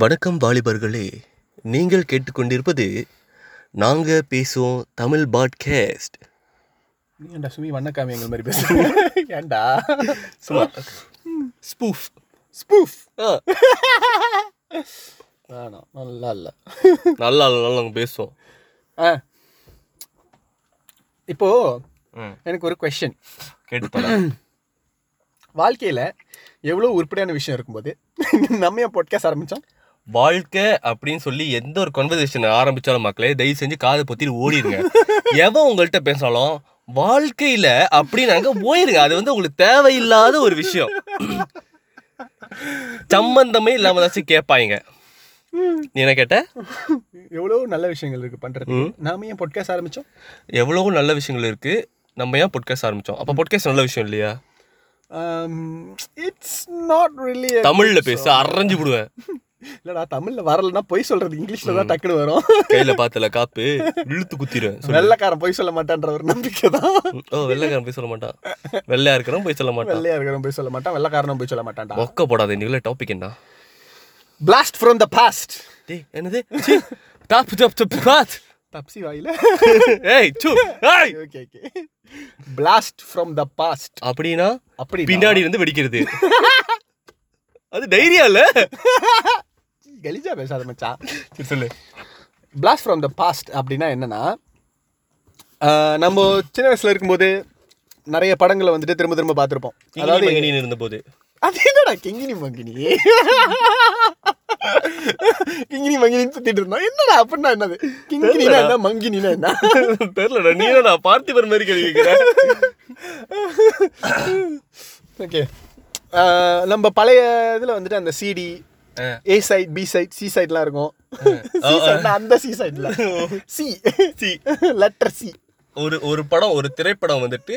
வணக்கம் வாலிபர்களே நீங்கள் கேட்டுக்கொண்டிருப்பது நாங்க பேசுவோம் தமிழ் பாட்காஸ்ட். ஏன்டா சுமி வண்ணக்காமி எங்கள் மாதிரி பேசுறீங்க? ஏன்டா சும்மா. ஸ்பூஃப். ஸ்பூஃப். வேணாம் நல்லா இல்லை. நல்லா நல்லா நாங்கள் பேசுவோம். ஆ. இப்போ ம். எனக்கு ஒரு கொஷின் கேட்டு வாழ்க்கையில் எவ்வளோ உருப்படியான விஷயம் இருக்கும்போது நம்ம ஏன் பாட்காஸ்ட் ஆரம்பித்தோம் வாழ்க்கை அப்படின்னு சொல்லி எந்த ஒரு கன்வர்சேஷன் ஆரம்பிச்சாலும் மக்களே தயவு செஞ்சு காதை பொத்திட்டு ஓடிடுங்க எவன் உங்கள்கிட்ட பேசினாலும் வாழ்க்கையில அப்படின்னாங்க போயிருங்க. அது வந்து உங்களுக்கு தேவையில்லாத ஒரு விஷயம். சம்பந்தமே இல்லாம ஏதாச்சும் கேட்பாங்க என்ன கேட்ட? எவ்வளோ நல்ல விஷயங்கள் இருக்குது பண்ணுறது நாம ஏன் பாட்காஸ்ட் ஆரம்பித்தோம் எவ்வளவோ நல்ல விஷயங்கள் இருக்கு. நம்ம ஏன் பொட்காஸ்ட் ஆரம்பிச்சோம்? அப்ப பொட்காஸ்ட் நல்ல விஷயம் இல்லையா? இட்ஸ் நாட் ரியலி தமிழ்ல பேச அரைஞ்சு விடுவேன். இல்லடா தமிழ்ல வரலன்னா பொய் சொல்றது இங்கிலீஷ்ல தான் டக்குனு வரும். கையில பாத்துல காப்பு இழுத்து சொல்லு. வெள்ளைக்காரன் பொய் சொல்ல மாட்டான்ற ஒரு நம்பிக்கை தான். ஓ வெள்ளைக்காரன் போய் சொல்ல மாட்டான். வெள்ளையா இருக்கிறவன் போய் சொல்ல மாட்டான். வெள்ளையா இருக்கிறவன் பொய் சொல்ல மாட்டான் வெள்ளைக்காரனும் பொய் சொல்ல மாட்டான்டா. மொக்க போடாத இன்னைக்குள்ள டாபிக் என்ன? பிளாஸ்ட் ஃப்ரம் த பாஸ்ட் டேய் என்னது? டாப் டாப் டாப் பாத் தப்சி வாயில. ஏய் சு ஏய். Okay okay blast from the past அப்படினா அப்படி பின்னாடி இருந்து வெடிக்கிறது. அது தைரியம் இல்ல? கலிஜா பேசாத மச்சான் சரி சொல்லு. பிளாஸ்ட் ஃப்ரம் த பாஸ்ட் அப்படின்னா என்னன்னா நம்ம சின்ன வயசுல இருக்கும்போது நிறைய படங்களை வந்துட்டு திரும்ப திரும்ப பார்த்துருப்போம். அதாவது மங்கினி இருந்த போது அது என்னடா கிங்கினி மங்கினி? கிங்கினி மங்கினின்னு சுத்திட்டு இருந்தோம். என்னடா அப்படின்னா என்னது? கிங்கினினா என்ன? மங்கினினா என்ன? தெரியலடா. நீ என்ன பார்த்திபர் மாதிரி கேள்வி கேட்கிற ஓகே நம்ம பழைய இதில் வந்துட்டு அந்த CD. A side B side C சைட்லாம் இருக்கும். C side னா அந்த சி சைட்ல சி சி லெட்டர் சி ஒரு ஒரு படம் ஒரு திரைப்படம் வந்துட்டு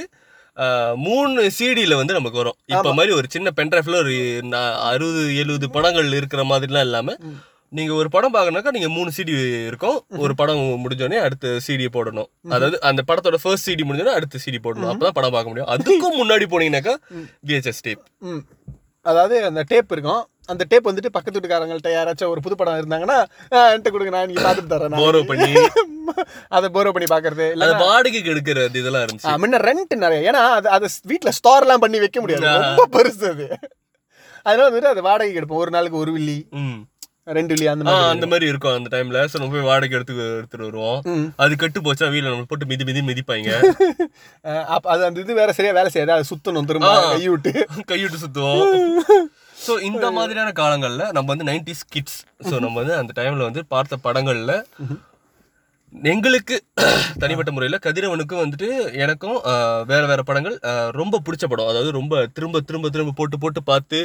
மூணு சிடியில் வந்து நமக்கு வரும். இப்போ மாதிரி ஒரு சின்ன பென்ட்ரைஃபில் ஒரு அறுபது எழுபது படங்கள் இருக்கிற மாதிரிலாம் இல்லாமல் நீங்கள் ஒரு படம் பார்க்கணுனாக்கா நீங்கள் மூணு சிடி இருக்கும். ஒரு படம் முடிஞ்சோடனே அடுத்த சிடியை போடணும். அதாவது அந்த படத்தோட ஃபர்ஸ்ட் சிடி முடிஞ்சோடனே அடுத்த சிடி போடணும். அப்போ தான் படம் பார்க்க முடியும். அதுக்கும் முன்னாடி போனீங்கன்னாக்கா விஹெச்எஸ் டேப் அதாவது அந்த டேப் இருக்கும். அந்த டேப் வந்துட்டு பக்கத்து வீட்டுக்காரங்கள்ட்ட யாராச்சும் ஒரு புது படம் இருந்தாங்கன்னா "ஆ, என்கிட்ட கொடுங்க நான் இன்னைக்கு பார்த்துட்டு தரேன் Borrow பண்ணி. அதை போரோ பண்ணி பார்க்கறது இல்லை வாடகைக்கு எடுக்கிற அது இதெல்லாம் இருந்துச்சு. முன்ன ரெண்ட் நிறைய. ஏன்னா அது அதை வீட்டில் ஸ்டோர்லாம் பண்ணி வைக்க முடியாது. ரொம்ப பெருசு அது. அதனால வந்துட்டு அது வாடகைக்கு எடுப்போம். ஒரு நாளுக்கு ஒரு வில்லி ரெண்டு வில்லி அந்த மாதிரி. அந்த மாதிரி இருக்கும் அந்த டைம்ல ஸோ நம்ம போய் வாடகை எடுத்து எடுத்துட்டு வருவோம். அது கெட்டு போச்சா வீட்டில் நம்ம போட்டு மிதி மிதி மிதிப்பாங்க. அது அந்த இது வேற சரியா வேலை செய்யாது. அது சுத்தணும் திரும்ப ஆ. கை விட்டு. கைவிட்டு சுத்துவோம். ஸோ இந்த மாதிரியான காலங்கள்ல நம்ம வந்து நைன்டிஸ் கிட்ஸ் ஸோ நம்ம வந்து அந்த டைம்ல வந்து பார்த்த படங்கள்ல எங்களுக்கு தனிப்பட்ட முறையில் கதிரவனுக்கும் வந்துட்டு எனக்கும் வேற வேற படங்கள் ரொம்ப பிடிச்ச படம். அதாவது ரொம்ப திரும்ப திரும்ப திரும்ப போட்டு போட்டு பார்த்து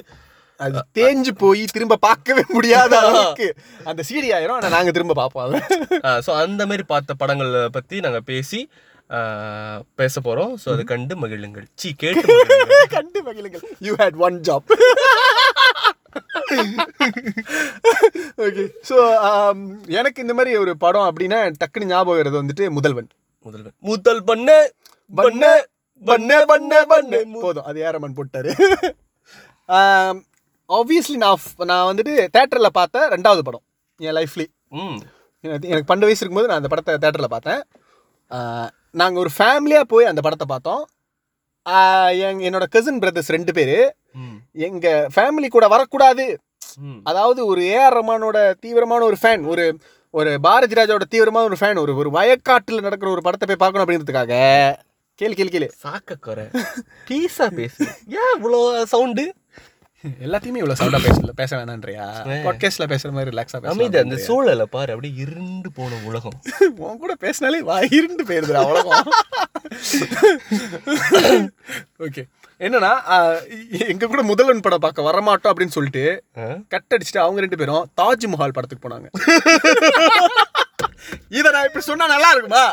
அது தேஞ்சு போய் திரும்ப பார்க்கவே முடியாத அளவுக்கு அந்த சீடி ஆயிரும். ஆனா நாங்க திரும்ப பார்ப்போம் அதை. ஸோ அந்த மாதிரி பார்த்த படங்களை பத்தி நாங்க பேசி பேச போறோம். ஸோ அதை கண்டு மகிழுங்கள். சி கேட்டு. கண்டு மகிழுங்கள். You had one job okay so எனக்கு இந்த மாதிரி ஒரு படம் அப்படின்னா டக்குன்னு ஞாபகம் வருது வந்துட்டு முதல்வன். முதல்வன். முதல் பண்ண பண்ண பண்ண பண்ண பண்ண போதும் அது ஏரமன் போட்டாரு. ஆப்வியஸ்லி நான் நான் வந்துட்டு தேட்டரில் பார்த்த ரெண்டாவது படம் என் லைஃப்லேயே. எனக்கு பன்னெண்டு வயசு இருக்கும்போது நான் அந்த படத்தை தேட்டரில் பார்த்தேன். நாங்கள் ஒரு ஃபேமிலியாக போய் அந்த படத்தை பார்த்தோம். ஆஹ் எங் என்னோட கசின் பிரதர்ஸ் ரெண்டு பேர். ம். எங்கள் ஃபேமிலி கூட வரக்கூடாது. அதாவது ஒரு ஏஆர் ரஹ்மானோட தீவிரமான ஒரு ஃபேன் ஒரு ஒரு பாரதி ராஜாவோட தீவிரமான ஒரு ஃபேன் ஒரு ஒரு வயக்காட்டில் நடக்கிற ஒரு படத்தை போய் பார்க்கணும் அப்படின்றதுக்காக. கேளு கேளு கேளு. சாக்க குறை. பீஸா பேசு. ஏன் இவ்வளோ சவுண்டு எல்லாத்தையுமே இவ்வளோ சவுண்டாக பேசல பேச வேணான்றியா? பாட்காஸ்டில் பேசுகிற மாதிரி ரிலாக்ஸாக அமைதி பேச அந்த சூழலை பாரு அப்படியே இருண்டு போன உலகம். உன் கூட பேசினாலே வாயிருந்து போயிருதுடா அவ்வளோதான் ஓகே என்னன்னா எங்க கூட முதல்வன் படம் பார்க்க வரமாட்டோம் அப்படின்னு சொல்லிட்டு கட் அடிச்சுட்டு அவங்க ரெண்டு பேரும் தாஜ்மஹால் படத்துக்கு போனாங்க. இத நான் இப்படி சொன்னா நல்லா இருக்குமா?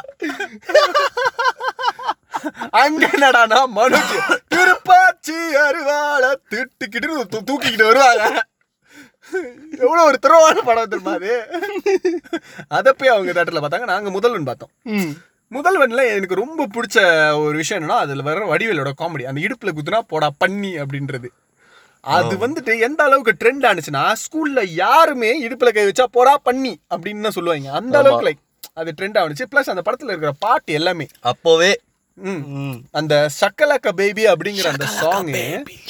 அங்க என்னடானா மனுக்கு திருப்பாச்சி அருவாள திட்டுக்கிட்டு தூக்கிக்கிட்டு வருவாங்க. எவ்வளவு ஒரு திறவான படம் தெரியுமா அது? அதை போய் அவங்க தேட்டர்ல பார்த்தாங்க நாங்க முதல்வன் பார்த்தோம். முதல்வன்ல எனக்கு ரொம்ப பிடிச்ச ஒரு விஷயம் என்னன்னா அதுல வர வடிவேலோட காமெடி அந்த இடுப்புல குத்துனா போடா பண்ணி அப்படின்றது. அது வந்துட்டு எந்த அளவுக்கு ட்ரெண்ட் ஆனிச்சுன்னா ஸ்கூல்ல யாருமே இடுப்புல கை வச்சா போடா பண்ணி அப்படின்னு தான் சொல்லுவாங்க. அந்த அளவுக்கு லைக் அது ட்ரெண்ட் ஆனிச்சு. ப்ளஸ் அந்த படத்துல இருக்கிற பாட்டு எல்லாமே. அப்போவே. அந்த சக்கலக்க பேபி அப்படிங்கிற அந்த சாங்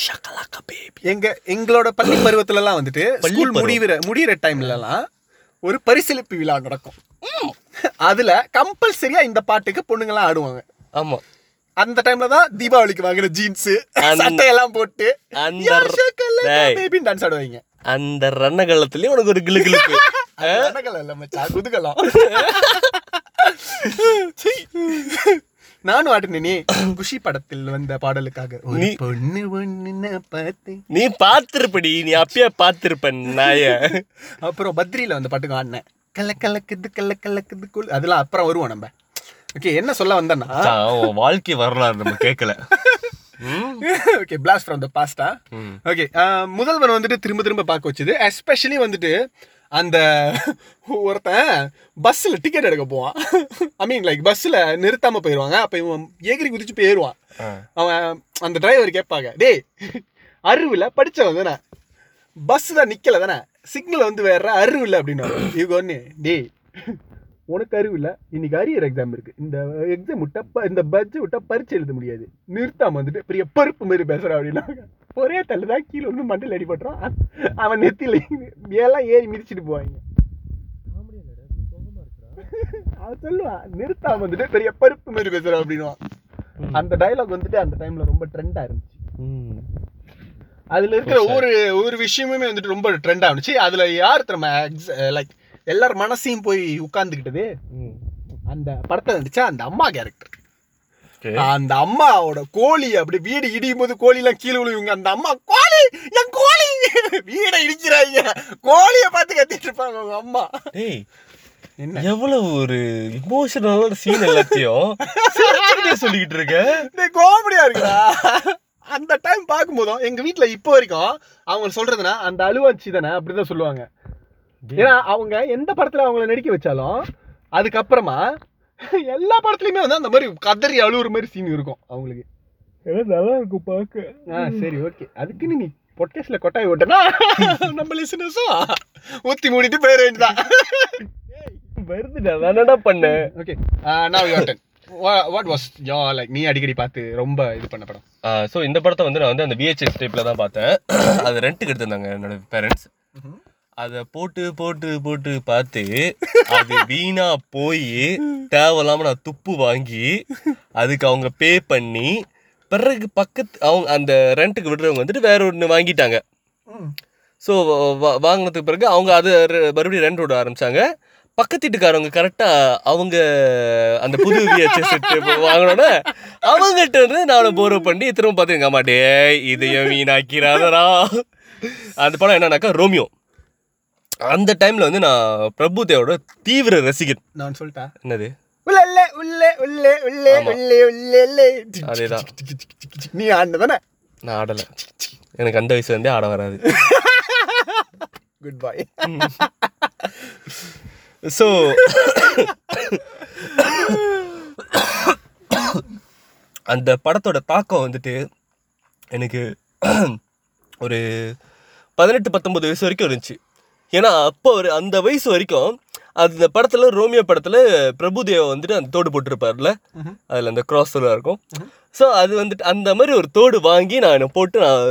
ஷக்கலாக்கா baby. எங்க எங்களோட பள்ளி பருவத்துல எல்லாம் வந்துட்டு ஸ்கூல் பருவம். முடிகிற முடிகிற டைம்ல எல்லாம் ஒரு பரிசளிப்பு விழா நடக்கும். அதுல கம்பல்சரியா இந்த பாட்டுக்கு பொண்ணுங்கலாம் ஆடுவாங்க. ஆமா. அந்த டைம்ல தான் தீபாவளிக்கு வாங்குற ஜீன்ஸ் சட்டையெல்லாம் போட்டு அந்த. பேபின்னு டான்ஸ் ஆடுவாங்க. அந்த ரன்னகலத்துலயும் உனக்கு ஒரு கிளு அது ரணகலம் இல்ல மச்சான், குதூகலம். நானும் ஆடினேனே. குஷி படத்தில் வந்த பாடலுக்காக. நீ- பொண்ணு ஒண்ணு பார்த்தேன் நீ பார்த்திருப்படி நீ அப்பயே பார்த்திருப்ப நாய. அப்புறம் பத்ரியில வந்த பாட்டுக்கு ஆடினேன். கல்ல கலக்குது கல்ல கலக்குது குள் அதெல்லாம் அப்புறம் வருவோம் நம்ம. ஓகே என்ன சொல்ல வந்தேன்னா வாழ்க்கை வரலாறு நம்ம கேட்கல okay blast from the past. Okay Mudhalvan வந்துட்டு திரும்ப திரும்ப பார்க்க வச்சது. எஸ்பெஷலி வந்துட்டு அந்த ஒருத்தன் பஸ்ஸில் டிக்கெட் எடுக்க போவான். ஐ மீன் லைக் பஸ்ஸில் நிறுத்தாம போயிடுவாங்க அப்போ இவன் ஏகிரி குதிச்சு போயிடுவான். அவன் அந்த டிரைவர் கேட்பாங்க டேய் அறிவில் படித்தவன் தானே? பஸ் தான் நிற்கல தானே? சிக்னல் வந்து வேற அறிவு இல்லை அப்படின்னு இவங்க ஒன்று டேய் உனக்கு அறிவு இல்லை இன்னைக்கு அரியர் எக்ஸாம் இருக்கு. இந்த எக்ஸாம் விட்டா இந்த பட்ஜெட் விட்டா பரிச்சு எழுத முடியாது. நிறுத்தாம வந்துட்டு பெரிய பருப்பு மாதிரி பேசுறான் அப்படின்னா ஒரே தள்ளுதான் கீழே வந்து மண்டையில் அடிபட்டுறான் அவன் நெத்தியில எல்லாம் ஏறி மிதிச்சிட்டு போவாங்க. அவன் சொல்லுவான் நிறுத்தாம வந்துட்டு பெரிய பருப்பு மாதிரி பேசுறான் அப்படின்னுவான் அந்த டயலாக் வந்துட்டு அந்த டைம்ல ரொம்ப ட்ரெண்டா இருந்துச்சு. அதுல இருக்கிற ஒரு ஒரு விஷயமுமே வந்துட்டு ரொம்ப ட்ரெண்ட் ஆனிச்சு அதுல யார் திரும்ப லைக் எல்லார் மனசையும் போய் உட்கார்ந்துக்கிட்டது. அந்த படத்தை நடிச்சா அந்த அம்மா கேரக்டர். அந்த அம்மாவோட கோழி அப்படி வீடு இடியும் போது கோழி எல்லாம் கீழே விழுவுங்க. அந்த அம்மா கோழி என் கோழி! வீடை இடிக்கிறாங்க. கோழியை பார்த்து கத்திட்டு இருப்பாங்க அவங்க அம்மா. டேய் என்ன? எவ்வளவு ஒரு இமோஷனலான சீன் எல்லாத்தையும் சொல்லிக்கிட்டு இருக்க? காமெடியா இருக்குடா. அந்த டைம் பார்க்கும்போதும் எங்க வீட்ல இப்போ வரைக்கும் அவங்க சொல்றதுன்னா அந்த அழுவாச்சி தானே அப்படிதான் சொல்லுவாங்க. ஏன்னா அவங்க எந்த படத்துல அவங்கள நடிக்க வச்சாலும் அதுக்கப்புறமா எல்லா படத்துலயுமே வந்து அந்த மாதிரி கதறி அழுவுற மாதிரி சீன் இருக்கும் அவங்களுக்கு. நல்லா இருக்கும் பார்க்க. ஆ சரி ஓகே அதுக்குன்னு நீ பொட்டேஸ்ல கொட்டாய் விட்டனா நம்ம லிசனஸும் ஊத்தி மூடிட்டு போயிட வேண்டியதான் வருதுடா நான் என்னடா பண்ணேன்? ஓகே நான் you're done what was yo like நீ அடிக்கடி பார்த்து ரொம்ப இது பண்ண படம்? ஸோ இந்த படத்தை வந்து நான் வந்து அந்த விஹெச்எஸ் டைப்ல தான் பார்த்தேன். அது ரெண்ட்டுக்கு எடுத்திருந்தாங்க என்னோட பேரண்ட்ஸ் அதை போட்டு போட்டு போட்டு பார்த்து அது வீணா போய் தேவையில்லாம நான் துப்பு வாங்கி அதுக்கு அவங்க பே பண்ணி பிறகு பக்கத்து அவங்க அந்த ரெண்ட்டுக்கு விடுறவங்க வந்துட்டு வேற ஒன்று வாங்கிட்டாங்க. ஸோ வாங்கினதுக்கு பிறகு அவங்க அது மறுபடியும் ரெண்ட் விட ஆரம்பிச்சாங்க. பக்கத்து வீட்டுக்காரவங்க கரெக்டாக அவங்க அந்த புது விஹெச்எஸ் வாங்கினோன்னே அவங்ககிட்ட இருந்து நான் போரோ பண்ணி திரும்ப பார்த்து எங்கள் அம்மா இதையும் வீணாக்கிறாதரா அந்த படம் என்னன்னாக்கா ரோமியோ அந்த டைமில் வந்து நான் பிரபு தேவோட தீவிர ரசிகன். நான் சொல்லிட்டேன் என்னது? உள்ளே உள்ளே உள்ளே உள்ளே. உள்ளே உள்ளே உள்ளே. அதேதான். நீ ஆடினதானே? நான் ஆடலை. எனக்கு அந்த வயசுல இருந்தே ஆட வராது. குட் பாய் ஸோ அந்த படத்தோட தாக்கம் வந்துட்டு எனக்கு ஒரு பதினெட்டு பத்தொன்பது வயசு வரைக்கும் இருந்துச்சு. ஏன்னா அப்போ ஒரு அந்த வயசு வரைக்கும் அந்த படத்துல ரோமியோ படத்துல பிரபுதேவா வந்துட்டு அந்த தோடு போட்டிருப்பார்ல அதுல அந்த கிராஸ் இருக்கும். ஸோ அது வந்துட்டு அந்த மாதிரி ஒரு தோடு வாங்கி நான் போட்டு நான்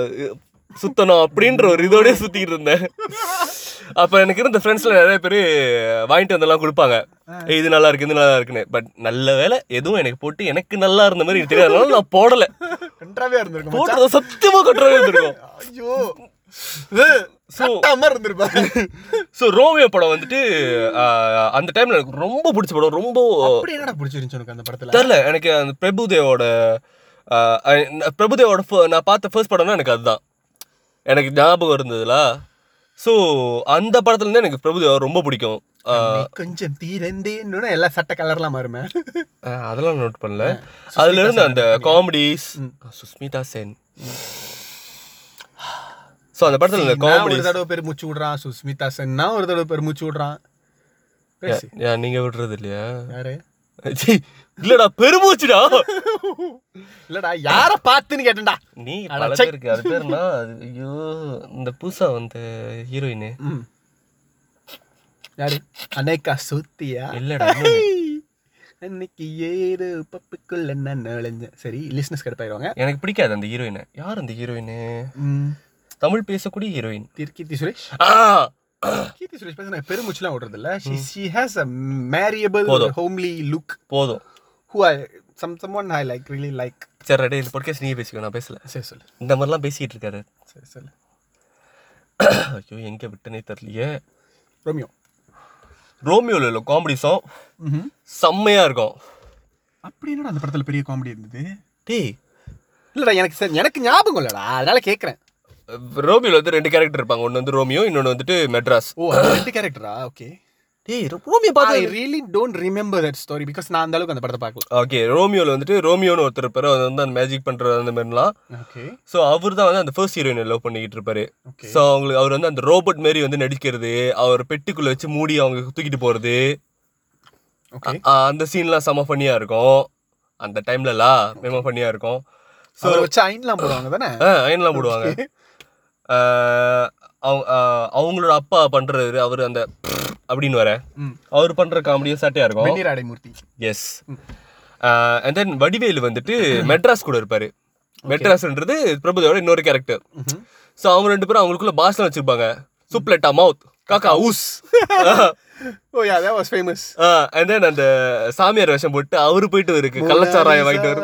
சுத்தணும் அப்படின்ற ஒரு இதோடய சுத்திக்கிட்டு இருந்தேன். அப்போ எனக்கு இருந்த ஃப்ரெண்ட்ஸ்ல நிறைய பேர் வாங்கிட்டு வந்தெல்லாம் கொடுப்பாங்க. "ஏய், இது நல்லா இருக்கு இது நல்லா இருக்குன்னு. பட் நல்ல வேலை எதுவும் எனக்கு போட்டு எனக்கு நல்லா இருந்த மாதிரி தெரியாதனால நான் போடல. போட்டது சத்தியமா கட்டுறவே இருந்திருக்கும். ஐயோ சட்டா மாதிரி இருந்திருப்பாரு ஸோ ரோமியோ படம் வந்துட்டு அந்த டைம்ல எனக்கு ரொம்ப பிடிச்ச படம் ரொம்ப என்னடா பிடிச்சிருந்துச்சு உனக்கு அந்த படத்துல? தெரில எனக்கு அந்த பிரபுதேவோட பிரபுதேவோட நான் பார்த்த ஃபர்ஸ்ட் படம்னா எனக்கு அதுதான். எனக்கு ஞாபகம் இருந்ததுல. ஸோ அந்த படத்துல இருந்து எனக்கு பிரபுதேவா ரொம்ப பிடிக்கும். கொஞ்சம் தீரந்தேன்னு எல்லாம் சட்ட கலர்லாம் மாறுமே. அதெல்லாம் நோட் பண்ணல. அதுல இருந்து அந்த காமெடிஸ் சுஸ்மிதா சென். ஸோ அந்த படத்துல இந்த நான் ஒரு தடவை பேர் மூச்சு விடுறான் சுஸ்மிதா சென்னா ஒரு தடவை பேர் மூச்சு விடுறான். நீங்க விடுறது இல்லையா? யாரு? சீ, இல்லடா பெருமூச்சுடா இல்லடா யார பார்த்துன்னு கேட்டேன்டா. நீ சை. பேருக்கு அது பேருனா ஐயோ இந்த புதுசா வந்த ஹீரோயின். யாரு? அன்னைக்கா சுத்தியா இல்லடா. அன்னைக்கு ஏறு பப்புக்குள்ள நான் நுழைஞ்சேன். சரி லிஸ்னஸ் கடுப்பாயிருவாங்க எனக்கு பிடிக்காது அந்த ஹீரோயின். யார் அந்த ஹீரோயின்? தமிழ் பேசக்கூடிய ஹீரோயின் கீர்த்தி சுரேஷ்? கீர்த்தி சுரேஷ் பேச நான் பெருமூச்சுலாம் விடுறது இல்ல she she has a marriageable. Homely look போதும். Who I some someone I like really like சரி ரெடி இந்த பொட்காஸ்ட் நீயே பேசிக்கோ நான் பேசல. சரி சொல்லு. இந்த மாதிரிலாம் பேசிட்டு இருக்காரு. சரி சொல்லு. ஐயோ எங்க விட்டனே தெரியலையே. ரோமியோ. ரோமியோல உள்ள காமெடி சாங் ம் செம்மையா இருக்கும். அப்படி என்னடா அந்த படத்துல பெரிய காமெடி இருந்தது? டேய். இல்லடா எனக்கு சரி எனக்கு ஞாபகம் இல்லடா. அதனால கேக்குறேன். ரோமியோல வந்து ரெண்டு கேரக்டர் இருப்பாங்க. ஒன்னு வந்து ரோமியோ இன்னொன்னு வந்துட்டு மெட்ராஸ். ஓ ரெண்டு கேரக்டரா ஓகே டேய் ரோமியோ ஐ பார்த்து really don't remember that story because நான் அந்த அளவுக்கு அந்த படத்தை பார்க்கல. ஓகே ரோமியோல வந்துட்டு ரோமியோன்னு ஒருத்தர் இருப்பாரு. அவர் வந்து அந்த மேஜிக் பண்றது அந்த மாதிரிலாம். ஓகே ஸோ அவர் தான் வந்து அந்த ஃபர்ஸ்ட் ஹீரோயின் லவ் பண்ணிக்கிட்டு இருப்பாரு. ஓகே ஸோ அவங்களுக்கு அவர் வந்து அந்த ரோபோட் மாரி வந்து நடிக்கிறது அவர் பெட்டிக்குள்ள வச்சு மூடி அவங்க தூக்கிட்டு போறது. அந்த சீன்லாம் செம ஃபன்னியா இருக்கும். அந்த டைம்லலாம் செம ஃபன்னியா இருக்கும். ஸோ அவரை வச்சு ஐன்லாம் போடுவாங்க தானே? அயன்லாம் போடுவாங்க. அவங்களோட அப்பா பண்றது அவர் அந்த அப்படின்னு வர அவர் பண்ற காமெடியும் சாட்டியா இருக்கும். அடைமூர்த்தி. எஸ் அண்ட் தென் வடிவேலு வந்துட்டு மெட்ராஸ் கூட இருப்பாரு. மெட்ராஸ்ன்றது பிரபுதேவோட இன்னொரு கேரக்டர். ஸோ அவங்க ரெண்டு பேரும் அவங்களுக்குள்ள பாஷம் வச்சிருப்பாங்க. சூப்லெட்டா மவுத் காக்கா ஊஸ். ஓ ya that was famous and then அந்த சாமியார் வேஷம் போட்டு அவரு போயிட்டு இருக்கு. கள்ளச்சாராயம் வாங்கிட்டு வரு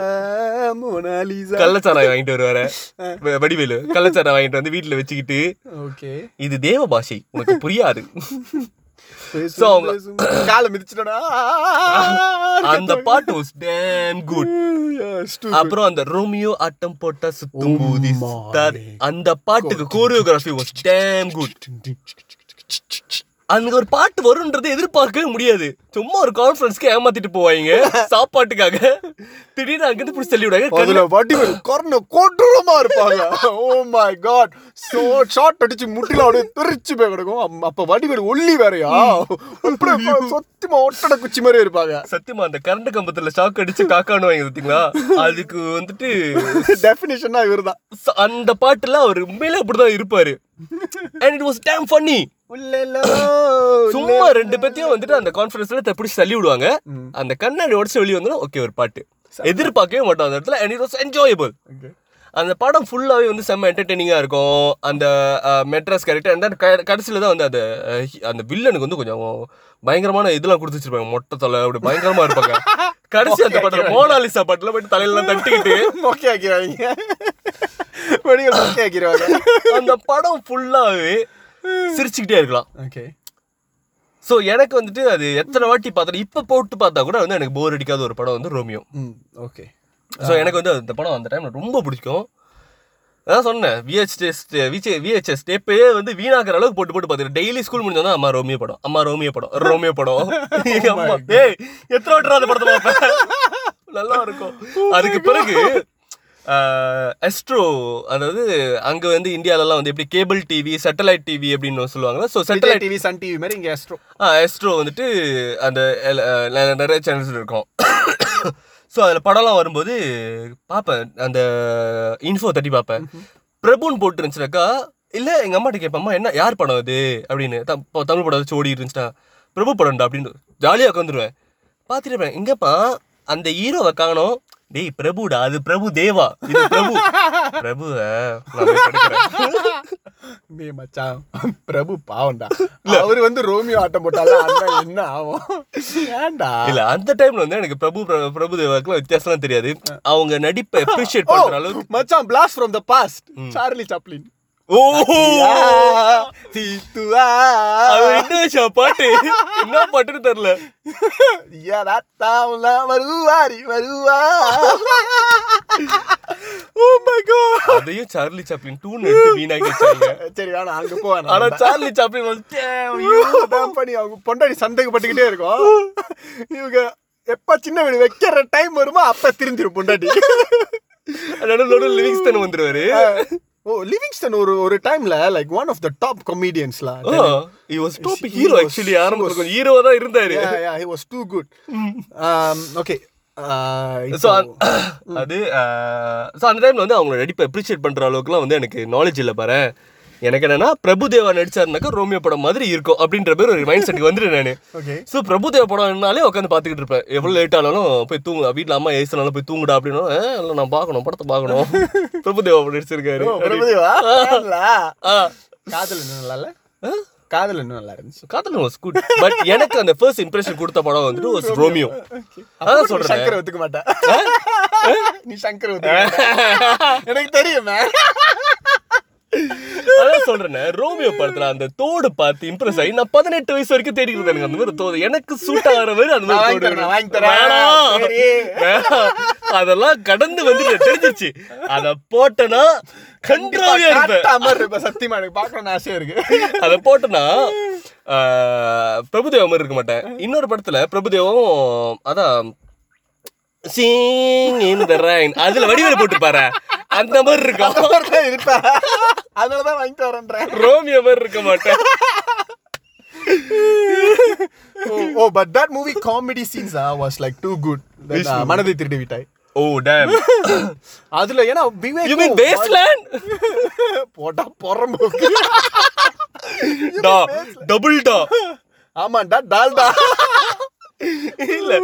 மோனாலிசா கள்ளச்சாராயம் வாங்கிட்டு வருவாரு வடிவேலு கள்ளச்சாராயம் வாங்கிட்டு வந்து வீட்டுல வச்சுக்கிட்டு ஓகே இது தேவ பாஷை உனக்கு புரியாது அந்த பாட்டு was damn குட் அப்புறம் அந்த ரோமியோ ஆட்டம் போட்டா சுத்தும் பூதி அந்த பாட்டுக்கு கோரியோகிராஃபி வாஸ் டேம் குட் அங்க ஒரு பாட்டு வரும்ன்றது எதிர்பார்க்கவே முடியாது. சும்மா ஒரு கான்ஃபரன்ஸ்க்கு ஏமாத்திட்டு போவாங்க. சாப்பாட்டுக்காக. திடீர்னு அங்கிருந்து பிடிச்சி தள்ளி விடாங்க அதுல வடிவேல் கர்ண கொடூரமா இருப்பாங்க. Oh my god so short அடிச்சு முட்டில அப்படியே தெரிச்சு போய் கிடக்கும். அப்ப வடிவேல் ஒல்லி வேறயா? அப்படியே சொத்திமா ஒட்டட குச்சி மாதிரி இருப்பாங்க. சத்தியமா அந்த கரண்ட் கம்பத்துல ஷாக் அடிச்சு காக்கான்னு வாங்கி பார்த்தீங்களா? அதுக்கு வந்துட்டு டெஃபினிஷனா இவர்தான். அந்த பாட்டுல அவர் உண்மையிலே அப்படிதான் இருப்பாரு. And it was damn funny சும்மா ரெண்டு பேத்தையும் வந்துட்டு அந்த கான்ஃபரன்ஸ்ல பிடிச்சி தள்ளி விடுவாங்க. அந்த கண்ணாடி உடச்சு வெளியே வந்துடும் ஓகே ஒரு பாட்டு. எதிர்பார்க்கவே மாட்டோம் அந்த இடத்துல அண்ட் இட் வாஸ் என்ஜாயபிள் அந்த படம் ஃபுல்லாவே வந்து செம்ம என்டர்டெய்னிங்கா இருக்கும். அந்த மெட்ராஸ் கேரக்டர் அந்த கடைசியில தான் வந்து அந்த அந்த வில்லனுக்கு வந்து கொஞ்சம் பயங்கரமான இதெல்லாம் கொடுத்து வச்சிருப்பாங்க. மொட்டை தலை அப்படி பயங்கரமா இருப்பாங்க. கடைசி அந்த படத்துல மோனாலிசா பாட்டுல போயிட்டு தலையெல்லாம் தட்டிக்கிட்டு. மொக்கை ஆக்கிடுவாங்க மொக்கை ஆக்கிடுவாங்க அந்த படம் ஃபுல்லாவே சிரிச்சுக்கிட்டே இருக்கலாம். ஓகே. ஸோ எனக்கு வந்துட்டு அது எத்தனை வாட்டி பார்த்தாலும் இப்போ போட்டு பார்த்தா கூட வந்து எனக்கு போர் அடிக்காத ஒரு படம் வந்து ரோமியோ ஓகே. ஸோ எனக்கு வந்து அந்த படம் அந்த டைம்ல ரொம்ப பிடிக்கும். அதான் சொன்னேன் விஹெச்எஸ் விஜே விஹெச்எஸ் டேப்பே வந்து வீணாக்குற அளவுக்கு போட்டு போட்டு பார்த்துட்டு டெய்லி ஸ்கூல் முடிஞ்சா அம்மா ரோமியோ படம் அம்மா ரோமியோ படம் ரோமியோ படம். எங்க அம்மா ஏய் எத்தனை வாட்டி அந்த படத்தை பார்ப்பேன்? நல்லா இருக்கும். அதுக்கு பிறகு எஸ்ட்ரோ அதாவது அங்க வந்து இந்தியாலலாம் வந்து எப்படி கேபிள் டிவி சேட்டலைட் டிவி அப்படின்னு சொல்லுவாங்க so satellite TV Sun TV மாதிரி இங்க ஆஸ்ட்ரோ ஆ எஸ்ட்ரோ வந்துட்டு அந்த நிறைய சேனல்ஸ் இருக்கும் ஸோ அதில் படம்லாம் வரும்போது பார்ப்பேன். அந்த இன்ஃபோ தட்டி பார்ப்பேன். பிரபுன்னு போட்டு இருந்துச்சுனாக்கா இல்லை எங்கள் அம்மாட்ட கேட்பேன் அம்மா என்ன யார் படம் அது? அப்படின்னு. தமிழ் படம் வச்சு ஓடி இருந்துச்சுன்னா பிரபு படம்டா அப்படின்னு. ஜாலியாக உட்காந்துருவேன். பார்த்துட்டு இருப்பேன். எங்கப்பா அந்த ஹீரோவை காணோம். டேய் பிரபுடா அது பிரபு தேவா. இது பிரபு. பிரபு. நீ மச்சான் பிரபு பாவம்டா. அவரு வந்து ரோமியோ ஆட்டம் போட்டால என்ன ஆகும்? ஏன்டா? இல்ல அந்த டைம்ல வந்து எனக்கு பிரபு பிர- பிரபு தேவாக்குலாம் வித்தியாசம்லாம் தெரியாது. அவங்க நடிப்பை அப்ரிஷியேட் பண்ற அளவுக்கு மச்சான் blast from the past Charlie Chaplin. Indonesia பாட்டு? என்ன பாட்டுன்னு தெரியல. வருவாரி வருவா. ஓ மை காட் அதையும் சார்லி சாப்ளின் டூன்னு எடுத்து வீணாக்கி வச்சாங்க சரி வேணாம் அங்க போவேன் ஆனா சார்லி சாப்ளின் வந்து. அதான் பண்ணி அவங்க பொண்டாடி சந்தேகப்பட்டுக்கிட்டே இருக்கும் இவங்க எப்ப சின்ன வீடு வைக்கிற டைம் வருமோ அப்ப திருந்திரும் பொண்டாட்டி. நடுவுல நடுவுல லிவிங்ஸ்டன் வந்துருவாரு. ஓ லிவிங்ஸ்டன் ஒரு ஒரு டைம்ல like one of the top காமெடியன்ஸ்ல top He hero was- actually ஆரம்பத்துல கொஞ்சம் ஹீரோவா தான் இருந்தாரு. Yeah he was too good. Um okay so uh, அது ஸோ அந்த டைம்ல வந்து அவங்களோட நடிப்பை அப்ரிஷியேட் பண்ற அளவுக்குலாம் வந்து எனக்கு நாலேஜ் இல்லை பாரு எனக்கு என்னன்னா பிரபுதேவா நடிச்சாருனாக்கா ரோமியோ படம் மாதிரி இருக்கும் அப்படின்ற பேர் ஒரு மைண்ட் செட்டுக்கு வந்துட்டு நான். ஸோ பிரபுதேவா படம்னாலே உட்காந்து பார்த்துக்கிட்டு இருப்பேன். எவ்வளோ லேட் ஆனாலும் போய் தூங்கு வீட்டில் அம்மா ஏசினாலும் போய் தூங்குடா அப்படின்னா இல்லை நான் பார்க்கணும் படத்தை பார்க்கணும். பிரபுதேவா படம் நடிச்சிருக்காரு. காதல் நல்லா காதல் இன்னும் நல்லா இருந்துச்சு. காதல் வாஸ் குட் பட் எனக்கு அந்த ஃபர்ஸ்ட் இம்ப்ரெஷன் கொடுத்த படம் வந்துட்டு was ரோமியோ. அதான் சொல்றேன். சங்கர் ஒத்துக்க மாட்ட நீ சங்கர். எனக்கு தெரியுமே அதான் சொல்றேன் ரோமியோ படத்துல அந்த தோடு பார்த்து இம்ப்ரெஸ் ஆகி நான் பதினெட்டு வயசு வரைக்கும் தேடிட்டு இருந்தேன் அந்த மாதிரி தோடு. எனக்கு சூட் ஆகிற மாதிரி அந்த மாதிரி தோடு. அதெல்லாம் கடந்து வந்துட்டு தெரிஞ்சிச்சு அத போட்டனா கன்றாவியா இருப்பேன். சத்தியமா எனக்கு பார்க்கணும்னு ஆசையா இருக்கு. அத போட்டனா பிரபுதேவா மாதிரி இருக்க மாட்டேன். இன்னொரு படத்துல பிரபுதேவம் அதான் சீங் இன் த ரைன் அதுல வடிவேல போட்டு பாரு அந்த மாதிரி இருக்கும் இருப்பேன் அதனாலதான் வாங்கிட்டு வரேன்றேன். ரோமியோ மாதிரி இருக்க மாட்டேன். ஓ but that movie comedy scenes was like too good மனதை திருடி விட்டாய். ஓ டேம் அதுல ஏன்னா விவேக் யூ மீன் பேஸ்லேண்ட் போட்டா பொறம்போக்கு. டா டபுள் டா. ஆமாண்டா டால்டா. இல்ல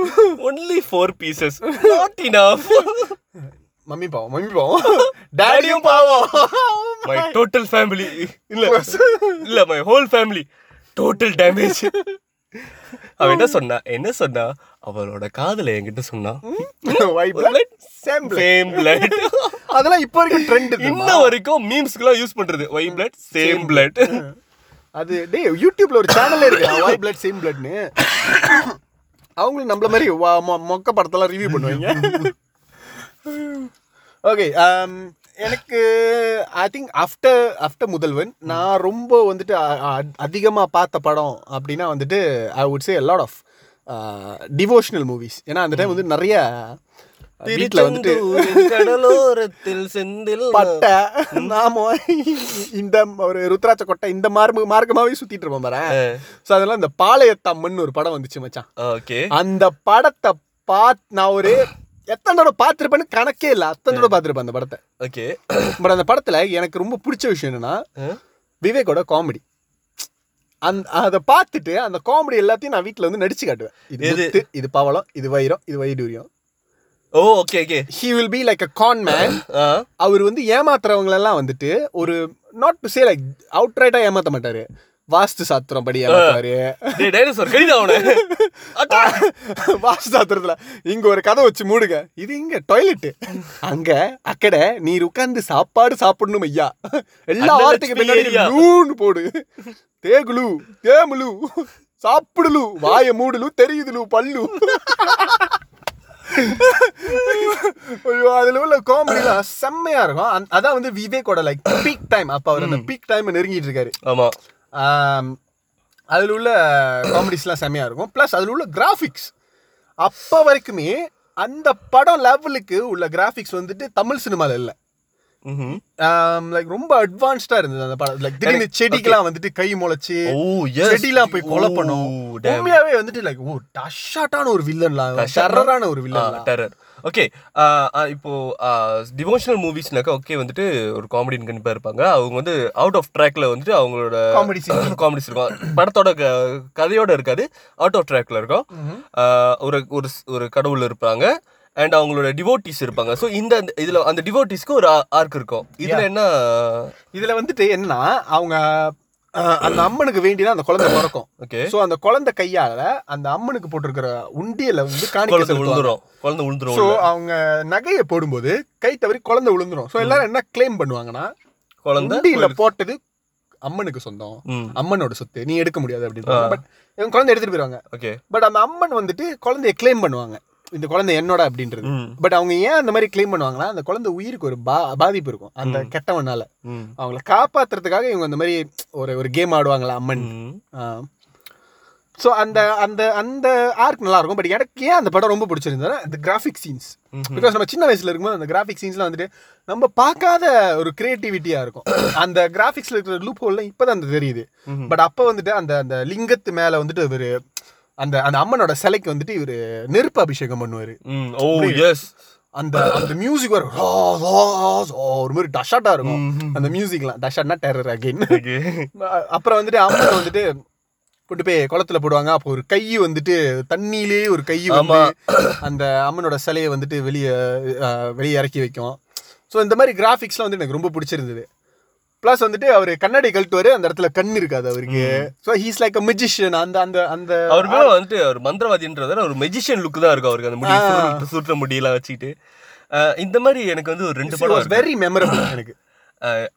only four pieces not enough mummy பாவம் மம்மி பாவம். டாடியும் பாவம். மை டோட்டல் ஃபேமிலி இல்ல இல்ல my whole family total damage அவ என்ன சொன்னா என்ன சொன்னா? அவளோட காதல என்கிட்ட சொன்னா சேம் பிளட் அதெல்லாம் இப்போ வரைக்கும் ட்ரெண்ட் இன்ன வரைக்கும் மீம்ஸ்க்குலாம் யூஸ் பண்றது. ஒய் பிளட் சேம் பிளட் அது டேய் யூடியூப்ல ஒரு சேனல் இருக்கு. ஒய் பிளட் சேம் பிளட்னு அவங்களும் நம்மள மாதிரி வா- மொக்க படத்தெல்லாம் ரிவ்யூ பண்ணுவாங்க. ஓகே எனக்கு I think after after Mudhalvan நான் ரொம்ப வந்துட்டு அ- அ- அதிகமா பார்த்த படம் அப்படின்னா வந்துட்டு I would say lot of devotional movies ஏன்னா அந்த டைம் வந்து நிறைய வீட்டில் வந்துட்டு கடலோரத்தில் செந்தில் பட்டை நாம இந்த ஒரு ருத்ராட்ச கொட்டை இந்த மார்மு மார்க்கமாவே சுத்திட்டு இருப்போம் பாரு. ஸோ அதெல்லாம் இந்த பாளையத்தம்மன் ஒரு படம் வந்துச்சு மச்சான். ஓகே. அந்த படத்தை பாத் நான் ஒரு எத்தனை தடவை பார்த்துருப்பேன்னு கணக்கே இல்லை. அத்தனை தடவை பார்த்துருப்பேன் அந்த படத்தை. ஓகே. பட் அந்த படத்துல எனக்கு ரொம்ப பிடிச்ச விஷயம் என்னன்னா விவேக்கோட காமெடி. அந்த அதை பார்த்துட்டு அந்த காமெடி எல்லாத்தையும் நான் வீட்டில் வந்து நடிச்சு காட்டுவேன். இது இது பவளம் இது வைரம் இது வைடூரியம். ஓ okay okay he will be like a con man அவர் வந்து ஏமாத்துறவங்களெல்லாம் வந்துட்டு ஒரு not to say like out ரைட்டா ஏமாத்த மாட்டாரு. வாஸ்து சாத்திரம் படி ஏமாத்துவாரு. டேய் டைனோசர் கடிதா அவன? வாஸ்து சாத்திரத்துல. இங்க ஒரு கதை வச்சு மூடுங்க. இது இங்க டாய்லெட் அங்க அக்கட நீர் உட்கார்ந்து சாப்பாடு சாப்பிடணும் ஐயா. எல்லா வார்த்தைக்கு பின்னாடி போடு. தேகுலு தேமுலு சாப்பிடுலு வாய மூடுலு தெரியுதுலு பல்லு. ஐயோ அதுல உள்ள காமெடிலாம் செம்மையா இருக்கும். அதான் வந்து விவேக்கோட லைக் பீக் டைம் அப்ப அவர் அந்த பீக் டைம் நெருங்கிட்டு இருக்காரு. ஆமா. அதில் உள்ள காமெடிஸ்லாம் செம்மையாக இருக்கும். ப்ளஸ் அதில் உள்ள கிராஃபிக்ஸ் அப்போ வரைக்குமே அந்த படம் லெவலுக்கு உள்ள கிராஃபிக்ஸ் வந்துட்டு தமிழ் சினிமாவில் இல்லை. லைக் ரொம்ப அட்வான்ஸ்டாக இருந்தது அந்த படம். லைக் திடீர்னு செடிக்கெல்லாம் வந்துட்டு கை முளைச்சு ஓ எஸ் செடிலாம் போய் கொலை பண்ணும். Oh. உண்மையாவே வந்துட்டு லைக் ஓ டஷாட்டான ஒரு வில்லன்லாம் டெரரான ஒரு வில்லன் டெரர் ஓகே இப்போ டிவோஷனல் மூவிஸ்னாக்கா ஓகே வந்துட்டு ஒரு காமெடி கண்டிப்பா இருப்பாங்க. அவங்க வந்து அவுட் ஆஃப் ட்ராக்ல வந்துட்டு அவங்களோட scene. காமெடிஸ் இருக்கும். படத்தோட கதையோட இருக்காது அவுட் ஆஃப் ட்ராக்ல இருக்கும். ஆஹ் ஒரு ஒரு ஒரு கடவுள் இருப்பாங்க. அண்ட் அவங்களோட டிவோட்டிஸ் இருப்பாங்க. ஸோ இந்த இதுல அந்த டிவோட்டிஸ்க்கு ஒரு ஆர்க் இருக்கும். இதுல என்ன? இதுல வந்துட்டு என்னன்னா அவங்க அந்த அம்மனுக்கு வேண்டிதான் அந்த குழந்தை பிறக்கும். ஓகே சோ அந்த குழந்தை கையால அந்த அம்மனுக்கு போட்டிருக்கிற உண்டியல வந்து காணிக்கை விழுந்துரும் குழந்தை விழுந்துரும் உள்ள. அவங்க நகையை போடும்போது கை தவறி குழந்தை விழுந்துரும் சோ எல்லாரும் என்ன கிளைம் பண்ணுவாங்கன்னா குழந்தை உண்டியில போட்டது அம்மனுக்கு சொந்தம். அம்மனோட சொத்து. நீ எடுக்க முடியாது அப்படின்னு பட் இவங்க குழந்தை எடுத்துட்டு போயிருவாங்க. ஓகே பட் அந்த அம்மன் வந்துட்டு குழந்தைய கிளைம் பண்ணுவாங்க. இந்த குழந்தை என்னோட அப்படின்றது. பட் அவங்க ஏன் அந்த மாதிரி கிளைம் பண்ணுவாங்கன்னா அந்த குழந்தை உயிருக்கு ஒரு பா பாதிப்பு இருக்கும். அந்த கெட்டவனால. அவங்கள காப்பாத்துறதுக்காக இவங்க அந்த மாதிரி ஒரு ஒரு கேம் ஆடுவாங்களா அம்மன். ஸோ அந்த அந்த அந்த ஆர்க் நல்லா இருக்கும் பட் எனக்கு ஏன் அந்த படம் ரொம்ப பிடிச்சிருந்ததுன்னா இந்த கிராஃபிக் சீன்ஸ் பிகாஸ் நம்ம சின்ன வயசுல இருக்கும்போது அந்த கிராஃபிக் சீன்ஸ்லாம் வந்துட்டு நம்ம பார்க்காத ஒரு கிரியேட்டிவிட்டியா இருக்கும். அந்த கிராஃபிக்ஸ்ல இருக்கிற லூப் ஹோல்லாம் இப்போதான் அந்த தெரியுது. பட் அப்போ வந்துட்டு அந்த அந்த லிங்கத்து மேல வந்துட்டு இவரு அந்த அந்த அம்மனோட சிலைக்கு வந்துட்டு இவரு நெருப்பு அபிஷேகம் பண்ணுவாரு. ஓ எஸ் அந்த அந்த மியூசிக் வரும். ஒரு மாதிரி டஷாட்டா இருக்கும். அந்த மியூசிக்லாம் டஷாட்னா டெரர் அகைன் அப்புறம் வந்துட்டு அம்மன் வந்துட்டு கொண்டு போய் குளத்துல போடுவாங்க. அப்போ ஒரு கை வந்துட்டு தண்ணியிலே ஒரு கை வந்து அந்த அம்மனோட சிலையை வந்துட்டு வெளியே வெளியே இறக்கி வைக்கும். ஸோ இந்த மாதிரி கிராஃபிக்ஸ்லாம் வந்து எனக்கு ரொம்ப பிடிச்சிருந்தது. ப்ளஸ் வந்துட்டு அவர் கண்ணாடி கழட்டுவாரு அந்த இடத்துல கண் இருக்காது அவருக்கு. So he's like a magician அந்த அந்த அந்த அவர் மேல வந்துட்டு அவர் மந்திரவாதின்றத ஒரு மெஜிஷியன் லுக் தான் இருக்கும் அவருக்கு. அந்த முடி சுருட்ட முடியெல்லாம் வச்சுக்கிட்டு. இந்த மாதிரி எனக்கு வந்து ஒரு ரெண்டு படம். வெரி மெமரபிள் எனக்கு.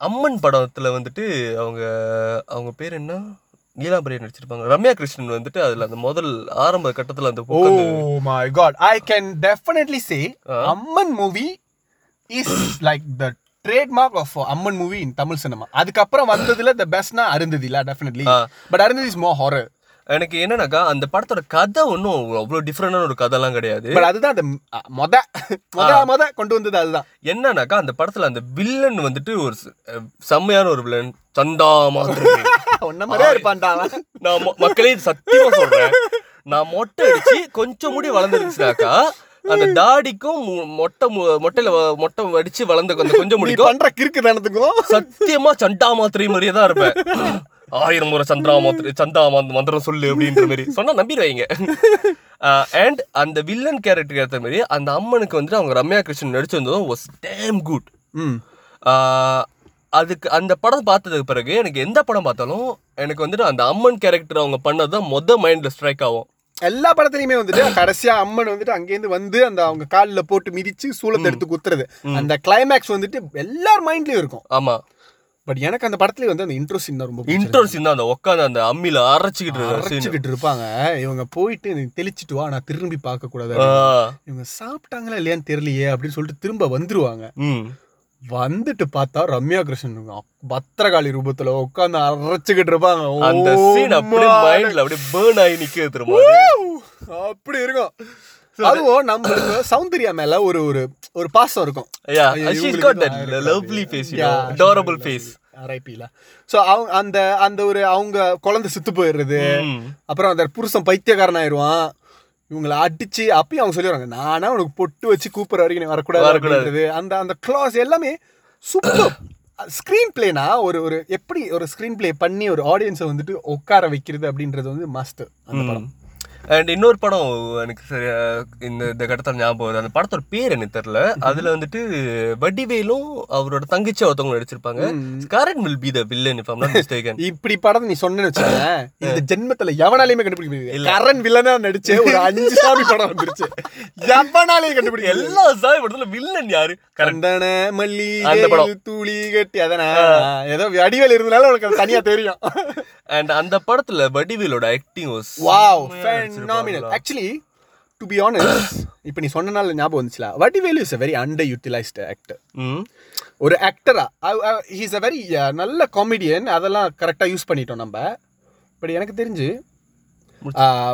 அம்மன் படத்துல வந்துட்டு அவங்க அவங்க பேர் என்ன? நீலாம்பரி நடிச்சிருப்பாங்க. ரம்யா கிருஷ்ணன் வந்துட்டு அதுல அந்த முதல் ஆரம்ப கட்டத்துல அந்த ஓ my god I can definitely say Amman movie is like the trademark of Amman movie in Tamil cinema அதுக்கப்புறம் வந்ததுல த பெஸ்ட்னா அருந்ததி இல்ல definitely but Arundhati is more horror எனக்கு என்னன்னாக்கா அந்த படத்தோட கதை ஒன்றும் அவ்வளோ டிஃப்ரெண்டான ஒரு கதைலாம் கிடையாது. பட் அதுதான் அந்த மொத மொத மொத கொண்டு வந்தது அதுதான். என்னன்னாக்கா அந்த படத்துல அந்த வில்லன் வந்துட்டு ஒரு செம்மையான ஒரு வில்லன் சந்தா மாதிரி. ஒன்ன மாதிரியே இருப்பான்டா. நான் மக்களே இது சத்தியமா சொல்றேன். நான் மொட்டை அடிச்சு கொஞ்சம் முடி வளர்ந்துருச்சுனாக்கா அந்த தாடிக்கும் மொட்டை மொட்டையில மொட்டை அடிச்சு வளர்ந்த கொஞ்சம் நீ முடிக்கும். பண்ற கிறுக்கு தானத்துக்கும் சத்தியமா சண்டா மாத்திரை மாதிரியே தான் இருப்பேன். ஆயிரம் முறை சந்திரா மாத்திரை சந்தா மந்த் மந்திரம் சொல்லு அப்படின்ற மாதிரி. சொன்னா நம்பிடுவாங்க. அண்ட் அந்த வில்லன் கேரக்டருக்கு ஏற்ற மாதிரி அந்த அம்மனுக்கு வந்துட்டு அவங்க ரம்யா கிருஷ்ணன் நடிச்சிருந்ததும் வாஸ் டேம் குட் ம். அதுக்கு அந்த படம் பார்த்ததுக்கு பிறகு எனக்கு எந்த படம் பார்த்தாலும் எனக்கு வந்துட்டு அந்த அம்மன் கேரக்டர் அவங்க பண்ணது தான் மொத மைண்ட்ல ஸ்ட்ரைக் ஆகும். எல்லா படத்துலயுமே வந்துட்டு கடைசியா அம்மன் வந்துட்டு அங்கேருந்து வந்து அந்த அவங்க கால்ல போட்டு மிதிச்சு சூளத்தை எடுத்து குத்துறது. அந்த கிளைமேக்ஸ் வந்துட்டு எல்லார் மைண்ட்லயும் இருக்கும். ஆமா. பட் எனக்கு அந்த படத்துலயே வந்து அந்த இன்ட்ரோ சீன் தான் ரொம்ப. இன்ட்ரோ சீன் தான் அந்த உட்காந்து அந்த அம்மியில அரைச்சிக்கிட்டு. அரைச்சுக்கிட்டு இருப்பாங்க. இவங்க போயிட்டு தெளிச்சிட்டு வா நான் திரும்பி பார்க்க கூடாது இவங்க சாப்பிட்டாங்களா இல்லையான்னு தெரியலையே அப்படின்னு சொல்லிட்டு திரும்ப வந்துருவாங்க. வந்துட்டு பார்த்தா ரம்யா கிருஷ்ணன் பத்திரகாளி ரூபத்துல உட்காந்து அரைச்சுக்கிட்டு இருப்பாங்க அந்த சீன் அப்படியே மைண்ட்ல அப்படியே பேர்ன் ஆகி நிக்குது திரும்ப அப்படி இருக்கும். அதுவும் நம்மளுக்கு சௌந்தர்யா மேல ஒரு ஒரு ஒரு பாசம் இருக்கும். Yeah, know, adorable face. RIP-ல. So, அவங்க அந்த அந்த ஒரு அவங்க குழந்தை செத்து போயிடுறது. அப்புறம் அந்த புருஷன் பைத்தியக்காரன் ஆயிடுவான் இவங்கள அடிச்சு அப்பயும் அவங்க சொல்லிடுவாங்க நானா உனக்கு பொட்டு வச்சு கூப்பிடுற வரைக்கும் நீ வரக்கூடாது வரக்கூடாது. அந்த அந்த கிளாஸ் எல்லாமே சூப்பர் ஸ்க்ரீன் பிளேனா ஒரு ஒரு எப்படி ஒரு ஸ்க்ரீன் பிளே பண்ணி ஒரு ஆடியன்ஸை வந்துட்டு உட்கார வைக்கிறது அப்படின்றது வந்து மஸ்ட் அந்த படம். அண்ட் இன்னொரு படம் எனக்கு சரியா இந்த இந்த கட்டத்தில் ஞாபகம் வருது. அந்த படத்தோட பேர் எனக்கு தெரியல. அதுல வந்துட்டு வடிவேலும் அவரோட தங்கச்சி ஒருத்தவங்க நடிச்சிருப்பாங்க. Karan will be the villain if mistaken இப்படி படம் நீ சொன்னேன்னு வச்சுக்கேன் இந்த ஜென்மத்துல எவனாலையுமே கண்டுபிடிக்க முடியாது. கரண் வில்லனா நடிச்ச ஒரு அஞ்சு சாமி படம் வந்துருச்சு. எவனாலையும் கண்டுபிடிக்க. எல்லா சாய் படத்துல வில்லன் யாரு? கரண் கண்டன அந்த படம். தூளி கட்டி அதானே ஏதோ வடிவேல் இருந்தனால உனக்கு அது தனியா தெரியும். அண்ட் அந்த படத்துல வடிவேலோட acting wow phenomenal actually to be honest இப்போ நீ சொன்னனால ஞாபகம் வந்துச்சுல Vadivelu is a very underutilised actor ஒரு ஆக்டரா ஹீஸ் அ வெரி நல்ல காமெடியன் அதெல்லாம் கரெக்டாக யூஸ் பண்ணிட்டோம் நம்ம. பட் எனக்கு தெரிஞ்சு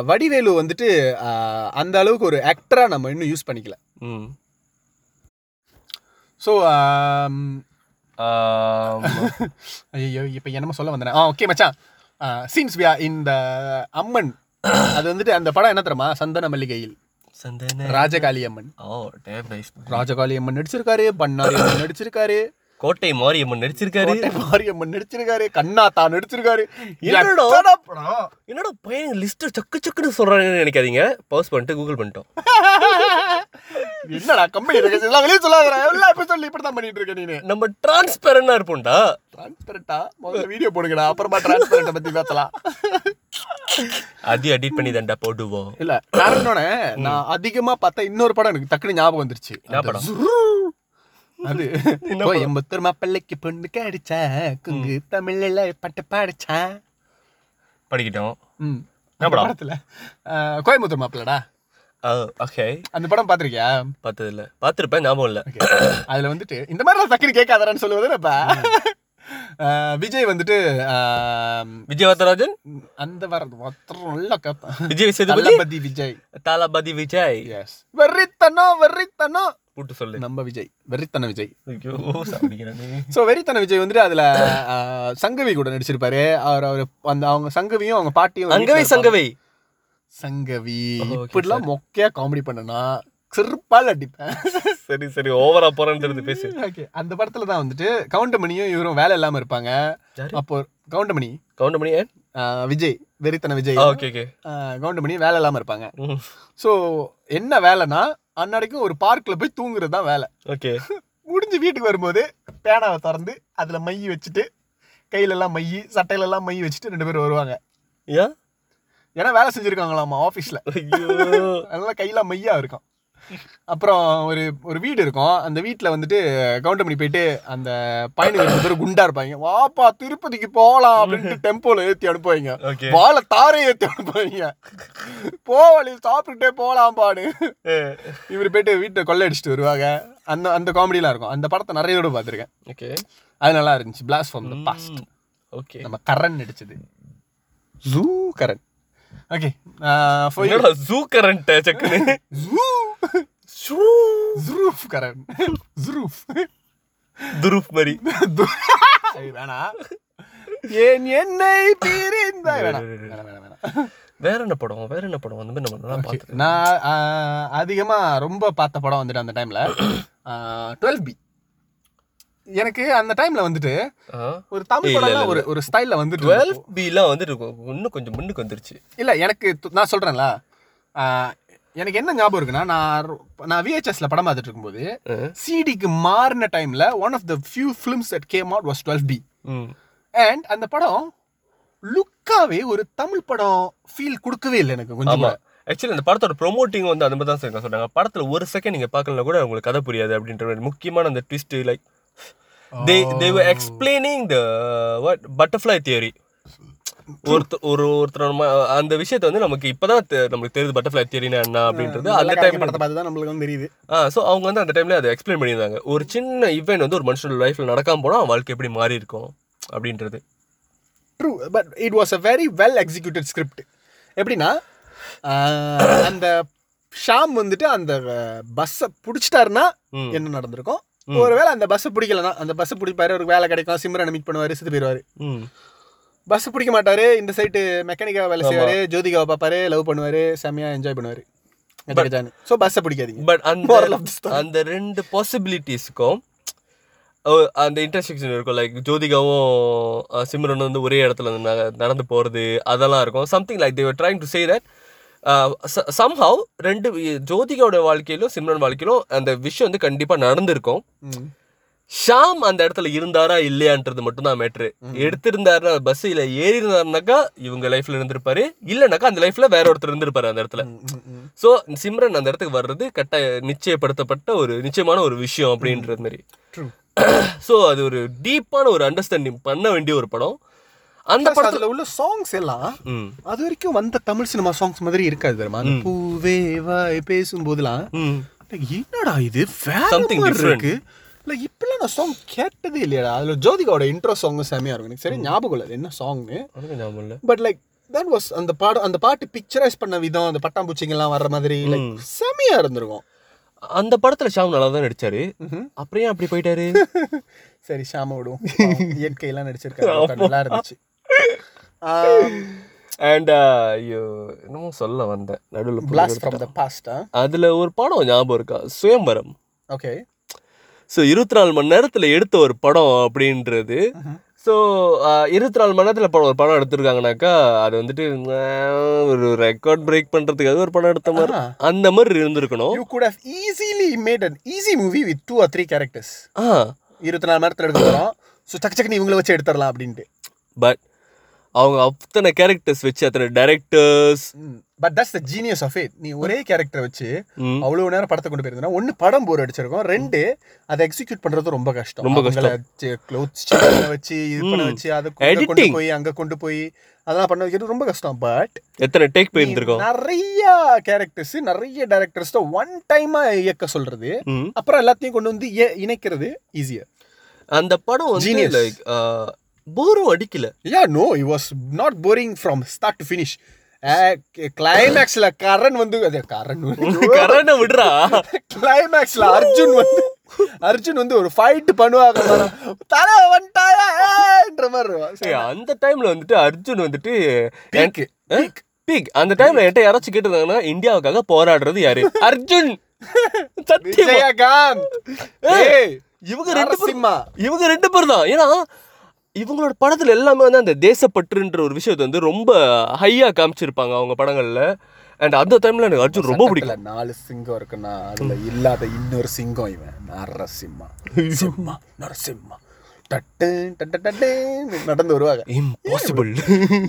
வடிவேலு வந்துட்டு அந்த அளவுக்கு ஒரு ஆக்டரா நம்ம இன்னும் யூஸ் பண்ணிக்கல. ஸோ. ஐயோ இப்போ என்னமோ சொல்ல வந்தேன். ஆ ஓகே மச்சான். சீன்ஸ் வியா இந்த அம்மன் அது வந்துட்டு அந்த படம் என்ன தெரியுமா? சந்தன மல்லிகையில். சந்தன Rajakaali Amman oh damn nice Rajakaali Amman நடிச்சிருக்காரு பண்ணாரி நடிச்சிருக்காரு. கோட்டை மாரியம்மன் நடிச்சிருக்காரு. மாரியம்மன் நடிச்சிருக்காரு கண்ணாத்தா நடிச்சிருக்காரு. என்னடா? என்னடா பையன் லிஸ்ட் சக்கு சக்குன்னு சொல்றாங்கன்னு நினைக்காதீங்க. பாஸ் பண்ணிட்டு கூகுள் பண்ணிட்டோம். என்னடா கம்பெனி இருக்கு எல்லாம் வெளியே சொல்லாத எல்லா எபிசோட்ல இப்படி தான் பண்ணிட்டு இருக்க நீனு. நம்ம டிரான்ஸ்பெரண்டா இருப்போம்டா. டிரான்ஸ்பரண்டா முதல்ல வீடியோ போடுங்கடா. அப்புறமா டிரான்ஸ்பரண்ட பத்தி பேசலாம். அதையும் எடிட் பண்ணி தான்டா போடுவோம். இல்ல காரணோட நான் அதிகமா பார்த்த இன்னொரு படம் எனக்கு டக்குனு ஞாபகம் வந்துருச்சு. என்ன படம்? அது கோயம்புத்தூர் மாப்பிள்ளைக்கு பொண்ணுக்கு அடிச்சா குங்கு தமிழ்ல பட்டு பாடிச்சா. படிக்கிட்டோம். ம். என்ன படம்? படத்துல கோயம்புத்தூர் மாப்பிள்ளடா? ஓகே அந்த படம் பாத்திருக்கியா பார்த்தது இல்ல பார்த்துருப்பேன் ஞாபகம் இல்ல. அதுல வந்துட்டு இந்த மாதிரி டக்குனு கேட்காதரான்னு சொல்லுவது விஜய் வந்துட்டு ஆஹ் விஜயவர்தராஜன் அந்த வர நல்லா கேட்பான் விஜய் சேதுபதி விஜய். தளபதி விஜய். எஸ் வெறித்தனம் வெறித்தனம் கூட்டு சொல்லு. நம்ம விஜய். வெறித்தன விஜய். ஸோ வெறித்தன விஜய் வந்துட்டு அதுல சங்கவி கூட நடிச்சிருப்பாரு. அவர் அவர் அந்த அவங்க சங்கவியும் அவங்க பாட்டியும் சங்கவை சங்கவி. okay, இப்படிலாம் மொக்கையா காமெடி பண்ணனா செருப்பால் அடிப்பேன். சரி சரி ஓவரா போறேன்றது பேசு. ஓகே அந்த படத்துல தான் வந்துட்டு கவுண்டமணியும் இவரும் வேலை இல்லாம இருப்பாங்க? அப்போ கவுண்டமணி. கவுண்டமணி விஜய் வெறித்தன விஜய். ஓகே ஓகே கவுண்டமணி வேலை இல்லாம இருப்பாங்க. ஸோ என்ன வேலைனா அன்னடைக்கும் ஒரு பார்க்ல போய் தூங்குறது தான் வேலை. ஓகே முடிஞ்சு வீட்டுக்கு வரும்போது பேனாவை திறந்து அதுல மை வச்சுட்டு கையில எல்லாம் மை சட்டையில எல்லாம் மை வச்சுட்டு ரெண்டு பேரும் வருவாங்க. ஏன்? ஏன்னா வேலை செஞ்சிருக்காங்களாமா ஆஃபீஸ்ல அதனால கையில மையா இருக்கும். அப்புறம் ஒரு ஒரு வீடு இருக்கும். அந்த வீட்டில் வந்துட்டு கவுண்டமணி போயிட்டு அந்த பயணி ரெண்டு பேரும் குண்டா இருப்பாங்க. வாப்பா திருப்பதிக்கு போகலாம் அப்படின்ட்டு டெம்போல ஏற்றி அனுப்புவாங்க. வாழை தாரை ஏற்றி அனுப்புவாங்க. போ வழி சாப்பிட்டுட்டே போகலாம் பாடு. இவர் போயிட்டு வீட்டை கொள்ளை அடிச்சுட்டு வருவாங்க. அந்த அந்த காமெடிலாம் இருக்கும். அந்த படத்தை நிறைய தடவை பார்த்துருக்கேன். ஓகே. அது நல்லா இருந்துச்சு. Blast from the past okay. நம்ம கரண் நடிச்சது. ஜூ கரண். ஓகே ஜூ கரண்ட் செக்குன்னு ஜூ ஜுரூஃப் கரண் ஜுரூஃப் துருப் மாதிரி. வேணாம் ஏன் என்னை பிரிந்தாய்? வேணாம் வேணாம் வேணாம் வேணாம் வேற என்ன படம்? வேற என்ன படம்? மாதிரி நம்ம நல்லா பார்த்து நான் ஆஹ், அதிகமா ரொம்ப பார்த்த படம் வந்துட்டு அந்த டைம்ல டுவெல் பி எனக்கு அந்த டைம்ல வந்துட்டு ஒரு தமிழ் படம் ஒரு ஒரு ஸ்டைல்ல வந்துட்டு டுவெல். பிலாம் வந்து இருக்கும். இன்னும் கொஞ்சம் முன்னுக்கு வந்துருச்சு. இல்ல எனக்கு நான் சொல்றேன்ல. எனக்கு என்ன ஞாபகம் இருக்குன்னா நான் நான் விஹெச்எஸ்ல படம் பார்த்துட்டு இருக்கும்போது. சிடிக்கு மாறின டைம்ல one of the few films that came out was twelve B. And அந்த படம் லுக்காவே ஒரு தமிழ் படம் ஃபீல் கொடுக்கவே இல்லை எனக்கு கொஞ்சம். ஆக்சுவலி அந்த படத்தோட ப்ரொமோட்டிங் வந்து அந்த மாதிரி தான் சார் சொன்னாங்க படத்துல ஒரு செகண்ட் நீங்க பார்க்கலனா கூட உங்களுக்கு கதை புரியாது அப்படின்ற மாதிரி முக்கியமான அந்த twist like they they were explaining the what butterfly theory ஒருத்தர் ஒரு ஒருத்தர் நம்ம அந்த விஷயத்தை வந்து நமக்கு இப்பதான் நமக்கு தெரியுது பட்டர்ஃப்ளை தியரினா என்ன அப்படின்றது. அந்த டைம் படத்தை பார்த்து தான் நம்மளுக்கு வந்து தெரியுது. ஆ ஸோ அவங்க வந்து அந்த டைம்ல அதை எக்ஸ்பிளைன் பண்ணியிருந்தாங்க. ஒரு சின்ன இவெண்ட் வந்து ஒரு மனுஷனோட லைஃப்ல நடக்காம போனா அவன் வாழ்க்கை எப்படி மாறி இருக்கும் அப்படின்றது. True but it was a very well executed script எப்படின்னா அந்த ஷாம் வந்துட்டு அந்த பஸ்ஸை பிடிச்சிட்டாருன்னா. என்ன நடந்திருக்கும்? ஒருவேளை அந்த பஸ்ஸை பிடிக்கலனா அந்த பஸ்ஸை பிடிப்பாரு ஒரு வேலை கிடைக்கும் சிம்ரனை மீட் பண்ணுவாரு செத்து போயிடுவாரு பஸ் பிடிக்க மாட்டாரு இந்த சைட்டு மெக்கானிக்கா வேலை செய்வாரு ஜோதிகாவை பார்ப்பாரு லவ் பண்ணுவாரு செம்மையா என்ஜாய் பண்ணுவாரு. ஸோ பஸ்ஸை பிடிக்காதீங்க. பட் அந்த. அந்த ரெண்டு பாசிபிலிட்டிஸ்க்கும் அந்த இன்டர்செக்ஷன் இருக்கும். லைக் ஜோதிகாவும் அஹ், சிம்ரனும் வந்து ஒரே இடத்துல நடந்து போகிறது அதெல்லாம் இருக்கும். Something like they're trying to say that somehow ரெண்டு ஜோதிகாவோட வாழ்க்கையிலும் சிம்ரன் வாழ்க்கையிலும் அந்த விஷயம் வந்து கண்டிப்பாக நடந்திருக்கும். ஷாம் அந்த இடத்துல இருந்தாரா இல்லையான்றது மட்டும் தான் மேட்ரு எடுத்திருந்தாருன்னா பஸ்ஸில் ஏறி இருந்தாருனாக்கா இவங்க லைஃப்ல இருந்திருப்பாரு. இல்லைனாக்கா அந்த லைஃப்ல வேற ஒருத்தர் இருந்திருப்பாரு அந்த இடத்துல. ஸோ சிம்ரன் அந்த இடத்துக்கு வர்றது கட்டாய நிச்சயப்படுத்தப்பட்ட ஒரு நிச்சயமான ஒரு விஷயம் அப்படின்றது மாதிரி. ஸோ அது ஒரு டீப்பான ஒரு அண்டர்ஸ்டாண்டிங் பண்ண வேண்டிய ஒரு படம். அந்த படத்துல உள்ள சாங்ஸ் எல்லாம் அது வரைக்கும் வந்த தமிழ் சினிமா சாங்ஸ் மாதிரி இருக்காது தெரியுமா? பூவே வாய் பேசும்போதெல்லாம் என்னடா இது? different. இருக்கு. இல்ல இப்பெல்லாம் நான் சாங் கேட்டதே இல்லையாடா. அதுல ஜோதிகாவோட இன்ட்ரோ சாங் செமையா இருக்கும். எனக்கு சரி ஞாபகம் இல்லை. என்ன சாங்னு ஞாபகம் இல்லை. பட் லைக் தட் வாஸ் அந்த பாடம் அந்த பாட்டு பிக்சரைஸ் பண்ண விதம் அந்த பட்டாம்பூச்சிங்கெல்லாம் வர்ற மாதிரி லைக் செமையா இருந்திருக்கும். அந்த படத்துல ஷாம் நல்லா தான் நடிச்சாரு. அப்புறம் அப்படி போயிட்டாரு? சரி ஷாம விடுவோம். இயற்கையெல்லாம் நடிச்சிருக்காரு. நல்லா இருந்துச்சு. அண்ட் ஐயோ என்னமோ சொல்ல வந்தேன். நடுவில் blast from the past ஆ? அதுல ஒரு படம் ஞாபகம் இருக்கா? சுயம்பரம். ஓகே ஸோ இருபத்தி நாலு மணி நேரத்தில் எடுத்த ஒரு படம் அப்படின்றது. ஸோ இருபத்தி நாலு மணி நேரத்தில் படம் ஒரு படம் எடுத்திருக்காங்கனாக்கா அது வந்துட்டு ஒரு ரெக்கார்ட் பிரேக் பண்ணுறதுக்காக ஒரு படம் எடுத்த மாதிரி அந்த மாதிரி இருந்திருக்கணும். You could how easily made an easy movie with two or three characters ah. இருபத்தி நாலு மணி நேரத்தில் எடுக்க போகிறோம் ஸோ டக்கு டக்குன்னு இவங்கள வச்சு எடுத்துடலாம் அப்படின்ட்டு. பட் அவங்க அத்தனை கேரக்டர்ஸ் வச்சு அத்தனை directors but that's the genius of it நீ ஒரே கேரக்டரை வச்சு. அவ்வளவு நேரம் படத்தை கொண்டு போயிருந்தா ஒன்னு படம் போர் அடிச்சிருக்கும் ரெண்டு அதை எக்ஸிக்யூட் பண்றது ரொம்ப கஷ்டம். ரொம்ப change வச்சு இது பண்ண வச்சு அதை கொண்டு-. போய் அங்க கொண்டு போய் அதெல்லாம் பண்ண வைக்கிறது ரொம்ப கஷ்டம். பட் எத்தனை டேக் போயிருந்திருக்கோம்? நிறைய கேரக்டர்ஸ் நிறைய டேரக்டர்ஸ் ஒன் டைமா இயக்க சொல்றது. அப்புறம் எல்லாத்தையும் கொண்டு வந்து இணைக்கிறது ஈஸியர் அந்த படம் வந்து. லைக் போரும் அடிக்கல. Ya no he was not boring from start to finish கிளைமேக்ஸ்ல கரண் வந்து அது கரண் கரண்ட விடுறா. கிளைமேக்ஸ்ல அர்ஜுன் வந்து அர்ஜுன் வந்து ஒரு ஃபைட் பண்ணுவாங்க. தலை வந்துட்டாயன்ற மாதிரி அந்த டைம்ல வந்துட்டு அர்ஜுன் வந்துட்டு Peak. பீக் அந்த டைம்ல என்கிட்ட யாராச்சும் கேட்டிருந்தாங்கன்னா இந்தியாவுக்காக போராடுறது யாரு? அர்ஜுன்! ஏய், இவங்க ரெண்டு பேரும் இவங்க ரெண்டு பேர் தான். ஏன்னா இவங்களோட படத்துல எல்லாமே வந்து அந்த தேசப்பற்றுன்ற ஒரு விஷயத்தை வந்து ரொம்ப ஹையா காமிச்சிருப்பாங்க அவங்க படங்கள்ல. அண்ட் அந்த டைம்ல எனக்கு அர்ஜுன் ரொம்ப பிடிக்கும். சட்டத்துல நாலு சிங்கம் இருக்குன்னா அதுல இல்லாத இன்னொரு சிங்கம் இவன். நரசிம்மா. சிம்மா நரசிம்மா. நடந்து வருவாங்க. இம்பாசிபிள்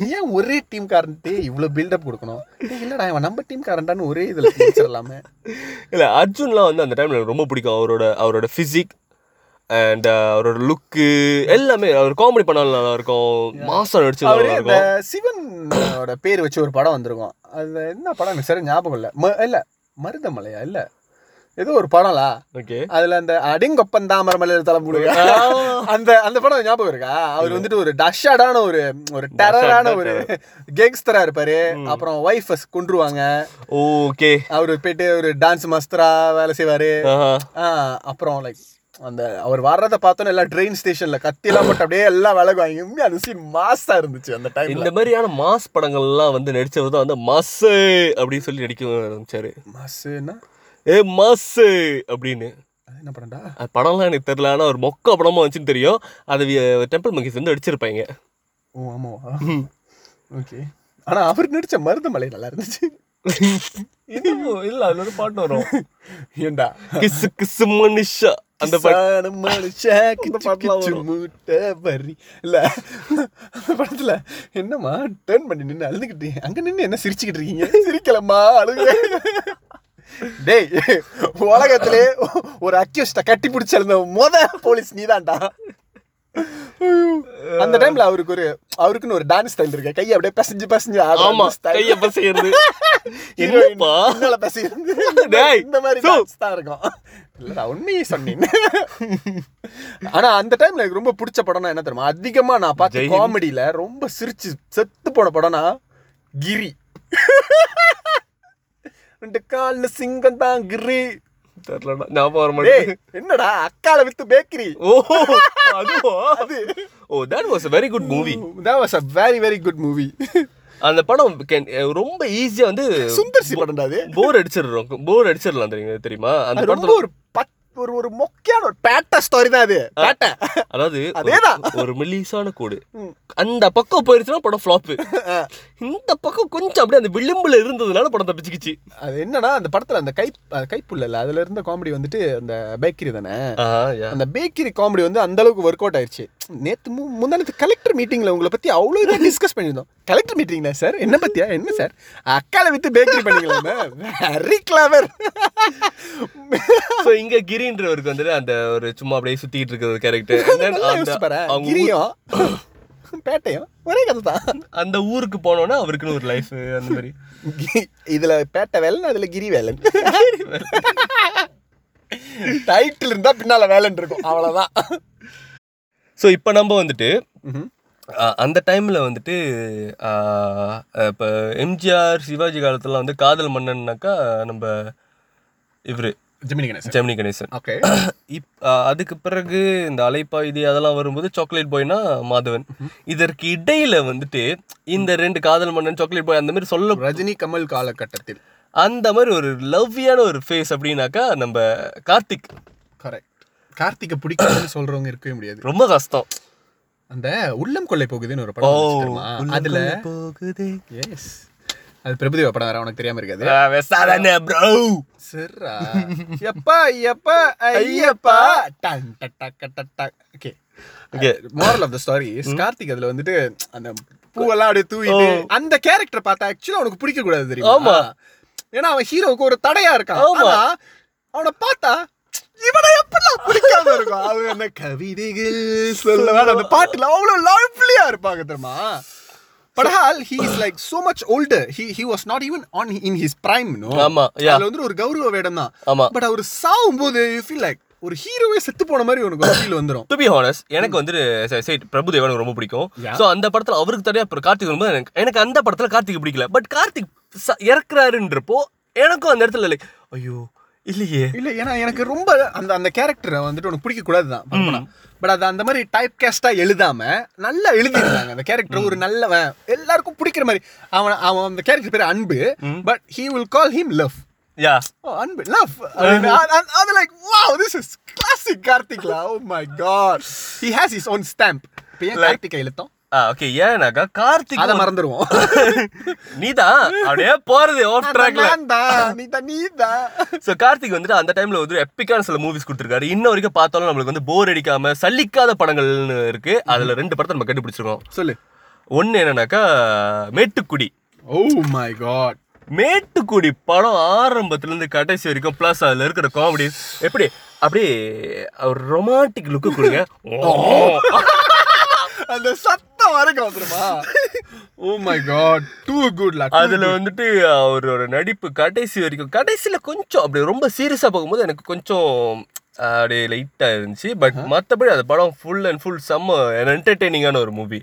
ஏன் ஒரே டீம் காரன்ட்டே இவ்வளவு பில்டப் கொடுக்கணும் இல்லடா இவன் நம்ம டீம் காரன்டான்னு ஒரே இதுல பிடிச்சிடலாமே இல்ல அர்ஜுன்லாம் வந்து அந்த டைம்ல எனக்கு ரொம்ப பிடிக்கும். அவரோட அவரோட பிசிக் அண்ட் அவரோட லுக்கு எல்லாமே அவர் காமெடி பண்ணாலும் நல்லா இருக்கும் மாசம் நடிச்சது அவரு நல்லா இருக்கும் சிவனோட பேர் வச்சு ஒரு படம் வந்திருக்கும். அது என்ன படம்? எனக்கு சரி ஞாபகம் இல்ல. ம- இல்ல மருதமலையா? இல்ல. ஏதோ ஒரு படம்லா? ஓகே அதுல அந்த அடிங்கொப்பன் தாமர மலையில தலைமுடியா அந்த அந்த படம் ஞாபகம் இருக்கா? அவர் வந்துட்டு ஒரு டஷாடான ஒரு ஒரு டெரரான ஒரு கேங்ஸ்டரா இருப்பாரு. அப்புறம் ஒய்ஃப் கொன்றுவாங்க. ஓகே அவரு போயிட்டு ஒரு டான்ஸ் மாஸ்டரா வேலை செய்வாரு. அப்புறம் லைக் அந்த அவர் வர்றத பார்த்தோன்னே எல்லாம் ட்ரெயின் ஸ்டேஷன்ல கத்தியெல்லாம் போட்டு அப்படியே எல்லாம் விலகுவாங்க உண்மையா அந்த சீன் மாசா இருந்துச்சு அந்த டைம்ல இந்த மாதிரியான மாஸ் படங்கள்லாம் வந்து நடிச்சவர் தான் வந்து மாசு அப்படின்னு சொல்லி நடிக்க ஆரம்பிச்சாரு. மாசுன்னா? ஏ மாசு அப்படின்னு. என்ன படம்டா? அது படம்லாம் எனக்கு தெரியல ஆனால் ஒரு மொக்க படமா வந்துச்சுன்னு தெரியும். அது டெம்பிள் மங்கிஸ் வந்து அடிச்சிருப்பாங்க ஓ ஆமாவா? ஓகே. ஆனா அவர் நடிச்ச மருதமலை நல்லா இருந்துச்சு. இல்ல அதுல ஒரு பாட்டு வரும். ஏண்டா? கிசு கிசு மனுஷா அந்த பாட்டு. மனுஷா, கிச்சு வரும். மூட்டை வரி. இல்ல அந்த படத்துல என்னம்மா டேர்ன் பண்ணி நின்னு அழுதுகிட்டு அங்க நின்னு என்ன சிரிச்சுக்கிட்டு இருக்கீங்க? சிரிக்கலம்மா அழுகு. டேய் உலகத்திலே ஒரு அக்யூஸ்ட கட்டி பிடிச்சிருந்த முத போலீஸ் நீதான்டா. அந்த டைம்ல அவருக்கு ஒரு அவருக்குன்னு ஒரு டான்ஸ் ஸ்டைல் இருக்கு. கையை அப்படியே பசஞ்சு பசஞ்சு ஆமா கைய பசையிறது. என்னப்பா? பின்னால பசையிறது. இந்த மாதிரி dance தான் இருக்கும். இல்லடா உண்மையை சொன்னீங்க ஆனா அந்த டைம்ல எனக்கு ரொம்ப பிடிச்ச படம்னா என்ன தெரியுமா? அதிகமா நான் பார்த்த. காமெடியில ரொம்ப சிரிச்சு செத்து போன படம்னா கிரி. ரெண்டு கால்ல சிங்கம் தான் கிரி தெரியலடா. ஞாபகம் வர மாட்டேங்குது. என்னடா அக்கால வித்து பேக்கரி ஓ அதுவா? அது. ஓ that was a very good movie that was a very very good movie. அந்த படம் can- ரொம்ப ஈஸியா வந்து சுந்தர் சி படம்டா அது. போர் அடிச்சிடுறோம். போர் அடிச்சிடலாம் தெரியுங்க தெரியுமா? அந்த படத்துல ஒரு பத் ஒரு ஒரு மொக்கையான ஒரு பேட்ட ஸ்டோரி தான் அது. பேட்ட. அதாவது அதேதான். ஒரு- மெல்லிசான கோடு. அந்த பக்கம் போயிருச்சுன்னா படம் ஃப்ளாப்பு இந்த பக்கம் கொஞ்சம் அப்படியே அந்த விளிம்புல இருந்ததுனால படம் தப்பிச்சுக்கிச்சு. அது என்னன்னா அந்த படத்துல அந்த கை கைப்புள்ள இல்ல அதுல இருந்த காமெடி வந்துட்டு அந்த பேக்கரி தானே. அந்த பேக்கரி காமெடி வந்து அந்த அளவுக்கு ஒர்க் அவுட் ஆயிருச்சு. நேத்து முந்தானத்து கலெக்டர் மீட்டிங்ல உங்களை பத்தி அவ்வளோ இதாக டிஸ்கஸ் பண்ணியிருந்தோம். கலெக்டர் மீட்டிங்னா சார் என்ன பத்தியா? என்ன சார் அக்கால வித்து பேக்கரி பண்ணிக்கலாமே வெரி கிளவர் So, இங்க கிரின்றவருக்கு வந்துட்டு அந்த ஒரு சும்மா அப்படியே சுத்திட்டு இருக்கிற ஒரு கேரக்டர் பேட்டையும் ஒரே கதை தான் அந்த ஊருக்கு போனோன்னா அவருக்குன்னு ஒரு லைஃப் அந்த மாதிரி. இதுல பேட்டை வேலன் அதுல கிரி வேலன் டைட்டில் இருந்தா பின்னால வேலன் இருக்கும். அவ்வளவுதான். ஸோ இப்போ நம்ம வந்துட்டு அந்த டைம்ல வந்துட்டு இப்போ எம்ஜிஆர் சிவாஜி காலத்துல வந்து காதல் மன்னன்னாக்கா நம்ம இவரு. ஜெமினி கணேசன். ஜெமினி கணேசன். ஓகே. இப் அதுக்கு பிறகு இந்த அலைப்பாயுதி அதெல்லாம் வரும்போது சாக்லேட் பாய்னா மாதவன். இதற்கு இடையில வந்துட்டு இந்த ரெண்டு காதல் மன்னன் சாக்லேட் பாய் அந்த மாதிரி சொல்ல ரஜினி கமல் காலகட்டத்தில். அந்த மாதிரி ஒரு லவ்வியான ஒரு ஃபேஸ் அப்படின்னாக்கா நம்ம கார்த்திக். கரெக்ட் கார்த்திகை பிடிக்காதுன்னு சொல்றவங்க இருக்கவே முடியாது. ரொம்ப கஷ்டம். அந்த உள்ளம் கொள்ளை போகுதுன்னு ஒரு படம்? அதுல போகுதே. எஸ் அது பிரபுதேவா படம் வேற உனக்கு தெரியாம இருக்காது. வெசாதானே ப்ரோ சரிடா எப்பா எப்பா ஐயப்பா. டன் டக் டக் டக் okay moral of the story Karthik அதுல வந்துட்டு அந்த பூவெல்லாம் அப்படியே தூவிட்டு அந்த கேரக்டர் பார்த்தா ஆக்சுவலா அவனுக்கு பிடிக்க கூடாது தெரியுமா? ஆமா. ஏன்னா அவன் ஹீரோவுக்கு ஒரு தடையா இருக்கான். ஆனா அவனை பார்த்தா இவனை எப்படிலாம் பிடிக்காம இருக்கும்? அவன் அந்த கவிதைகள்? சொல்லவான. அந்த பாட்டுல அவ்வளவு லவ்லியா இருப்பாங்க தெரியுமா? படஹால் he is like so much older he he was not even on in his prime no ஆமா யா அதுல வந்து ஒரு கௌரவ வேடம் தான் ஆமா. பட் அவர் சாவும் போது யூ ஃபீல் லைக் ஒரு ஹீரோவே செத்து போன மாதிரி உனக்கு ஒரு ஃபீல் வந்துரும். டு பி ஹானஸ்ட் எனக்கு வந்து சரி பிரபுதேவா எனக்கு ரொம்ப பிடிக்கும். ஸோ அந்த படத்துல அவருக்கு தனியா அப்புறம் கார்த்திக் வரும்போது எனக்கு எனக்கு அந்த படத்துல கார்த்திக் பிடிக்கல. பட் கார்த்திக் ச- இறக்குறாருன்றப்போ எனக்கும் அந்த இடத்துல லைக் ஐயோ இல்லையே. இல்ல ஏன்னா எனக்கு ரொம்ப அந்த அந்த கேரக்டரை வந்துட்டு உனக்கு பிடிக்க கூடாது தான் பட் அது அந்த மாதிரி டைப் கேஸ்டா எழுதாம நல்லா எழுதிருந்தாங்க அந்த கேரக்டர் ஒரு நல்லவன். எல்லாருக்கும் பிடிக்கிற மாதிரி. அவன் அவன் அந்த கேரக்டர் பேர் Anbu. But he will call him love yeah Anbu. Love அது like wow this is classic கார்த்திக்லா O my god he has his own stamp இப்போ ஏன் கார்த்திக் எழுத்தோம் ஓகே ஏன்னாக்கா கார்த்திக் அதை மறந்துடுவோம் நீதான் அப்படியே போறது ஆஃப் ட்ராக்ல நீ தான் நீ தான் ஸோ கார்த்திக் வந்துட்டு அந்த டைம்ல வந்து எப்பிக்கான சில மூவிஸ் கொடுத்துருக்காரு. இன்ன வரைக்கும் பார்த்தாலும் நம்மளுக்கு வந்து போர் அடிக்காம சலிக்காத படங்கள்னு இருக்கு. அதுல ரெண்டு படத்தை நம்ம கண்டுபிடிச்சிருக்கோம். சொல்லு. ஒன்னு என்னன்னாக்கா மேட்டுக்குடி. ஓ மை காட் மேட்டுக்குடி படம் ஆரம்பத்துல இருந்து கடைசி வரைக்கும் ப்ளஸ் அதுல இருக்கிற காமெடி எப்படி? அப்படியே ரொமான்டிக் லுக்கு கொடுங்க. அந்த சத்தம் வரைக்கும் வந்துருமா? ஓ my god too good luck அதுல வந்துட்டு அவரோட நடிப்பு கடைசி வரைக்கும் கடைசியில கொஞ்சம் அப்படி ரொம்ப சீரியஸா போகும்போது எனக்கு கொஞ்சம் அப்படியே லைட்டா இருந்துச்சு. பட் மத்தபடி அந்த படம் ஃபுல் அண்ட் ஃபுல் செம்ம என்டர்டெய்னிங்கான ஒரு மூவி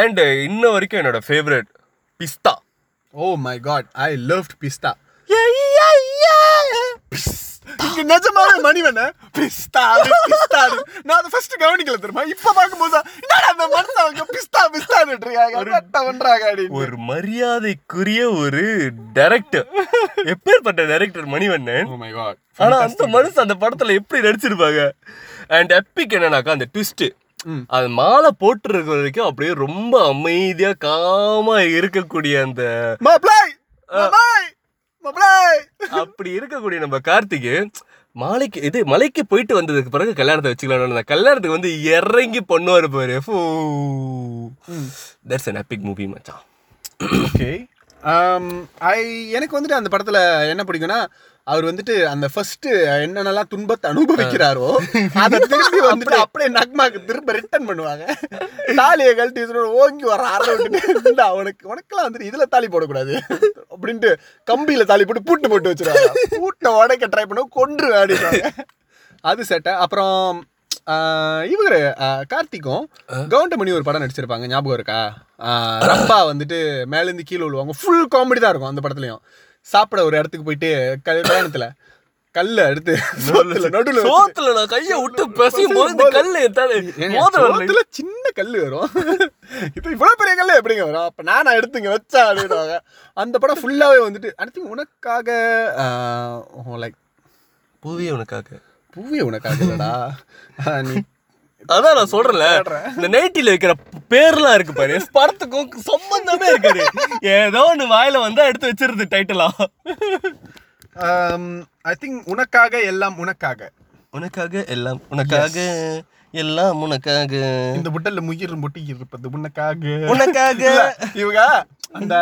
அண்ட் இன்ன வரைக்கும் என்னோட favourite Pistha. Oh my god I loved Pistha. இங்க நிஜமாவே மணிவன பிஸ்தா பிஸ்தா. நான் அதை ஃபர்ஸ்ட் கவனிக்கல தெரியுமா? இப்ப பார்க்கும்போது என்னடா அந்த மனுஷன் பிஸ்தா பிஸ்தா இருக்காங்க பண்றாங்க அப்படின்னு. ஒரு மரியாதைக்குரிய ஒரு டைரக்டர் எப்பேற்பட்ட டைரக்டர் மணிவண்ணன்? காட் ஆனா அந்த மனுஷன் அந்த படத்துல எப்படி நடிச்சிருப்பாங்க? அண்ட் எப்பிக் என்னன்னாக்கா அந்த ட்விஸ்ட். அது மாலை போட்டுருக்க வரைக்கும் அப்படியே ரொம்ப அமைதியா காமா இருக்கக்கூடிய அந்த மாப்ளை மாப்ளை மாப்ளை அப்படி இருக்கக்கூடிய நம்ம கார்த்திக் மாலைக்கு இது மலைக்கு போயிட்டு வந்ததுக்கு பிறகு கல்யாணத்தை வச்சுக்கலாம் கல்யாணத்துக்கு வந்து இறங்கி பண்ணுவாரு பாரு. தட்ஸ் an epic மூவி மச்சான். ஓகே ஐ எனக்கு வந்துட்டு அந்த படத்துல என்ன பிடிக்கும்னா அவர் வந்துட்டு அந்த ஃபர்ஸ்ட் என்னென்னலாம் துன்பத்தை அனுபவிக்கிறாரோ அதை திரும்பி வந்துட்டு அப்படியே நக்மாக்கு திரும்ப ரிட்டர்ன் பண்ணுவாங்க. தாலியை கழட்டி ஓங்கி வர "இந்தா, உனக்கு உனக்கெல்லாம் வந்துட்டு இதுல தாலி போடக்கூடாது அப்படின்ட்டு கம்பியில தாலி போட்டு பூட்டு போட்டு வச்சிருவாங்க. பூட்டை உடைக்க ட்ரை பண்ண கொன்று ஆடிடுவாங்க. அது செட்ட அப்புறம் இவரு கார்த்திக்கும் கவுண்டமணி ஒரு படம் நடிச்சிருப்பாங்க. ஞாபகம் இருக்கா? ரம்பா வந்துட்டு மேலேருந்து கீழே விழுவாங்க. ஃபுல் காமெடி தான் இருக்கும் அந்த படத்துலயும். சாப்பிட ஒரு இடத்துக்கு போயிட்டு கல்யாணத்துல கல்ல எடுத்து நடுவுல சோத்துல நான் கைய விட்டு பசியும் போது கல்லு என் தலை ஏங்க, மோதிரம் இல்லை. சோத்துல சின்ன கல்லு வரும். இப்போ இவ்வளவு பெரிய கல்லு எப்படிங்க வரும்? அப்ப நானா எடுத்துங்க வச்சா அப்படின்னுவாங்க. அந்த படம் ஃபுல்லாவே வந்துட்டு அடுத்து உனக்காக லைக் பூவே உனக்காக. பூவே உனக்காக இல்லடா. நீ அதான் நான் சொல்றேன்ல. இந்த நைட்டில வைக்கிற பேர்லாம் இருக்கு பாரு. படத்துக்கும் சம்பந்தமே இருக்காது. ஏதோ ஒண்ணு வாயில வந்தா எடுத்து வச்சிருது டைட்டிலா ஐ திங்க் உனக்காக எல்லாம் உனக்காக. உனக்காக எல்லாம் உனக்காக எல்லாம் உனக்காக. இந்த புட்டல்ல முயிர் முட்டி இருப்பது உனக்காக. உனக்காக. இவங்க அந்த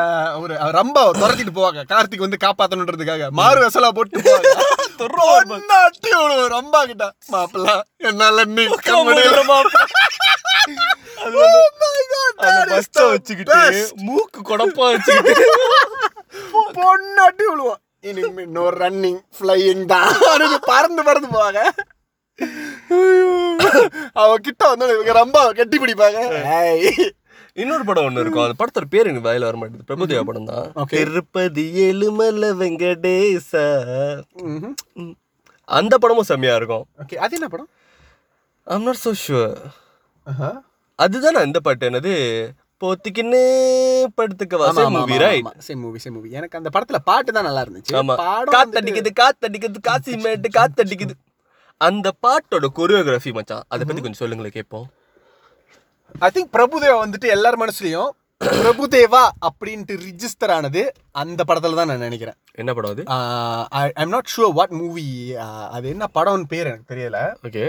ஒரு ரம்ப துரத்திட்டு போவாங்க. கார்த்திக் வந்து காப்பாத்தணுன்றதுக்காக. மாறு வசலா போட்டு போவாங்க. பொண்ணாட்டி ஒரு ரம்பா கிட்ட மாப்பிள்ள என்னால நிக்க முடியல. அது Oh வச்சுக்கிட்டு. மூக்கு கொடப்பா வச்சுக்கிட்டு. பொண்ணாட்டி விழுவோம் இனிமே நோ ரன்னிங் ஃப்ளையிங் தான். பறந்து பறந்து போவாங்க. அவ கிட்ட வந்து இவங்க ரொம்ப கட்டி பிடிப்பாங்க. இன்னொரு படம் ஒண்ணு இருக்கும். அந்த படத்தோட பேர் எனக்கு வாயில வர மாட்டேங்குது. பிரபுதேவா படம் தான். திருப்பதி ஏழுமலை வெங்கடேசா. அந்த படமும் செம்மையா இருக்கும். ஓகே. அது என்ன படம்? ஐம் நாட் சோ ஷுவர் ஆஹா. அதுதான் இந்த பாட்டு? என்னது? போத்திக்கின்னு படுத்துக்க வாச movie right same movie same movie எனக்கு அந்த படத்துல பாட்டு தான் நல்லா இருந்துச்சு. ஆமா. காத்தடிக்குது காத்தடிக்குது காசி மேட்டு காத்தடிக்குது. அந்த பாட்டோட கொரியோகிராஃபி மச்சான் அதை பத்தி கொஞ்சம் சொல்லுங்களேன் கேட்போம் ஐ திங்க் பிரபுதேவா வந்துட்டு எல்லார் மனசுலயும் பிரபுதேவா அப்படின்ட்டு ரிஜிஸ்டர் ஆனது அந்த படத்துல தான் நான் நினைக்கிறேன். என்ன படம் அது? I'm not sure what movie அது என்ன படம்னு பேர் எனக்கு தெரியல. ஓகே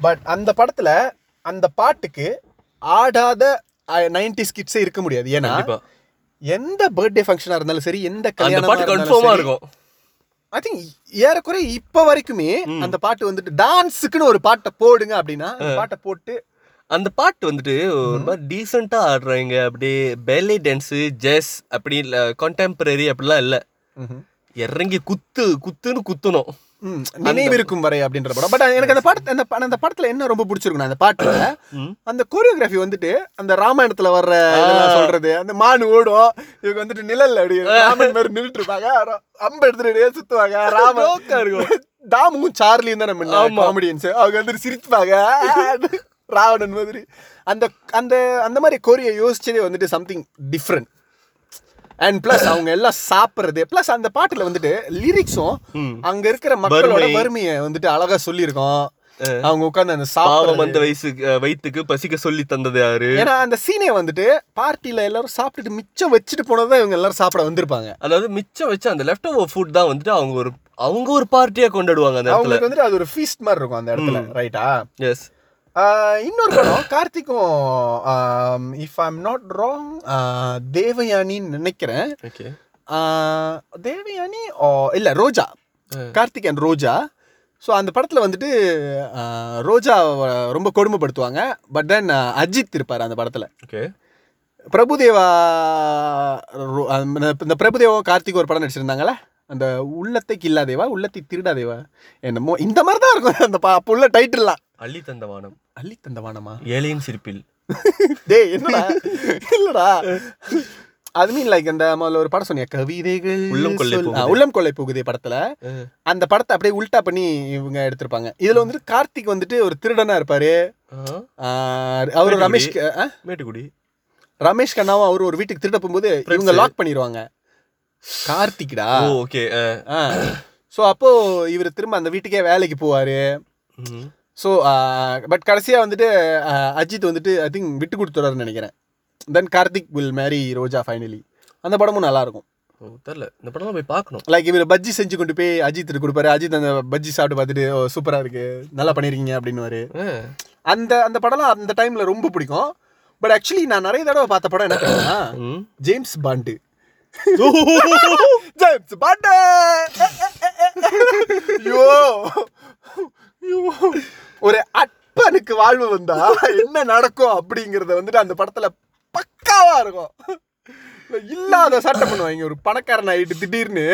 பட் அந்த படத்துல அந்த பாட்டுக்கு ஆடாத நைன்டி ஸ்கிட்ஸே இருக்க முடியாது. ஏன்னா எந்த பர்த்டே ஃபங்க்ஷனா இருந்தாலும் சரி எந்த அந்த கல்யாணமா இருக்கும். ஐ திங்க் ஏறக்குறை இப்ப வரைக்குமே அந்த பாட்டு வந்துட்டு டான்ஸுக்குன்னு ஒரு பாட்டை போடுங்க அப்படின்னா பாட்டை போட்டு அந்த பாட்டு வந்துட்டு ஒரு மாதிரி டீசெண்டா ஆடுறாங்க. அப்படியே பேலே டான்ஸ் ஜெஸ் அப்படி இல்ல கான்டெம்பரரி அப்படிலாம் இல்ல. இறங்கி குத்து குத்துன்னு குத்தணும். ம், நினைவிருக்கும் வரை அப்படின்ற படம். பட் எனக்கு அந்த பாட்டு அந்த அந்த படத்துல என்ன ரொம்ப பிடிச்சிருக்குன்னா அந்த பாட்டுல. அந்த கோரியோகிராஃபி வந்துட்டு அந்த ராமாயணத்துல வர்ற சொல்றது அந்த மானு ஓடும். இவங்க வந்துட்டு நிழல்ல அப்படி ராமன் மாதிரி நின்றுட்டு இருப்பாங்க அம்பு எடுத்துட்டு சுத்துவாங்க. ராமன் தாமும் சார்லியும் தான் நம்ம காமெடியன்ஸ் அவங்க வந்துட்டு சிரிப்பாங்க. ராவணன் மாதிரி. அந்த அந்த அந்த மாதிரி கோரியை யோசிச்சதே வந்துட்டு சம்திங் டிஃப்ரெண்ட் அண்ட் பிளஸ் அவங்க எல்லாம் சாப்பிடுறது. பிளஸ் அந்த பாட்டுல வந்துட்டு லிரிக்ஸும். அங்க இருக்கிற மக்களோட வறுமை. வறுமையை வந்துட்டு அழகா சொல்லியிருக்கோம் அவங்க உட்கார்ந்து அந்த பாவம் சாப்பிடுறது. அந்த வயசுக்கு அஹ், வயித்துக்கு பசிக்க சொல்லி தந்தது யாரு? ஏன்னா அந்த சீனே வந்துட்டு பார்ட்டில எல்லாரும் சாப்பிட்டுட்டு மிச்சம் வச்சுட்டு போனதான் இவங்க எல்லாரும் சாப்பிட வந்திருப்பாங்க. அதாவது மிச்சம் வச்ச அந்த லெஃப்ட் ஓவர் ஃபுட் தான் வந்துட்டு அவங்க ஒரு அவங்க ஒரு பார்ட்டியா கொண்டாடுவாங்க அந்த இடத்துல. அவங்களுக்கு வந்துட்டு அது ஒரு ஃபீஸ்ட் மாதிரி இருக்கும் அந்த இடத்துல ரைட்டா எஸ் இன்னொரு படம் கார்த்திக்கும் if I am not wrong தேவயானின்னு நினைக்கிறேன். தேவயானி இல்ல ரோஜா. கார்த்திக் அண்ட் ரோஜா. ஸோ அந்த படத்தில் வந்துட்டு ரோஜா ரொம்ப கொடுமைப்படுத்துவாங்க. பட் தென் அஜித் இருப்பார் அந்த படத்தில். ஓகே. பிரபுதேவா இந்த பிரபுதேவா கார்த்திக் ஒரு படம் நடிச்சிருந்தாங்களே அந்த உள்ளத்தை கில்லாதேவா? உள்ளத்தை திருடாதேவா? என்னமோ இந்த மாதிரி தான் இருக்கும். அந்த அப்போ உள்ள டைட்டில்லாம் அள்ளி தந்த வானம் அள்ளி தந்த வானமா ஏழையின் சிரிப்பில். டேய் என்னடா? இல்லடா. அது மீன் லைக் அந்த முதல்ல ஒரு படம் சொன்னியா? கவிதைகள் உள்ளம் கொள்ளை உள்ளம் கொள்ளை போகுதே படத்துல. அந்த படத்தை அப்படியே உல்டா பண்ணி இவங்க எடுத்திருப்பாங்க. இதுல வந்துட்டு கார்த்திக் வந்துட்டு ஒரு திருடனா இருப்பாரு. அவரு. ரமேஷ்? மேட்டுக்குடி. ரமேஷ் கண்ணாவும் அவரு ஒரு வீட்டுக்கு திருட போகும்போது இவங்க லாக் பண்ணிடுவாங்க. கார்த்திக்டா? ஓகே ஸோ அப்போ இவர் திரும்ப அந்த வீட்டுக்கே வேலைக்கு போவாரு. ஸோ பட் கடைசியாக வந்துட்டு ஆ, அஜித் வந்துட்டு ஐ திங்க் விட்டு கொடுத்துறாருன்னு நினைக்கிறேன். Then Karthik will marry Roja finally அந்த படமும் நல்லா இருக்கும் ஓ தெரியல. இந்த படம் போய் பார்க்கணும். லைக் இவர் பஜ்ஜி செஞ்சு கொண்டு போய் அஜித் கொடுப்பாரு. அஜித் அந்த பஜ்ஜி சாப்பிட்டு பார்த்துட்டு சூப்பராக இருக்கு. நல்லா பண்ணிருக்கீங்க அப்படின்னு அந்த அந்த படம்லாம் அந்த டைம்ல ரொம்ப பிடிக்கும். பட் ஆக்சுவலி நான் நிறைய தடவை பார்த்த படம் என்ன. ஜேம்ஸ் பாண்டு ஜேம்ஸ் பாண்டு ஐயோ. ஒரு அற்பனுக்கு வாழ்வு வந்தா என்ன நடக்கும் அப்படிங்கறத வந்துட்டு அந்த படத்துல பக்காவா இருக்கும். இல்லாத சட்டம் பண்ணுவாங்க ஒரு பணக்காரன் ஆயிட்டு திடீர்னு.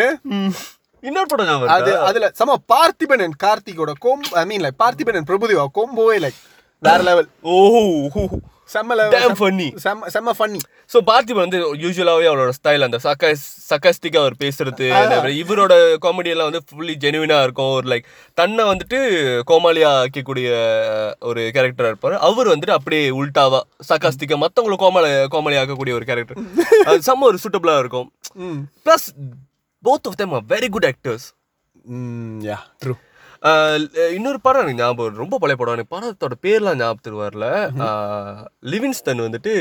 இன்னொரு படம் அது? அதுல சம பார்த்திபன் அண்ட் கார்த்திகோட Kom I mean like Parthiban and Prabhudeva கோம்போவே like வேற லெவல் ஓ செம்ம Damn லெவல் funny. செம்ம செம்ம ஃபன்னி ஸோ பார்த்திபன் வந்து யூஸ்வலாகவே அவரோட ஸ்டைல் அந்த சக்க சக்கஸ்டிக்காக அவர் பேசுறது இவரோட காமெடி எல்லாம் வந்து ஃபுல்லி ஜெனுவினாக இருக்கும். ஒரு லைக் தன்னை வந்துட்டு கோமாளியா ஆக்கக்கூடிய ஒரு கேரக்டராக இருப்பார். அவர் வந்துட்டு அப்படியே உல்டாவா சக்காஸ்டிக்கா மற்றவங்களை கோமாளி கோமாளி ஆக்கக்கூடிய ஒரு கேரக்டர் அது செம்ம ஒரு சூட்டபிளாக இருக்கும். Plus both of them are very good actors yeah true இன்னொரு படம் எனக்கு ஞாபகம். ரொம்ப பழைய படம். எனக்கு படத்தோட பேர்லாம் ஞாபகத்துக்கு வரல ஆஹ், லிவிங்ஸ்டன் வந்துட்டு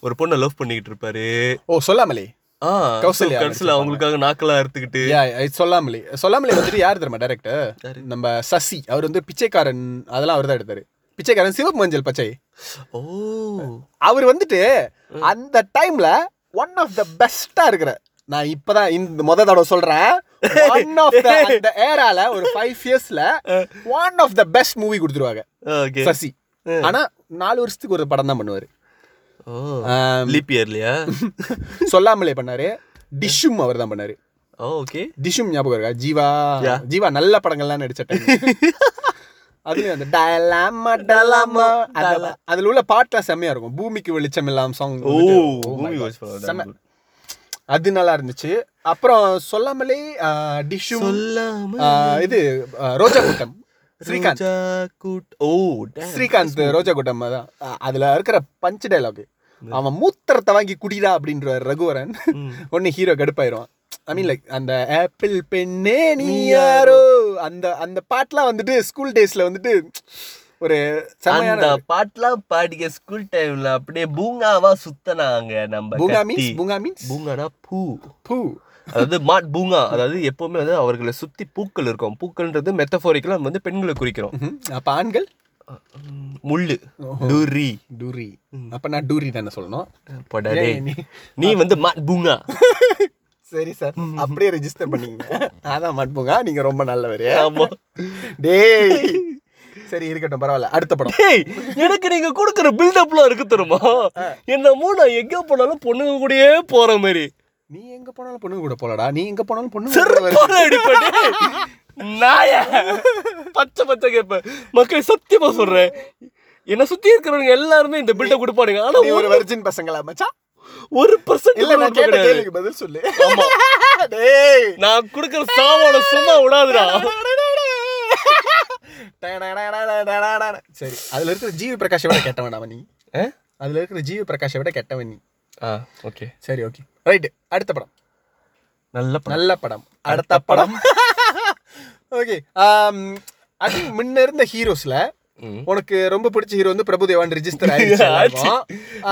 ஒரு பொண்ணை லவ் பண்ணிக்கிட்டு இருப்பாரு. ஓ சொல்லாமலே? கௌசல்யா கடைசியில் அவங்களுக்காக நாக்கெல்லாம் அறுத்துக்கிட்டு. சொல்லாமலே. சொல்லாமலே வந்துட்டு யார் தெரியுமா டேரக்டர் நம்ம சசி. அவர் வந்து பிச்சைக்காரன். அதெல்லாம் அவர் தான் எடுத்தாரு. பிச்சைக்காரன் சிவப்பு மஞ்சள் பச்சை. ஓ. அவர் வந்துட்டு அந்த டைம்ல ஒன் ஆஃப் த பெஸ்டா இருக்கிற நான் இப்பதான் இந்த முத தடவை சொல்றேன். ஒன் ஆஃப் த அந்த ஏரால ஒரு ஃபைவ் இயர்ஸ்ல one of the best movie கொடுத்துருவாங்க. சசி ஆனா நாலு வருஷத்துக்கு ஒரு படம் தான் பண்ணுவாரு. லீப் இயர்லையா சொல்லாமலே பண்ணாரு. டிஷ்ஷும் அவர் தான் பண்ணாரு. ஓகே டிஷ்ஷும் ஞாபகம் இருக்கா? ஜீவா. ஜீவா நல்ல படங்கள்லாம் நடிச்ச டைம் அதுலயும் அந்த டலாமா அதுல உள்ள பாட்டுலாம் செம்மையா இருக்கும். பூமிக்கு வெளிச்சம் இல்லாம் சாங் ஓ செம்ம. அது நல்லா இருந்துச்சு. அப்புறம் சொல்லாமலே ஆ, இது ரோஜா கூட்டம் ஸ்ரீகாந்த். கூட் ஓ. ஸ்ரீகாந்த் ரோஜா கூட்டம் அதான். ஆ, அதுல இருக்கிற பஞ்ச் டைலாக் அவன் மூத்திரத்தை வாங்கி குடிடா அப்படின்ற ரகுவரன். உடனே ஹீரோ கடுப்பாயிருவான் ஐ மீன் லைக் அந்த ஆப்பிள் பெண்ணே நீ யாரோ? அந்த அந்த பாட்டுலாம் வந்துட்டு ஸ்கூல் டேஸ்ல வந்துட்டு ஒரு அந்த பாட்டுலாம் பாடிய ஸ்கூல் டைம்ல அப்படியே பூங்காவா சுத்தனாங்க நம்ம பூங்கா. மீன்ஸ் பூங்கா மீன்ஸ் பூங்கானா பூ. பூ. அதாவது மாட் பூங்கா அதாவது எப்பவுமே வந்து அவர்களை சுத்தி பூக்கள் இருக்கும். பூக்கள்ன்றது மெத்தஃபோரிக்கலா வந்து பெண்களை குறிக்கிறோம். அப்ப ஆண்கள்? முள்ளு டூரி. டூரி. அப்ப நான் டூரி தானே சொல்லணும். படாடே நீ- வந்து மாட் பூங்கா. சரி சார். அப்படியே ரெஜிஸ்டர் பண்ணீங்க அதான் மட்புங்க நீங்க ரொம்ப நல்லவர். ஆமா. டேய். சரி இருக்கட்டும் பரவாயில்ல. அடுத்த படம். எனக்கு நீங்க கொடுக்குற பில்டப்லாம் இருக்கு தெரியுமா? என்னமோ நான் எங்க போனாலும் பொண்ணுங்க கூடயே போற மாதிரி நீ எங்க போனாலும் பொண்ணு கூட போலடா. நீ எங்க போனாலும் பொண்ணு. நாய. பச்சை பச்சை கேப்ப மக்கள் சத்தியமா சொல்றேன். என்ன சுத்தி இருக்கிறவங்க எல்லாருமே இந்த பில்ட கொடுப்பானுங்க ஆனா ஒரு வர்ஜின் பசங்களா மச்சான்? ஒரு பர்சன்ட் இல்ல நான் கேட்ட கேள்விக்கு பதில் சொல்லு. நான் குடுக்கற சாவோட சும்மா விடாதுடா சரி அதுல இருக்கிற ஜிவி பிரகாஷை விட கெட்ட வேண்டாம் நீ ஆ? அதுல இருக்கிற ஜிவி பிரகாஷை விட கெட்டவன் நீ ஆ ஓகே சரி ஓகே ரைட் அடுத்த படம் நல்ல நல்ல படம் அடுத்த படம் ஓகே அது முன்ன இருந்த ஹீரோஸ்ல உனக்கு ரொம்ப பிடிச்ச ஹீரோ வந்து பிரபுதேவான் ரிஜிஸ்டர் ஆச்சு. ஆயிடுச்சு.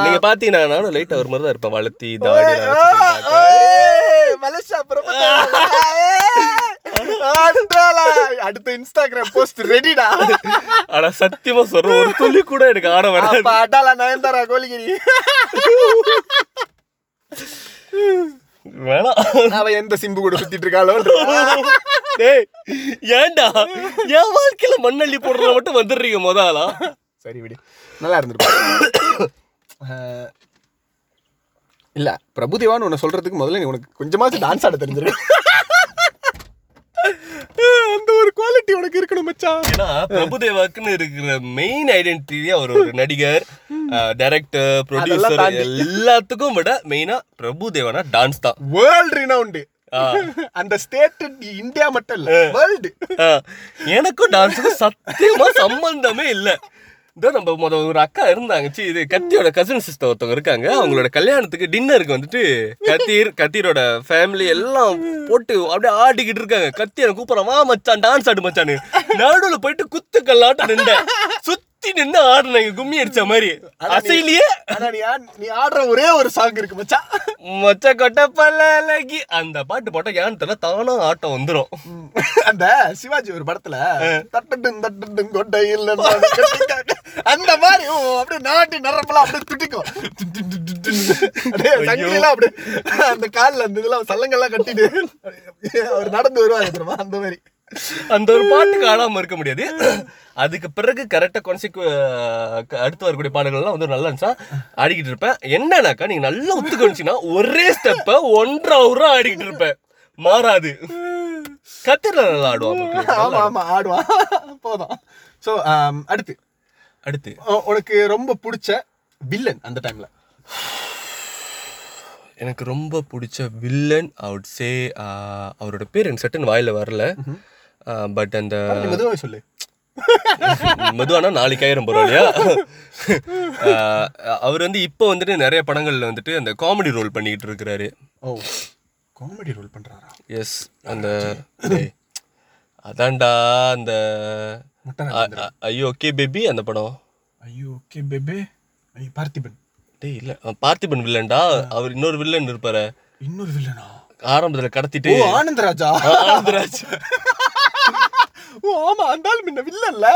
நீங்க பாத்தீங்கன்னா நானும் லைட் அவர் மாதிரி தான் இருப்பேன். வளர்த்தி தாடி மலேசியா அடுத்த இன்ஸ்டாகிராம் போஸ்ட் ரெடிடா ஆனா சத்தியமா சொல்றேன் ஒரு துளி கூட எனக்கு ஆட வராது. அப்ப அடாலா நயன்தாரா கோலிகிரி. வேணாம் அவ எந்த சிம்பு கூட சுத்திட்டு இருக்காளோ டேய் ஏன்டா என் வாழ்க்கையில மண்ணள்ளி போடுறத மட்டும் வந்துடுறீங்க முதலா சரி விடு நல்லா இருந்திருக்கும் அஹ், இல்ல பிரபுதேவான்னு உன்னை சொல்றதுக்கு முதல்ல நீ உனக்கு கொஞ்சமாச்சும் டான்ஸ் ஆட தெரிஞ்சிருக்கு அந்த ஒரு குவாலிட்டி உனக்கு இருக்கணும் மச்சான். ஏன்னா பிரபுதேவாக்குன்னு இருக்கிற மெயின் ஐடென்டிட்டி அவர் ஒரு நடிகர் டைரக்டர் ப்ரொடியூசர். எல்லாத்துக்கும் விட மெயினா பிரபுதேவானா டான்ஸ் தான். World renowned. அந்த ஸ்டேட் இந்தியா மட்டும் இல்ல வேர்ல்டு எனக்கும் டான்ஸுக்கும் சத்தியமா சம்பந்தமே இல்ல. இதோ நம்ம முத ஒரு அக்கா இருந்தாங்க. சி இது கத்தியோட கசின் சிஸ்டர் ஒருத்தவங்க இருக்காங்க. அவங்களோட கல்யாணத்துக்கு டின்னருக்கு வந்துட்டு கத்தீர் கத்தீரோட ஃபேமிலி எல்லாம் போட்டு அப்படியே ஆடிக்கிட்டு இருக்காங்க. கத்தி எனக்கு கூப்பிடுறான். வா மச்சான் டான்ஸ் ஆடு மச்சான்னு. நடுவுல போயிட்டு குத்து கல்லாட்டம் நின்றேன். சுத்தி நின்று ஆடுனாங்க கும்மி அடிச்ச மாதிரி. அசையிலேயே. நீ ஆட்- நீ ஆடுற ஒரே ஒரு சாங் இருக்கு மச்சான் மொச்ச கொட்டை பல்லகி அந்த பாட்டு போட்டா ஏன்னு தெரியல தானா ஆட்டம் வந்துரும். ம். அந்த சிவாஜி ஒரு படத்துல தட்டட்டும் தட்டட்டும் நான் கட்டிக்க- அந்த மாதிரி அப்படியே நாட்டி நரம்பெல்லாம் அப்படியே துடிக்கும் அப்படியே அந்த கால்ல அந்த இதெல்லாம் சல்லங்கெல்லாம் கட்டிட்டு அவர் நடந்து வருவாங்க அந்த மாதிரி. அந்த ஒரு பாட்டுக்கு ஆடாம இருக்க முடியாது. அதுக்கு பிறகு கரெக்டா கொன்சிக்கு அடுத்து வரக்கூடிய பாடல்கள்லாம் வந்து நல்லா இருந்துச்சா ஆடிக்கிட்டு இருப்பேன். என்னன்னாக்கா நீங்க நல்லா ஒத்து கவனிச்சீங்கன்னா ஒரே ஸ்டெப்ப ஒன்றரை ஹவரா ஆடிக்கிட்டு இருப்பேன். மாறாது. கத்திர நல்லா ஆடுவான். ஆமா ஆமா ஆடுவான் போதும். சோ அடுத்து. அடுத்து. உ- உனக்கு ரொம்ப பிடிச்ச வில்லன் அந்த டைம்ல எனக்கு ரொம்ப பிடிச்ச வில்லன் அவுட் சே அவரோட பேர் எனக்கு சட்டுன்னு வாயில வரல. பட் அந்த மெதுவாக சொல்லு. மெதுவானா நாளைக்கு ஆயிரம் பரவாயில்லையா? ஆஹ் அவர் வந்து இப்போ வந்துட்டு நிறைய படங்கள்ல வந்துட்டு அந்த காமெடி ரோல் பண்ணிக்கிட்டு இருக்கிறாரு. ஓ காமெடி ரோல் பண்றாரா? எஸ் அந்த அதான்டா அந்த ஐயோ ஓகே பேபி அந்த படம். ஐயோ ஓகே பேபே பார்த்திபன். டேய் இல்ல பார்த்திபன் வில்லன்டா. அவர் இன்னொரு வில்லன் இருப்பாரு. இன்னொரு வில்லனா? ஆரம்பத்துல கடத்திட்டு ஆனந்தராஜா. ஆனந்தராஜ். ஆமா அந்த ஆள் முன்ன வில்லன்ல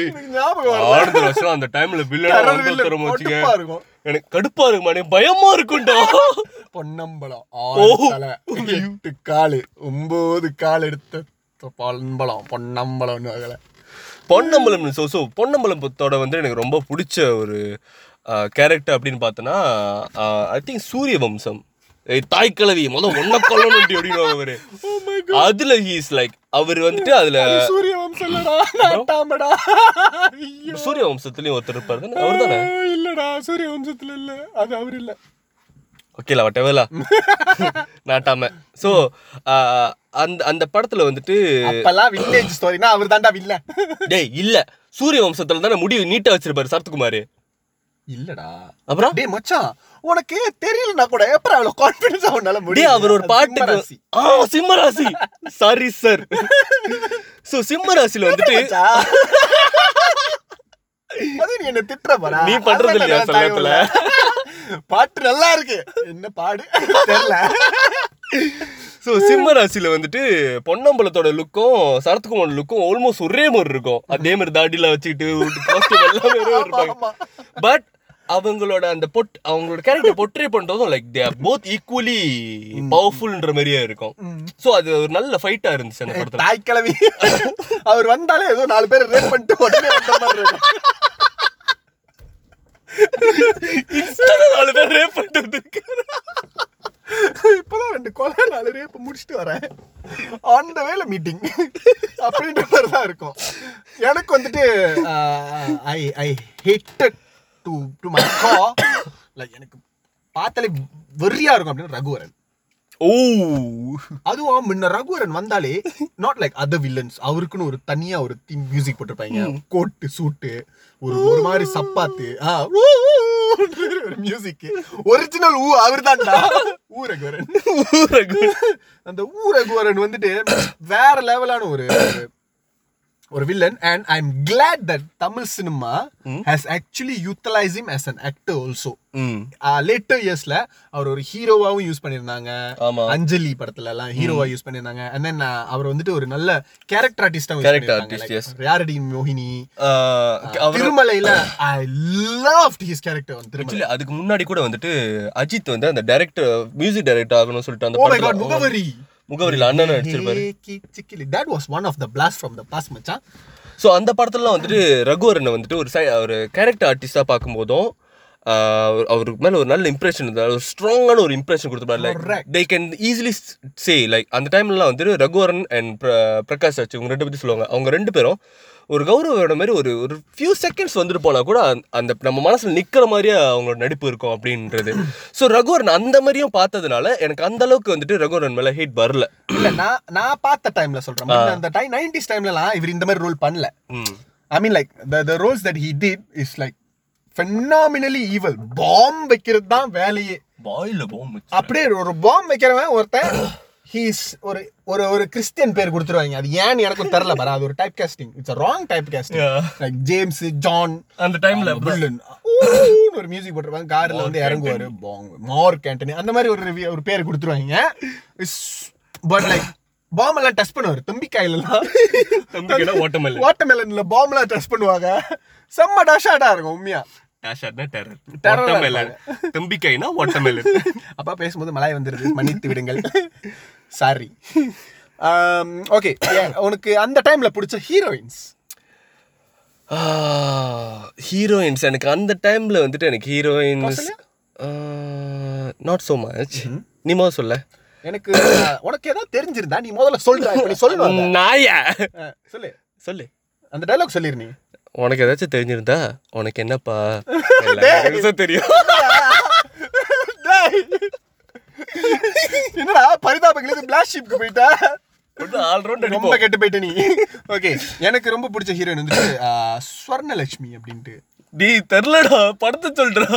எனக்கு ஞாபகம். ஆனந்தராஜ் அந்த டைம்ல வில்லன் வந்து. தரம் வச்சுக்க. எனக்கு கடுப்பா இருக்குமா எனக்கு பயமா இருக்கும்டா பொன்னம்பலம் ஆறு தலை எட்டு காலு ஒன்பது கால் எடுத்த பொன்பலம் பொன்னம்பலம்னு வகல பொன்னம்பலம் ஸோ ஸோ பொன்னம்பலத்தோட வந்து எனக்கு ரொம்ப பிடிச்ச ஒரு கேரக்டர் அப்படின்னு பார்த்தோன்னா ஐ திங்க் சூரிய வம்சம் ஏய் தாய் கிழவி முதல் ஒன்ன கொல்லணும் அப்படின்னு அவரு. அதுல ஹீஸ் லைக் அவர் வந்துட்டு அதுல சூரிய வம்சம் இல்லடா நாட்டாமடா. ஐயோ. சூரிய வம்சத்துலயும் ஒருத்தர் இருப்பாரு அவர் தானே இல்லடா சூரிய வம்சத்துல இல்ல. அது அவர் இல்ல. ஓகேலா வட்டவேலா நாட்டாம. ஸோ அந்த அந்த படத்துல வந்துட்டு அப்பெல்லாம் வில்லேஜ் ஸ்டோரினா அவர் தான்டா வில்ல டேய் இல்ல. சூரிய வம்சத்துல தானே முடி நீட்டா வச்சிருப்பாரு சரத்குமார். இல்லடா. அப்புறம்? டேய் மச்சான் உனக்கு தெரியலனா கூட எப்பறம் அவ்வளவு கான்ஃபிடன்ஸ் அவனால டேய் முடியும்? அவர் ஒரு பாட்டுக்கு ஆ சிம்மராசி சாரி சார் சோ சிம்மராசில வந்துட்டு அது நீ என்ன திட்டுற பாரா நீ பண்றது இல்லையா? தாய் பாட்டு நல்லா இருக்கு. என்ன பாடு? தெரியல. சோ சிம்மராசில வந்துட்டு பொன்னம்பலத்தோட லுக்கும் சரத்குமார் லுக்கும் ஆல்மோஸ்ட் ஒரே மாதிரி இருக்கும். அதே மாதிரி தாடிலாம் வச்சுக்கிட்டு எல்லாமே இருப்பாங்க. பட் அவங்களோட அந்த பொட் அவங்களோட கேரக்டர் பொட்ரே பண்றதும் லைக் தே போத் ஈக்குவலி பவர்ஃபுல்ன்ற மாதிரியே இருக்கும். சோ அது ஒரு நல்ல ஃபைட்டா இருந்துச்சு அந்த படத்துல. தாய் கிழவி. அவர் வந்தாலே ஏதோ நாலு பேர் ரேப் பண்ணிட்டு உடனே வந்த மாதிரி இருக்கும். இன்ஸ்டால நாலு பேர் ரேப் பண்ணிட்டு. இப்பதான் ரெண்டு போல நாலு ரேப் முடிச்சுட்டு வரேன். அந்த வேலை மீட்டிங் அப்படின்ற மாதிரி தான் இருக்கும். எனக்கு வந்துட்டு I I hated to to my கா லைக் எனக்கு பார்த்தாலே வெறியா இருக்கும் அப்படின்னு ரகுவரன். ஓ. அதுவும் முன்ன ரகுவரன் வந்தாலே நாட் லைக் அதர் வில்லன்ஸ் அவருக்குன்னு ஒரு தனியா ஒரு தீம் மியூசிக் போட்டிருப்பாங்க. கோட்டு சூட்டு ஒரு ஒரு மாதிரி சப்பாத்து. ஒரு மியூசிக் ஒரிஜினல் ஊ அவர் தான்டா ஊ ரகுவரன். அந்த ஊ ரகுவரன் வந்துட்டு வேற லெவலான ஒரு ஒரு- ஒரு villain and I am glad that Tamil cinema has actually utilise him as an actor also later இயர்ஸ்ல அவர் ஒரு ஹீரோவாவும் யூஸ் பண்ணிருந்தாங்க. அஞ்சலி படத்துல எல்லாம் ஹீரோவா யூஸ் பண்ணிருந்தாங்க அண்ட் தென் அவர் வந்துட்டு ஒரு நல்ல கேரக்டர் ஆர்டிஸ்டா Character artist, yes. யாரடி மோகினி திருமலையில ஐ லவ்ட் ஹிஸ் கேரக்டர் வந்து திருமலை. அதுக்கு முன்னாடி கூட வந்துட்டு அஜித் வந்து அந்த டைரக்டர் மியூசிக் டைரக்டர் ஆகணும்னு சொல்லிட்டு அந்த ஓ மை காட் படத்துல முகவரி. முகவரியில அண்ணன் நடிச்சிருப்பாரு. That was one of the blast from the past மச்சான். ஸோ அந்த படத்துலலாம் வந்துட்டு ரகுவரனை வந்துட்டு ஒரு சை ஒரு கேரக்டர் ஆர்டிஸ்டாக பார்க்கும்போதும் அவருக்கு மேலே ஒரு நல்ல இம்ப்ரெஷன் இருந்தார் ஒரு ஸ்ட்ராங்கான ஒரு இம்ப்ரெஷன் கொடுத்துருப்பாரு like. They can easily say like அந்த டைம்லலாம் வந்துட்டு ரகுவரன் அண்ட் பிரகாஷ் ராஜ் இவங்க ரெண்டு பற்றி சொல்லுவாங்க அவங்க ரெண்டு பேரும் ஒரு கௌரவோட மாதிரி ஒரு ஒரு ஃபியூ செகண்ட்ஸ் வந்துட்டு போனால் கூட அந்த- அந்த நம்ம மனசில் நிற்கிற மாதிரியே அவங்களோட நடிப்பு இருக்கும் அப்படின்றது. ஸோ ரகுவரன் அந்த மாதிரியும் பார்த்ததுனால எனக்கு அந்த அளவுக்கு வந்துட்டு ரகுவரன் மேலே ஹேட் வரல. இல்ல நான் நான் பார்த்த டைம்ல சொல்றேன். முன்ன அந்த டைம் நைன்டிஸ் டைம்லலாம் இவர் இந்த மாதிரி ரோல் பண்ணல. I mean like the the roles that he did is like phenomenally evil bomb வைக்கிறது தான் வேலையே. பாயில் போகும் அப்படியே ஒரு பாம் வைக்கிறவன் ஒருத்தன் ஹீஸ் ஒரு ஒரு ஒரு கிறிஸ்டியன் பேர் கொடுத்துருவாங்க. அது ஏன்னு எனக்கும் தெரியல பாரு அது ஒரு type casting it's wrong type casting. Like James John அந்த டைம்ல புல்லன் ஒரு மியூசிக் போட்டிருப்பாங்க. கார்ல வந்து இறங்குவாரு. மார்க் ஆண்டனி அந்த மாதிரி ஒரு ஒரு பேர் கொடுத்துருவாங்க. பட் லைக் பாம் எல்லாம் டச் பண்ணுவாரு. தும்பிக்காயில எல்லாம் தம்பிக்கு ஓட்டமில்லை வாட்டர்மெலன்ல பாம் எல்லாம் டச் பண்ணுவாங்க. செம்ம டஷாட்டா இருக்கும் உண்மையா. டேஷர்னா டெரர் வாட்டர்மெலன் தும்பிக்கைனா வாட்டர்மெலன் அப்பா பேசும்போது மலாய் வந்துருது. மன்னித்து விடுங்கள். சாரி ஓகே உனக்கு அந்த டைம்ல பிடிச்ச ஹீரோயின்ஸ் ஹீரோயின்ஸ் எனக்கு அந்த டைம்ல வந்துட்டு எனக்கு ஹீரோயின்ஸ் நாட் so மச் நீ முதல்ல சொல்ல. எனக்கு அஹ், உனக்கு ஏதாவது தெரிஞ்சிருந்தா நீ முதல்ல சொல்ற. சொல்லுவாங்க நாயா? சொல்லு. சொல்லு. அந்த டைலாக் சொல்லிரு உனக்கு ஏதாச்சும் தெரிஞ்சிருந்தா உனக்கு என்னப்பா? தெரியும். என்னடா பரிதாபங்களுக்கு பிளாக் ஷிப்க்கு போயிட்டா? ரொம்ப கெட்டு போயிட்ட நீ. ஓகே எனக்கு ரொம்ப பிடிச்ச ஹீரோயின் அஹ், ஸ்வர்ணலட்சுமி அப்படின்ட்டு. டீ தெரிலடா படத்தை சொல்றா.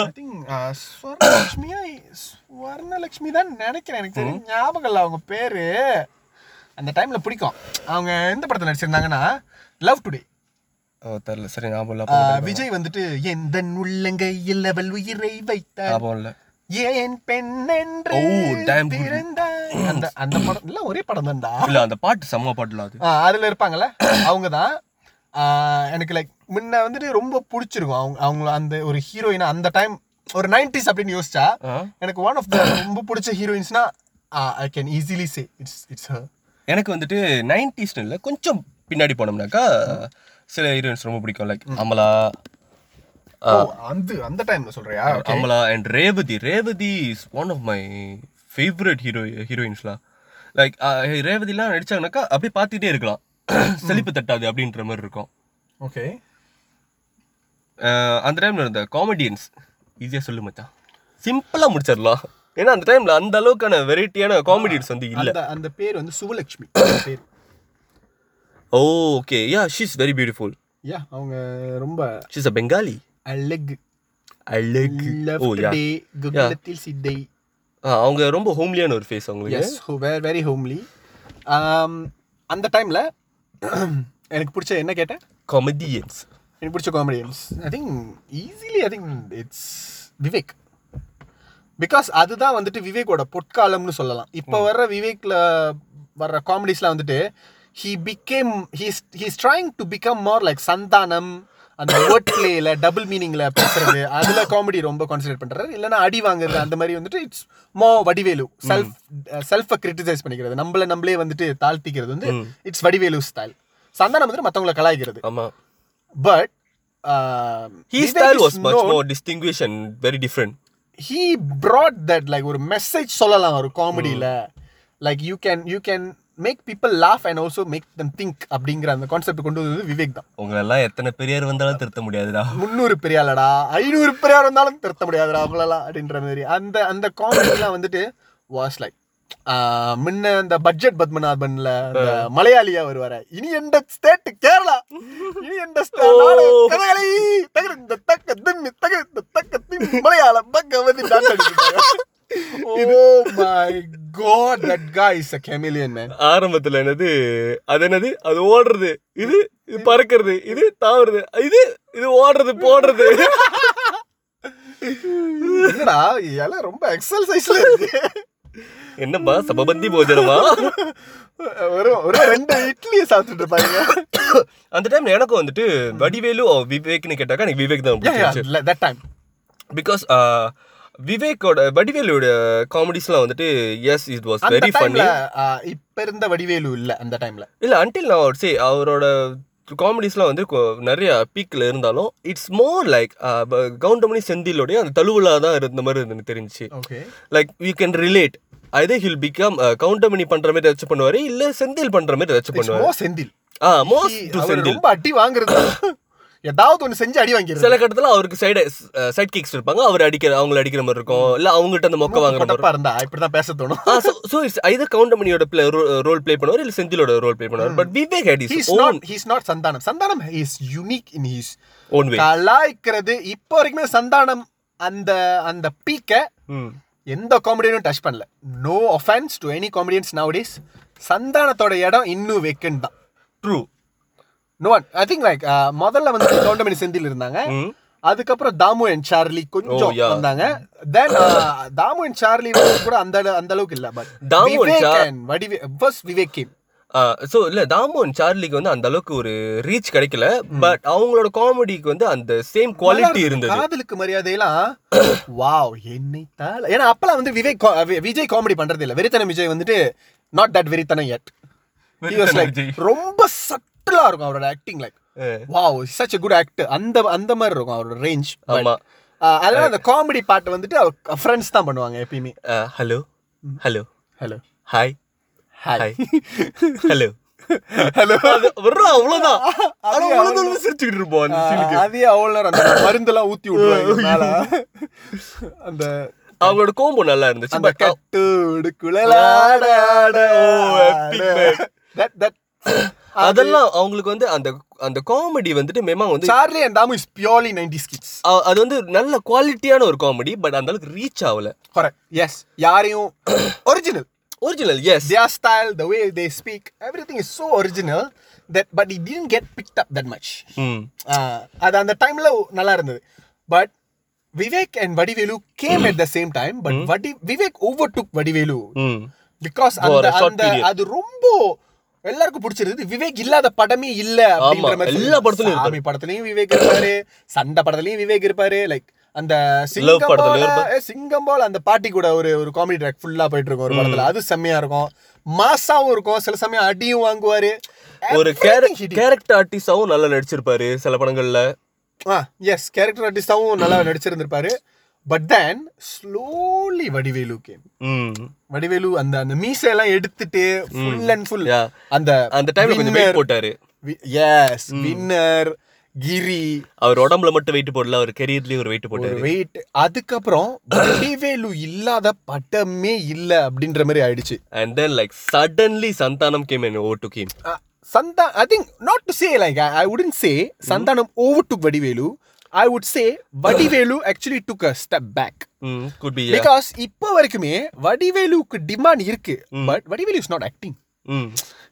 ஸ்வர்ணலட்சுமியா? ஸ்வர்ணலட்சுமி தான் நினைக்கிறேன் எனக்கு தெரியும் ஞாபகம் இல்லை அவங்க பேரு. அந்த டைம்ல பிடிக்கும். அவங்க எந்த படத்துல நடிச்சிருந்தாங்கன்னா லவ் டுடே ஓ தெரில சரி ஞாபகம் விஜய் வந்துட்டு எந்த உள்ளங்கையில் அவள் உயிரை வைத்தார் ஞாபகம் ஏன் பெண் என்று. அந்த அந்த படம் இல்ல ஒரே படம் தான்டா. இல்ல அந்த பாட்டு செம்ம பாட்டுல அது. அதுல இருப்பாங்கல்ல? அவங்க தான் எனக்கு லைக் முன்ன வந்துட்டு ரொம்ப பிடிச்சிருக்கும். அவங்க அவங்கள அந்த ஒரு ஹீரோயினா அந்த டைம் ஒரு நைன்டிஸ் அப்படின்னு யோசிச்சா. எனக்கு ஒன் ஆஃப் த ரொம்ப பிடிச்ச ஹீரோயின்ஸ்னா I can easily say it's it's எனக்கு வந்துட்டு நைன்டிஸ்னு இல்லை கொஞ்சம் பின்னாடி போனோம்னாக்கா சில ஹீரோயின்ஸ் ரொம்ப பிடிக்கும். லைக் அமலா அந்த அந்த டைம்ல சொல்றியா. Amala and Revathi. Revathi is one of my favourite hero ஹீரோயின்ஸ்லாம் like ரேவதிலாம் நடிச்சாங்கனாக்கா அப்படியே பார்த்துட்டே இருக்கலாம். செழிப்பு தட்டாது அப்படின்ற மாதிரி இருக்கும். ஓகே அந்த டைம்ல இருந்த காமெடியன்ஸ் ஈஸியாக சொல்லு மச்சான். சிம்பிளாக முடிச்சிடலாம். ஏன்னா அந்த டைம்ல அந்த அளவுக்கான வெரைட்டியான காமெடியன்ஸ் வந்து இல்லை. அந்த பேர் வந்து சுவலட்சுமி. பேர். ஓ okay yeah she's very beautiful yeah அவங்க ரொம்ப ஷீஸ் அ பெங்காலி அழகு. அழகு. ஓ யா குகுலத்தில் சித்தை அவங்க ரொம்ப ஹோம்லியான ஒரு ஃபேஸ் அவங்களுக்கு. Yes were very homely Um, அந்த டைம்ல எனக்கு பிடிச்ச என்ன கேட்டேன்? காமெடியன்ஸ் எனக்கு பிடிச்ச comedians I think easily I think it's Vivek because அதுதான் வந்துட்டு விவேக்கோட பொற்காலம்னு சொல்லலாம். இப்போ வர்ற விவேக்ல வர்ற காமெடிஸ்லாம் வந்துட்டு he became he's he's trying to become more like Santhanam அந்த வேர்ட் பிளேல டபுள் மீனிங்ல பேசுறது அதுல காமெடி ரொம்ப கான்சென்ட்ரேட் பண்றாரு. இல்லைன்னா அடி வாங்குறது அந்த மாதிரி வந்துட்டு இட்ஸ் மோ. வடிவேலு செல்ஃப் செல்ஃபை கிரிட்டிசைஸ் பண்ணிக்கிறது. நம்மள நம்மளே வந்துட்டு தாழ்த்திக்கிறது வந்து இட்ஸ் வடிவேலு ஸ்டைல் சந்தானம் வந்துட்டு மத்தவங்களை கலாய்க்கிறது. ஆமா. But he style was much more distinguish and very different he brought that like ஒரு மெசேஜ் சொல்லலாம் ஒரு காமெடியில like you can you can make people laugh and also make them think அப்படிங்கிற அந்த கான்செப்ட் கொண்டு வந்தது விவேக் தான். உங்களெல்லாம் எத்தனை பெரியார் வந்தாலும் திருத்த முடியாதுடா. முந்நூறு பெரியாளடா ஐநூறு பெரியார் இருந்தாலும் திருத்த முடியாதுடா அவங்களெல்லாம் அப்படின்ற மாதிரி. அந்த அந்த காமெடிலாம் வந்துட்டு வாஸ் லைக் முன்ன இந்த பட்ஜெட் பத்மநாபன்ல அந்த மலையாளியா வருவாரு. இனி எந்த ஸ்டேட் கேரளா? இனி எந்த? கதகளி தகர இந்த தக்க திம்மி தக இந்த தக்க திம்மி மலையாள பக்க ஓ my god that guy is a chameleon man. ஆரம்பத்துல என்னது அது என்னது அது ஓடுறது இது இது பறக்கிறது இது தாவுறது இது இது ஓடுறது போடுறது. என்னடா ரொம்ப எக்ஸசைஸ்ல இருக்கு. என்னப்பா சபபந்தி போஜனமா? ஒரு ஒரு ரெண்டு இட்லியை சாப்பிட்டுட்டு இருப்பாங்க. அந்த டைம்ல எனக்கும் வந்துட்டு வடிவேலு விவேக்னு கேட்டாக்கா எனக்கு விவேக் தான் பிடிச்சிருச்சு தட் டைம் பிகாஸ் விவேக்கோட வடிவேலோட காமெடிஸ்லாம் வந்துட்டு yes it was very funny இப்ப இருந்த வடிவேலு இல்ல அந்த டைம்ல இல்ல அன்டில் நான் சே அவரோட காமெடிஸ்லாம் வந்து நிறைய பீக்ல இருந்தாலும் இட்ஸ் மோர் லைக் கவுண்டமணி செந்திலோடைய அந்த தழுவுலா தான் இருந்த மாதிரி எனக்கு தெரிஞ்சுச்சு. Okay. Like you can relate either he'll become Goundamani பண்ற மாதிரி ஏதாச்சும் பண்ணுவாரு இல்ல செந்தில் பண்ற மாதிரி ஏதாச்சும் பண்ணுவாரு. செந்தில். Almost Senthil. ரொம்ப அடி வாங்குறது. ஏதாவது ஒண்ணு செஞ்சு அடி வாங்கிடுறது. சில கட்டத்துல அவருக்கு சைடு சைட் கிக்ஸ் இருப்பாங்க. அவர் அடிக்கிற அவங்கள அடிக்கிற மாதிரி இருக்கும். இல்ல அவங்ககிட்ட அந்த மொக்க வாங்குற மாதிரி இருந்தா இப்படிதான் பேச தோணும். ஸோ இட்ஸ் ஐதர் கவுண்டமணியோட பிளே ரோல் ப்ளே பண்ணுவார் இல்ல செந்திலோட ரோல் ப்ளே பண்ணுவார். But Vivek had is he's own not he's not Santhanam Santhanam is unique in his own way கலாய்க்கிறது. இப்போ வரைக்குமே சந்தானம் அந்த அந்த பீக்க எந்த காமெடியனும் டச் பண்ணல. No offence to any comedians nowadays சந்தானத்தோட இடம் இன்னும் வெக்கன் தான். True no I think like முதல்ல வந்து கவுண்டமணி செந்தில் இருந்தாங்க. அதுக்கப்புறம் தாமு அண்ட் சார்லி கொஞ்சம் Oh. வந்தாங்க. தென் தாமு அண்ட் சார்லி கூட அந்த அந்த அளவுக்கு இல்ல பட் தாமு and வடிவே ஃபர்ஸ்ட் விவேக் கேம் ஸோ இல்ல தாமு அண்ட் சார்லிக்கு வந்து அந்த அளவுக்கு ஒரு ரீச் கிடைக்கல. பட் அவங்களோட காமெடிக்கு வந்து அந்த சேம் குவாலிட்டி இருந்தது. காதலுக்கு மரியாதையெல்லாம் வாவ் என்னை தாள ஏன்னா அப்பலாம் வந்து விவேக் விஜய் காமெடி பண்றது இல்ல வெறித்தனம் விஜய் வந்துட்டு நாட் தட் வெறித்தனம் yet. ரொம்ப சட்டிலா இருக்கும் அவரோட acting like wow such a good act அந்த அந்த மாதிரி இருக்கும் அவரோட ரேஞ்ச் அதனால அந்த காமெடி பாட்டு வந்துட்டு அவர் ஃப்ரெண்ட்ஸ் தான் பண்ணுவாங்க எப்பயுமே. Hello hello hello hi hi hello hello வர்றோம் அவ்வளவுதான். ஆனா அவ்வளவுதான் சிரிச்சுக்கிட்டு இருப்போம் அதே அவ்வளோ நேரம் அந்த மருந்தெல்லாம் ஊத்தி விட்டுருவாங்க மேல. அந்த அவங்களோட கோம்போ நல்லா இருந்துச்சு பட் that அதெல்லாம் அவங்களுக்கு வந்து அந்த அந்த காமெடி வந்துட்டு மேமா வந்து Charlie and Dhamu is purely 90s kids அது வந்து நல்ல குவாலிட்டியான ஒரு காமெடி பட் அந்த அளவுக்கு ரீச் ஆகல. கரெக்ட் எஸ் யாரையும் original original yes their style the way they speak everything is so original that but it didn't get picked up that much. ம் Ah, அது அந்த டைம்ல நல்லா இருந்தது. But Vivek and Vadivelu came at the same time but வடி Vivek overtook Vadivelu because அந்த அந்த. அது ரொம்ப எல்லாருக்கும் பிடிச்சிருந்தது விவேக் இல்லாத படமே இல்ல எல்லா படத்துலயும் சாமி படத்துலயும் விவேக் இருப்பாரு சண்டை படத்துலயும் விவேக் இருப்பாரு லைக் அந்த சிங்கம் போல. சிங்கம் போல அந்த பாட்டி கூட ஒரு ஒரு காமெடி ட்ராக் ஃபுல்லா போயிட்டு இருக்கும் ஒரு படத்துல. அது செம்மையா இருக்கும். மாசாவும் இருக்கும். சில சமயம் அடியும் வாங்குவாரு. ஒரு. கேரக்டர் ஆர்டிஸ்டாவும் நல்லா நடிச்சிருப்பாரு சில படங்கள்ல. ஆ எஸ் கேரக்டர் ஆர்டிஸ்டாவும் நல்லா நடிச்சிருந்திருப்பாரு. But then slowly Vadivelu came Vadivelu அந்த அந்த மீசையெல்லாம் எடுத்துட்டு ஃபுல் அண்ட் ஃபுல் Yeah. அந்த அந்த டைம்ல கொஞ்சம் வெயிட் போட்டாரு. எஸ் வின்னர் கிரி. அவர் உடம்புல மட்டும் வெயிட் போடல அவர் கெரியர்லயும் ஒரு வெயிட் போட்டாரு. வெயிட் அதுக்கப்புறம் வடிவேலு இல்லாத படமே இல்ல அப்படின்ற மாதிரி ஆயிடுச்சு. And then like suddenly Santhanam came in oh to came சந்தா I think not to say like I wouldn't say Santhanam over to Vadivelu. I would say Vadivelu actually took a step back could be because இப்போ வரைக்குமே வடிவேலுக்கு demand இருக்கு but Vadivelu is not acting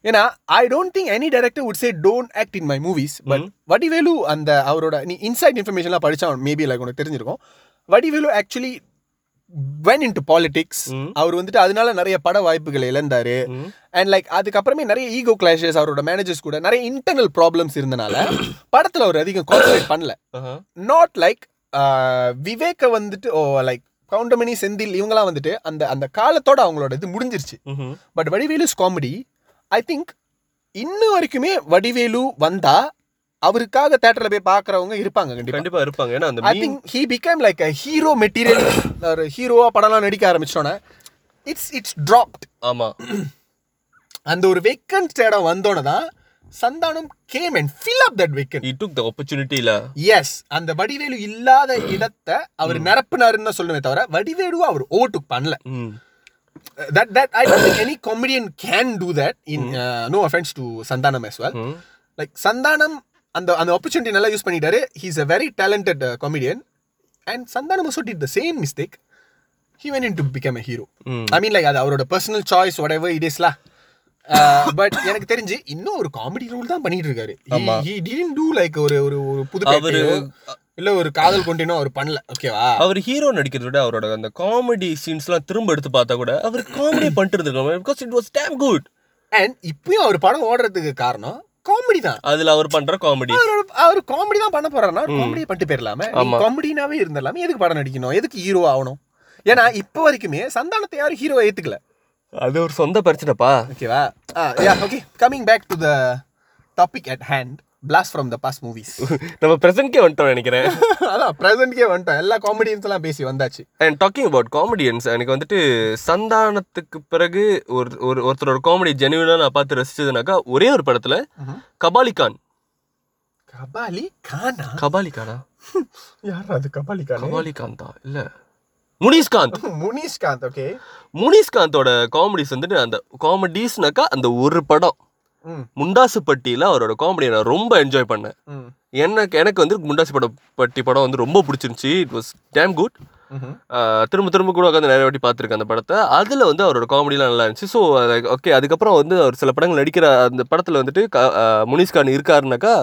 ஏன்னா I don't think any director would say don't act in my movies but Vadivelu அந்த அவரோட நீ inside இன்ஃபர்மேஷன்லாம் படிச்சா maybe like உனக்கு தெரிஞ்சிருக்கும். Vadivelu actually went into politics அவர் வந்துட்டு அதனால நிறைய பட வாய்ப்புகளை இழந்தாரு. அண்ட் லைக் அதுக்கப்புறமே நிறைய ஈகோ கிளாஷஸ் அவரோட மேனேஜர்ஸ் கூட நிறைய இன்டர்னல் ப்ராப்ளம்ஸ் இருந்தனால படத்துல அவர் அதிகம் கான்சன்ட்ரேட் பண்ணல. நாட் லைக் விவேக்க வந்துட்டு ஓ லைக் கவுண்டமணி செந்தில் இவங்கலாம் வந்துட்டு அந்த அந்த காலத்தோட அவங்களோட இது முடிஞ்சிருச்சு. But Vadivelu's comedy I think இன்னும் வரைக்குமே வடிவேலு வந்தா அவருக்காக தேட்டர்ல போய் பாக்குறவங்க இருப்பாங்க கண்டிப்பா. கண்டிப்பா இருப்பாங்க. ஏன்னா அந்த I think he become like a hero material ஒரு ஹீரோவா படம்லாம் நடிக்க ஆரம்பிச்சோன்னே இட்ஸ் இட்ஸ் ட்ராப்ட் ஆமா. அந்த ஒரு வெக்கன்ட் இடம் வந்தோன்னு தான் Santhanam came and fill up that vacant E took the ஆப்பர்ச்சுனிட்டில எஸ் அந்த வடிவேலு இல்லாத இடத்தை அவர் நிரப்புனாருன்னு சொல்லுவே தவிர வடிவேலுவை அவர் ஓவர்டுக் பண்ணல. ம். That that I don't think any comedian can do that in uh, no offense to Sandanam as well. ம். Like Sandanam அந்த அந்த opportunity நல்லா யூஸ் பண்ணிட்டாரு. He's a very talented uh, comedian. And Sandanam also did the same mistake. He went into become a hero. ம். I mean like அது அவரோட personal choice whatever it is lah. But எனக்கு தெரிஞ்சு இன்னும் ஒரு comedy role தான் பண்ணிட்டு இருக்காரு he didn't do like ஒரு ஒரு ஒரு புது அவரு இல்ல ஒரு காதல் கொண்டினோ அவர் பண்ணல. ஓகேவா அவர் ஹீரோ நடிக்கிறத விட அவரோட அந்த காமெடி சீன்ஸ்லாம் திரும்ப எடுத்து பார்த்தா கூட அவர் காமெடி பண்ணிட்டு இருந்திருக்காங்க because it was damn good and இப்பயும் அவர் படம் ஓடுறதுக்கு காரணம் காமெடி தான். அதுல அவர் பண்ற காமெடி அவர் காமெடி தான் பண்ண போறாருன்னா காமெடி பண்ணிட்டு போயிடலாமே. காமெடினாவே இருந்திடலாமே எதுக்கு படம் நடிக்கணும்? எதுக்கு ஹீரோ ஆகணும்? ஏன்னா இப்போ வரைக்குமே சந்தானத்தை யாரும் ஹீரோ ஏத்துக்கல. அது ஒரு சொந்த பிரச்சனைப்பா. ஓகேவா okay coming back to the topic at hand blast from the past movies நம்ம பிரசன்ட்கே வந்துட்டோம் நினைக்கிறேன். அதான் ப்ரெசென்ட்கே வந்துட்டோம். எல்லா காமெடியன்ஸ் எல்லாம் பேசி வந்தாச்சு. அண்ட் டாக்கிங் அபவுட் காமெடியன்ஸ் எனக்கு வந்துட்டு சந்தானத்துக்கு பிறகு ஒரு ஒரு ஒருத்தரோட காமெடி ஜெனுவினா நான் பார்த்து ரசிச்சதுனாக்கா ஒரே ஒரு படத்துல கபாலி கான். கபாலி கானா? கபாலி கானா? யார் அது கபாலி கானா? கபாலி காந்தா இல்ல. முனிஷ்காந்த் முனிஷ்காந்த் ஓகே முனிஷ்காந்தோட காமெடிஸ் வந்துட்டு அந்த காமெடிஸ்னாக்கா அந்த ஒரு படம். ம். முண்டாசு பட்டியில அவரோட காமெடியை நான் ரொம்ப என்ஜாய் பண்ணேன். எனக்கு எனக்கு வந்து முண்டாசு படம் பட்டி படம் வந்து ரொம்ப பிடிச்சிருந்துச்சி. It was damn good. திரும்ப திரும்ப கூட உட்காந்து நிறைய வாட்டி பார்த்துருக்கேன் அந்த படத்தை. அதில் வந்து அவரோட காமெடிலாம் நல்லா இருந்துச்சு. ஸோ ஓகே அதுக்கப்புறம் வந்து அவர் சில படங்கள் நடிக்கிற அந்த படத்தில் வந்துட்டு முனிஷ்கான் இருக்காருனாக்கா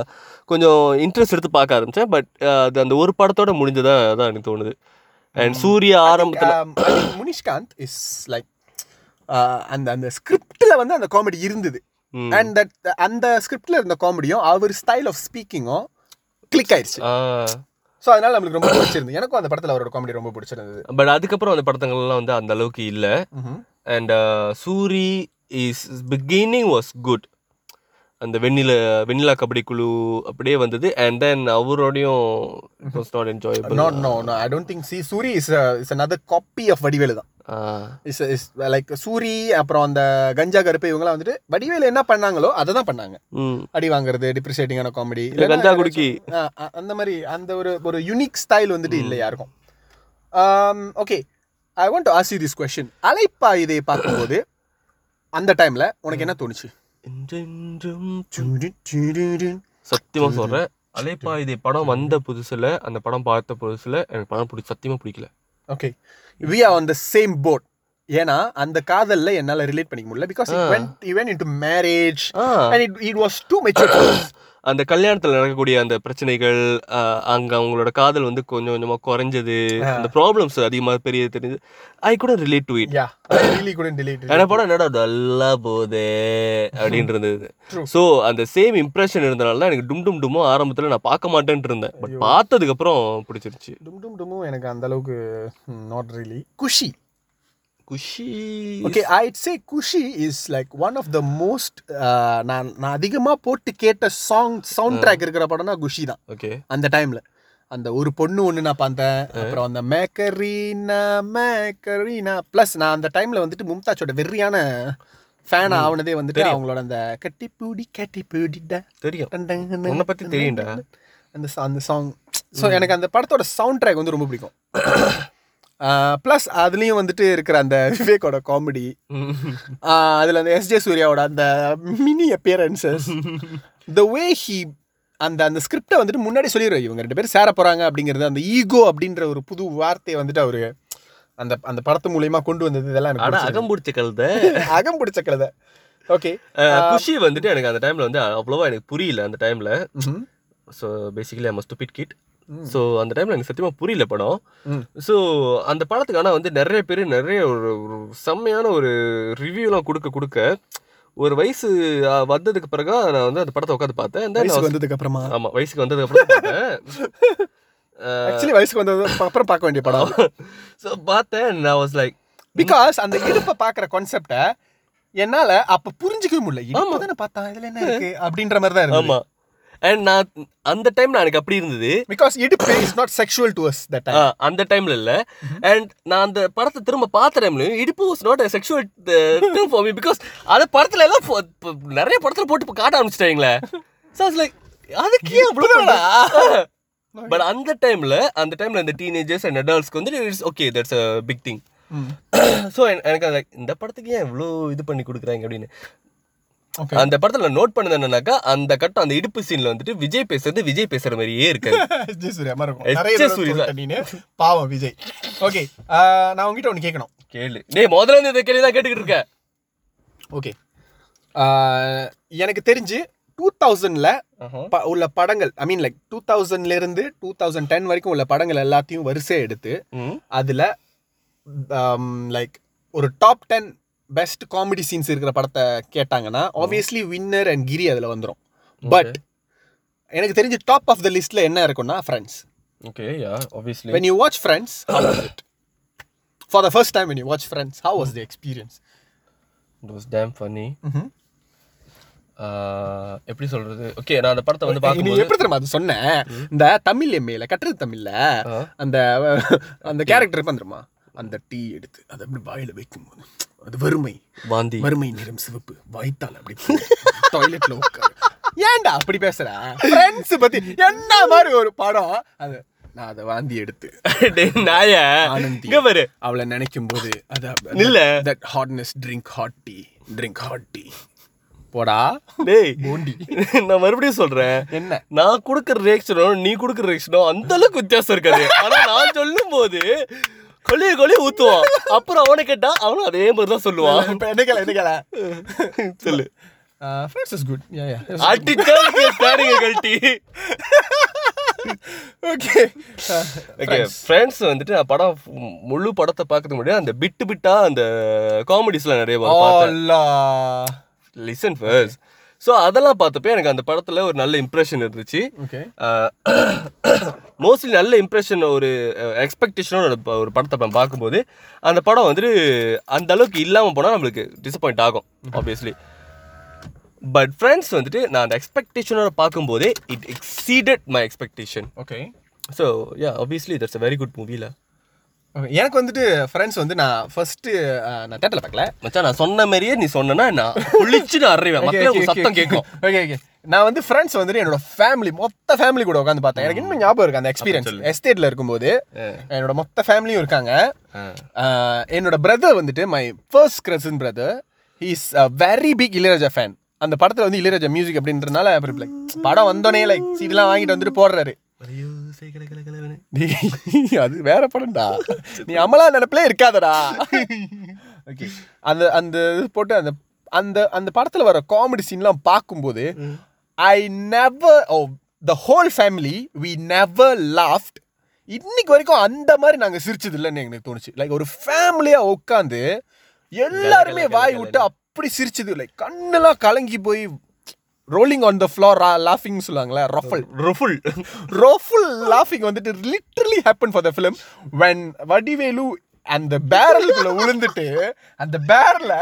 கொஞ்சம் இன்ட்ரெஸ்ட் எடுத்து பார்க்க ஆரம்பித்தேன் பட் அது அந்த ஒரு படத்தோட முடிஞ்சதா தான் எனக்கு தோணுது. அண்ட் சூர்யா ஆரம்பத்தில் முனிஷ்காந்த் இஸ் லைக் அந்த அந்த ஸ்கிரிப்ட்ல வந்து அந்த காமெடி இருந்தது. அண்ட் தட் அந்த ஸ்கிரிப்ட்ல இருந்த காமெடியும் அவர் ஸ்டைல் ஆஃப் ஸ்பீக்கிங்கும் கிளிக் ஆயிடுச்சு ஸோ அதனால நம்மளுக்கு ரொம்ப பிடிச்சிருந்து எனக்கும் அந்த படத்துல அவரோட காமெடி ரொம்ப பிடிச்சிருந்தது. பட் அதுக்கப்புறம் அந்த படத்தங்கள்லாம் வந்து அந்த அளவுக்கு இல்லை. And Soori is beginning was good அந்த வெண்ணில வெண்ணிலா கபடி குழு அப்படியே வந்தது. And then அவரோடையும் was not enjoyable No, no, no. I don't think. See, Suri is a, is another copy of Vadivelu தான். இஸ் இஸ் லைக் சூரி அப்புறம் அந்த கஞ்சா கருப்பு இவங்கலாம் வந்துட்டு வடிவேலு என்ன பண்ணாங்களோ அதை தான் பண்ணாங்க. அடி வாங்குறது டிப்ரிசியேட்டிங்கான காமெடி இல்ல கஞ்சா குடுக்கி. அந்த மாதிரி அந்த ஒரு ஒரு யூனிக் ஸ்டைல் வந்துட்டு இல்லை யாருக்கும். Okay I want to ask you this question அலைப்பா இதை பார்க்கும்போது அந்த டைம்ல உனக்கு என்ன தோணுச்சு? என்றென்றும் சத்தியமா சொல்றேன். அலைப்பா இது படம் வந்த புதுசுல அந்த படம் பார்த்த புதுசுல எனக்கு படம் பிடி சத்தியமா பிடிக்கல. Okay we are on the same boat ஏன்னா அந்த காதல்ல என்னால ரிலேட் பண்ணிக்க முடியல because it went even into marriage ah. And it it was too mature அந்த கல்யாணத்துல நடக்கக்கூடிய அந்த பிரச்சனைகள் அங்க அவங்களோட காதல் வந்து கொஞ்சம் கொஞ்சமா குறைஞ்சது அந்த ப்ராப்ளம்ஸ் அதிகமா பெரிய தெரிஞ்சது. ஐ கூட ரிலேட் டு இட் எனக்கு படம் என்னடா நல்லா போதே அப்படின்னு இருந்தது. ஸோ அந்த சேம் இம்ப்ரெஷன் இருந்தனால தான் எனக்கு டும் டும் டுமும் ஆரம்பத்துல நான் பார்க்க மாட்டேன்ட்டு இருந்தேன். பட் பார்த்ததுக்கு அப்புறம் பிடிச்சிருச்சு. டும் டும் டுமும் எனக்கு அந்த அளவுக்கு not really Kushi. Kushi okay I'd say Kushi is like one of the most நான் நான் அதிகமா போட்டு கேட்ட சாங் சவுண்ட் ட்ராக் இருக்கிற படம்னா குஷி தான். ஓகே அந்த டைம்ல அந்த ஒரு பொண்ணு ஒன்று நான் பார்த்தேன் அப்புறம் அந்த மேக்கரீனா மேக்கரீனா ப்ளஸ் நான் அந்த டைம்ல வந்துட்டு மும்தாஜோட வெறியான ஃபேன் ஆனதே வந்துட்டு அவங்களோட அந்த கட்டி பூடி கட்டி பூடிடா தெரியும் உன்னை பத்தி தெரியும்டா. அந்த அந்த சாங் ஸோ எனக்கு அந்த படத்தோட சவுண்ட் ட்ராக் வந்து ரொம்ப பிடிக்கும். ப்ளஸ் அதுலேயும் வந்துட்டு இருக்கிற அந்த விவேக்கோட காமெடி அதில் அந்த எஸ்ஜே சூர்யாவோட அந்த mini appearances the way he அந்த அந்த ஸ்கிரிப்டை வந்துட்டு முன்னாடி சொல்லிடுவார் இவங்க ரெண்டு பேரும் சேர போகிறாங்க அப்படிங்கிறது அந்த ஈகோ அப்படின்ற ஒரு புது வார்த்தையை வந்துட்டு அவரு அந்த அந்த படத்து மூலியமா கொண்டு வந்தது இதெல்லாம். அகம் பிடிச்ச கழுத. அகம் பிடிச்ச கழுதை. ஓகே குஷி வந்துட்டு எனக்கு அந்த டைம்ல வந்து அவ்வளவா எனக்கு புரியல அந்த டைம்ல so basically I'm stupid kid so அந்த டைம்ல எனக்கு சத்தியமா புரியல படம். ஸோ அந்த படத்துக்கு ஆனா வந்து நிறைய பேர் நிறைய ஒரு செம்மையான ஒரு ரிவ்யூலாம் கொடுக்க கொடுக்க ஒரு வயசு வந்ததுக்கு பிறகு நான் வந்து அந்த படத்தை உட்காந்து பார்த்தேன். வந்ததுக்கு அப்புறமா? ஆமா வயசுக்கு வந்ததுக்கு அப்புறம் பார்த்தேன். ஆக்சுவலி வயசுக்கு வந்தது அப்புறம் பார்க்க வேண்டிய படம். ஸோ பார்த்தேன் நான் வாஸ் லைக் பிகாஸ் அந்த இடுப்பை பார்க்குற கான்செப்டை என்னால அப்ப புரிஞ்சுக்கவே முடியல. இடுப்பு தானே பார்த்தா இதுல என்ன இருக்கு? அப்படின்ற மாதிரி தான் இருந்தது. ஆமா. அண்ட் நான் அந்த டைம்ல எனக்கு அப்படி இருந்தது. பிகாஸ் இடுப்பு is not sexual to us that அந்த டைம்ல இல்ல. அண்ட் நான் அந்த படத்தை திரும்ப பார்த்த டைம்ல இடுப்பு was not sexual thing for me because அது படத்துல எல்லாம் நிறைய படத்துல போட்டு காட்ட ஆரம்பிச்சிட்டாங்களே. ஸோ லைக் அதுக்கு ஏன் பட் அந்த டைம்ல அந்த டைம்ல இந்த டீனேஜர்ஸ் அண்ட் அடல்ட்ஸ்க்கு வந்து it's okay that's a big thing so எனக்கு like, இந்த படத்துக்கு ஏன் இவ்வளோ இது பண்ணி கொடுக்குறாங்க அப்படின்னு. அந்த படத்துல நோட் பண்ணது என்னன்னாக்கா அந்த கட்டம் அந்த இடுப்பு சீன்ல வந்துட்டு விஜய் பேசுறது விஜய் பேசுற மாதிரியே நீனு. பாவம் விஜய். ஓகே நான் உங்ககிட்ட ஒன்று கேட்கணும் கேளு. டேய் முதல்ல இருந்து இந்த கேள்வி தான் கேட்டுக்கிட்டு இருக்க. ஓகே எனக்கு தெரிஞ்சு டூ தௌசண்ட்ல உள்ள படங்கள் ஐ மீன் லைக் டூ தௌசண்ட்ல இருந்து டூ தௌசண்ட் டென் வரைக்கும் உள்ள படங்கள் எல்லாத்தையும் வரிசை எடுத்து அதுல லைக் ஒரு top ten best comedy scenes இருக்கிற படத்தை கேட்டாங்கன்னா ஆப்வியஸ்லி வின்னர் அண்ட் கிரி அதுல வந்துரும். பட் எனக்கு தெரிஞ்சு டாப் ஆஃப் த லிஸ்ட்ல என்ன இருக்கும்னா friends okay yeah obviously when you watch friends how was it? For the first time when you watch friends how was the experience? It was damn funny. எப்படி சொல்றது? Okay நான் அந்த படத்தை வந்து பார்க்கும்போது எப்படி தெரியுமா அது சொன்னேன் இந்த தமிழ் எம்ஏல கட்டுறது தமிழ்ல. அந்த அந்த கேரக்டர் வந்துருமா அந்த டீ எடுத்து அதை அப்படி வாயில வைக்கும்போது அது வறுமை. வாந்தி. வறுமை நிறம் சிவப்பு. வாய்த்தால் அப்படி டாய்லெட்ல உட்காரு. ஏன்டா அப்படி பேசுற? ஃப்ரெண்ட்ஸ் பத்தி என்ன மாதிரி ஒரு படம்? அது நான் அதை வாந்தி எடுத்து. நாய ஆனந்தி. அவளை நினைக்கும் போது அது நில்ல. That hotness drink hot tea drink hot tea போடா. டேய் போண்டி. நான் மறுபடியும் சொல்றேன். என்ன? நான் கொடுக்குற ரியாக்ஷனும் நீ கொடுக்குற ரியாக்ஷனும் அந்த அளவுக்கு வித்தியாசம் இருக்காது. ஆனா நான் சொல்லும் போது கொளிய கொளிய ஊத்துவான் அப்புறம் அவனை கேட்டா அவனும் அதே மாதிரி தான் சொல்லுவான் இப்ப என்ன கேள என்ன கேள சொல்லு friends is good yeah yeah அடிச்சால் ஸ்டாரிங்க கழட்டி. ஓகே ஓகே ஃப்ரெண்ட்ஸ் வந்துட்டு படம் முழு படத்தை பார்க்கறதுக்கு முன்னாடி அந்த பிட்டு பிட்டா அந்த காமெடிஸ்லாம் நிறைய பார்த்தேன். லிசன் ஃபர்ஸ்ட் ஸோ அதெல்லாம் பார்த்தப்ப எனக்கு அந்த படத்துல ஒரு நல்ல இம்ப்ரெஷன் இருந்துச்சு. ஓகே மோஸ்ட்லி நல்ல இம்ப்ரெஷன் ஒரு எக்ஸ்பெக்டேஷனோட ஒரு படத்தை நான் பார்க்கும்போது அந்த படம் வந்துட்டு அந்த அளவுக்கு இல்லாமல் போனால் நம்மளுக்கு டிசப்பாயிண்ட் ஆகும் ஆப்வியஸ்லி பட் ஃப்ரெண்ட்ஸ் வந்துட்டு நான் அந்த எக்ஸ்பெக்டேஷனோட பார்க்கும்போதே it exceeded my expectation okay so yeah obviously that's a very good மூவில எனக்கு வந்துட்டு ஃப்ரெண்ட்ஸ் வந்து நான் ஃபர்ஸ்ட் நான் தேட்டரில் பார்க்கல. மச்சான் நான் சொன்ன மாதிரியே நீ சொன்னா நான் குளிச்சு நான் அறிவேன் சத்தம் கேட்கும். ஓகே ஓகே நான் வந்து ஃப்ரெண்ட்ஸ் வந்துட்டு என்னோட ஃபேமிலி மொத்த ஃபேமிலி கூட உட்காந்து பார்த்தேன். எனக்கு இன்னும் ஞாபகம் இருக்கு அந்த எக்ஸ்பீரியன்ஸ் எஸ்டேட்ல இருக்கும்போது என்னோட மொத்த ஃபேமிலியும் இருக்காங்க. என்னோட பிரதர் வந்துட்டு my first cousin brother is a very big Ilaiyaraaja fan அந்த படத்துல வந்து இளையராஜா மியூசிக் அப்படின்றனால அப்புறம் like படம் வந்தோடனே லைக் சீட்லாம் வாங்கிட்டு வந்துட்டு போடுறாரு. அது வேற படம்டா. நீ அமலா நினைப்பிலே இருக்காதடா. ஓகே அந்த அந்த இது போட்டு அந்த அந்த அந்த படத்துல வர காமெடி சீன்லாம் பார்க்கும்போது I never oh the whole family we never laughed இன்னைக்கு வரைக்கும் அந்த மாதிரி நாங்க சிரிச்சது இல்லைன்னு எனக்கு தோணுச்சு. லைக் ஒரு ஃபேமிலியா உட்காந்து எல்லாருமே வாய் விட்டு அப்படி சிரிச்சது. லைக் கண்ணெல்லாம் கலங்கி போய் ரோலிங் ஆன் த ஃப்ளோர் லாஃபிங் சொல்லுவாங்களே ரஃபல் ருஃபுல் ரோஃபுல் லாஃபிங் வந்துட்டு literally happen for the film when Vadivelu அந்த பேரலுக்குள்ள விழுந்துட்டு அந்த பேரல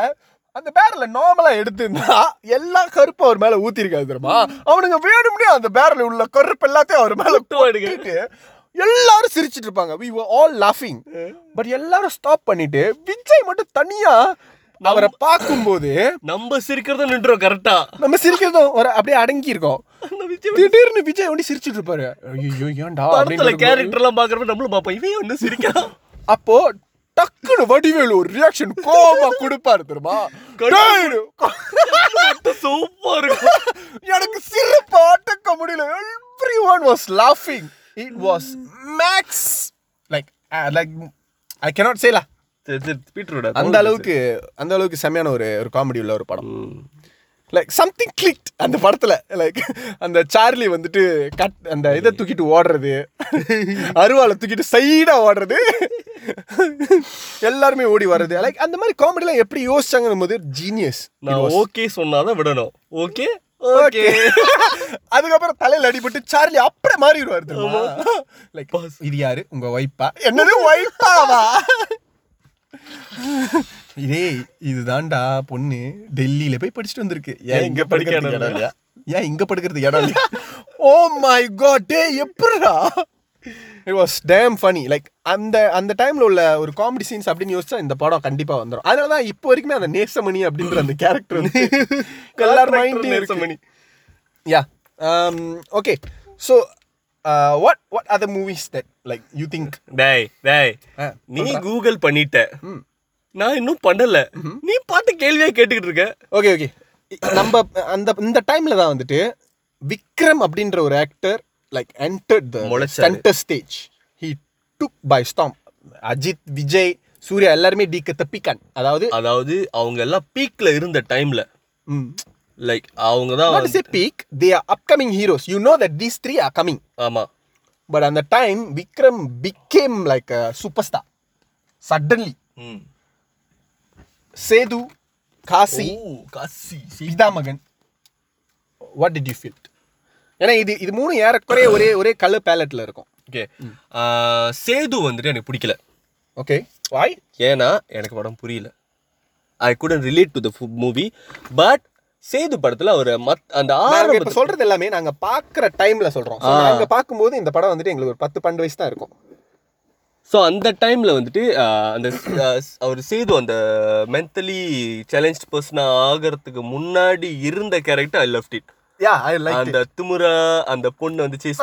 அந்த பேரல நார்மலா எடுத்திருந்தா எல்லா கருப்பும் அவர் மேல ஊத்திருக்காது தெரியுமா? அவனுங்க வேணும்னே அந்த பேரல உள்ள கருப்பு எல்லாத்தையும் அவர் மேல கொட்டிட்டு எல்லாரும் சிரிச்சிட்டு இருப்பாங்க. We were all laughing. But எல்லாரும் ஸ்டாப் பண்ணிட்டு விஜய் மட்டும் தனியா அவரை பார்க்கும்போது நம்ம சிரிக்கிறத நின்றோம் கரெக்டா நம்ம சிரிக்கிறதும் ஒரு அப்படியே அடங்கி இருக்கோம் திடீர்னு விஜய் ஒண்டி சிரிச்சிட்டு இருப்பாரு. ஐயோ ஏன்டா படத்துல கேரக்டர் எல்லாம் பாக்குறப்ப நம்மளும் பாப்போம் இவன் ஒண்ணு சிரிக்கிறான்? அப்போ டக்குனு வடிவேலு ஒரு ரியாக்ஷன் கோமா கொடுப்பாரு தெரியுமா? டேய், சூப்பர் இருக்கும். எனக்கு சிரிப்பு அடக்க முடியல. Every one was லாஃபிங் it was max like like I cannot say lah. பீட்ரோட அந்த அளவுக்கு அந்த அளவுக்கு செம்மையான ஒரு ஒரு காமெடி உள்ள ஒரு படம். லைக் சம்திங் கிளிக்ட் அந்த படத்துல. லைக் அந்த சார்லி வந்துட்டு கட் அந்த இதை தூக்கிட்டு ஓடுறது. அருவாளை தூக்கிட்டு சைடா ஓடுறது. எல்லாருமே ஓடி வர்றது. லைக் அந்த மாதிரி காமெடிலாம் எப்படி யோசிச்சாங்கன்னு போது ஜீனியஸ் நான் ஓகே சொன்னாதான் விடணும். ஓகே ஓகே அதுக்கப்புறம் தலையில அடிபட்டு சார்லி அப்படியே மாறிடுவாரு லைக் இது யாரு? உங்க ஒய்ஃபா என்னது ஒய்ஃபாவா இதே இதுதான்டா பொண்ணு. டெல்லியில போய் படிச்சுட்டு வந்திருக்கு. ஏன் இங்க படிக்க இடம் இல்லையா? ஏன் இங்க படுக்கிறதுக்கு இடம் இல்லையா? ஓ மை காட் டே எப்படிடா? It was damn funny like அந்த அந்த டைம்ல உள்ள ஒரு காமெடி சீன்ஸ் அப்படின்னு யோசிச்சா இந்த படம் கண்டிப்பா வந்துடும் அதனால தான் இப்போ வரைக்குமே அந்த நேசமணி அப்படின்ற அந்த கேரக்டர் வந்து எல்லார் மைண்ட்லயும் இருக்கு. Nesamani. Yeah okay so what what other movies that like you think டேய் டேய் நீ கூகுள் பண்ணிட்ட. நான் இன்னும் பண்ணல. நீ பாட்டு கேள்வியா கேட்டுக்கிட்டு இருக்க. Okay okay. நம்ம அந்த இந்த டைம்ல தான் வந்துட்டு விக்ரம் அப்படின்ற ஒரு actor like entered the. Center stage he took by storm Ajith Vijay Surya எல்லாருமே டீக்க தப்பிக்கான். அதாவது அதாவது அவங்க எல்லாம் பீக்ல இருந்த டைம்ல லைக் அவங்க தான் not is peak they are upcoming heroes you know that these three are coming ஆமா. பட் அந்த time Vikram became like super star suddenly. Sethu Kasi. Kasi. Pithamagan. What did you feel ஏன்னா இது இது மூணு ஏறக்குறைய ஒரே ஒரே கலர் பேலட்ல இருக்கும். ஓகே சேது வந்துட்டு எனக்கு பிடிக்கல. ஓகே வாய் ஏன்னா எனக்கு படம் புரியல. I couldn't relate to the movie but Sethu படத்துல அவர் மத் அந்த நாங்க ஆரம்ப இப்ப சொல்றது எல்லாமே நாங்க பாக்குற டைம்ல சொல்றோம். So, நாங்க பாக்கும்போது இந்த படம் வந்துட்டு எங்களுக்கு ஒரு பத்து பன்னெண்டு வயசு தான் இருக்கும். ஸோ அந்த டைம்ல வந்துட்டு அந்த அவர் சேது அந்த மென்டலி சேலஞ்ச் பர்சனா ஆகிறதுக்கு முன்னாடி இருந்த கேரக்டர் ஐ லவ்ட் இட் அந்த திமுறா அந்த பொண்ணு வந்து சேஸ்.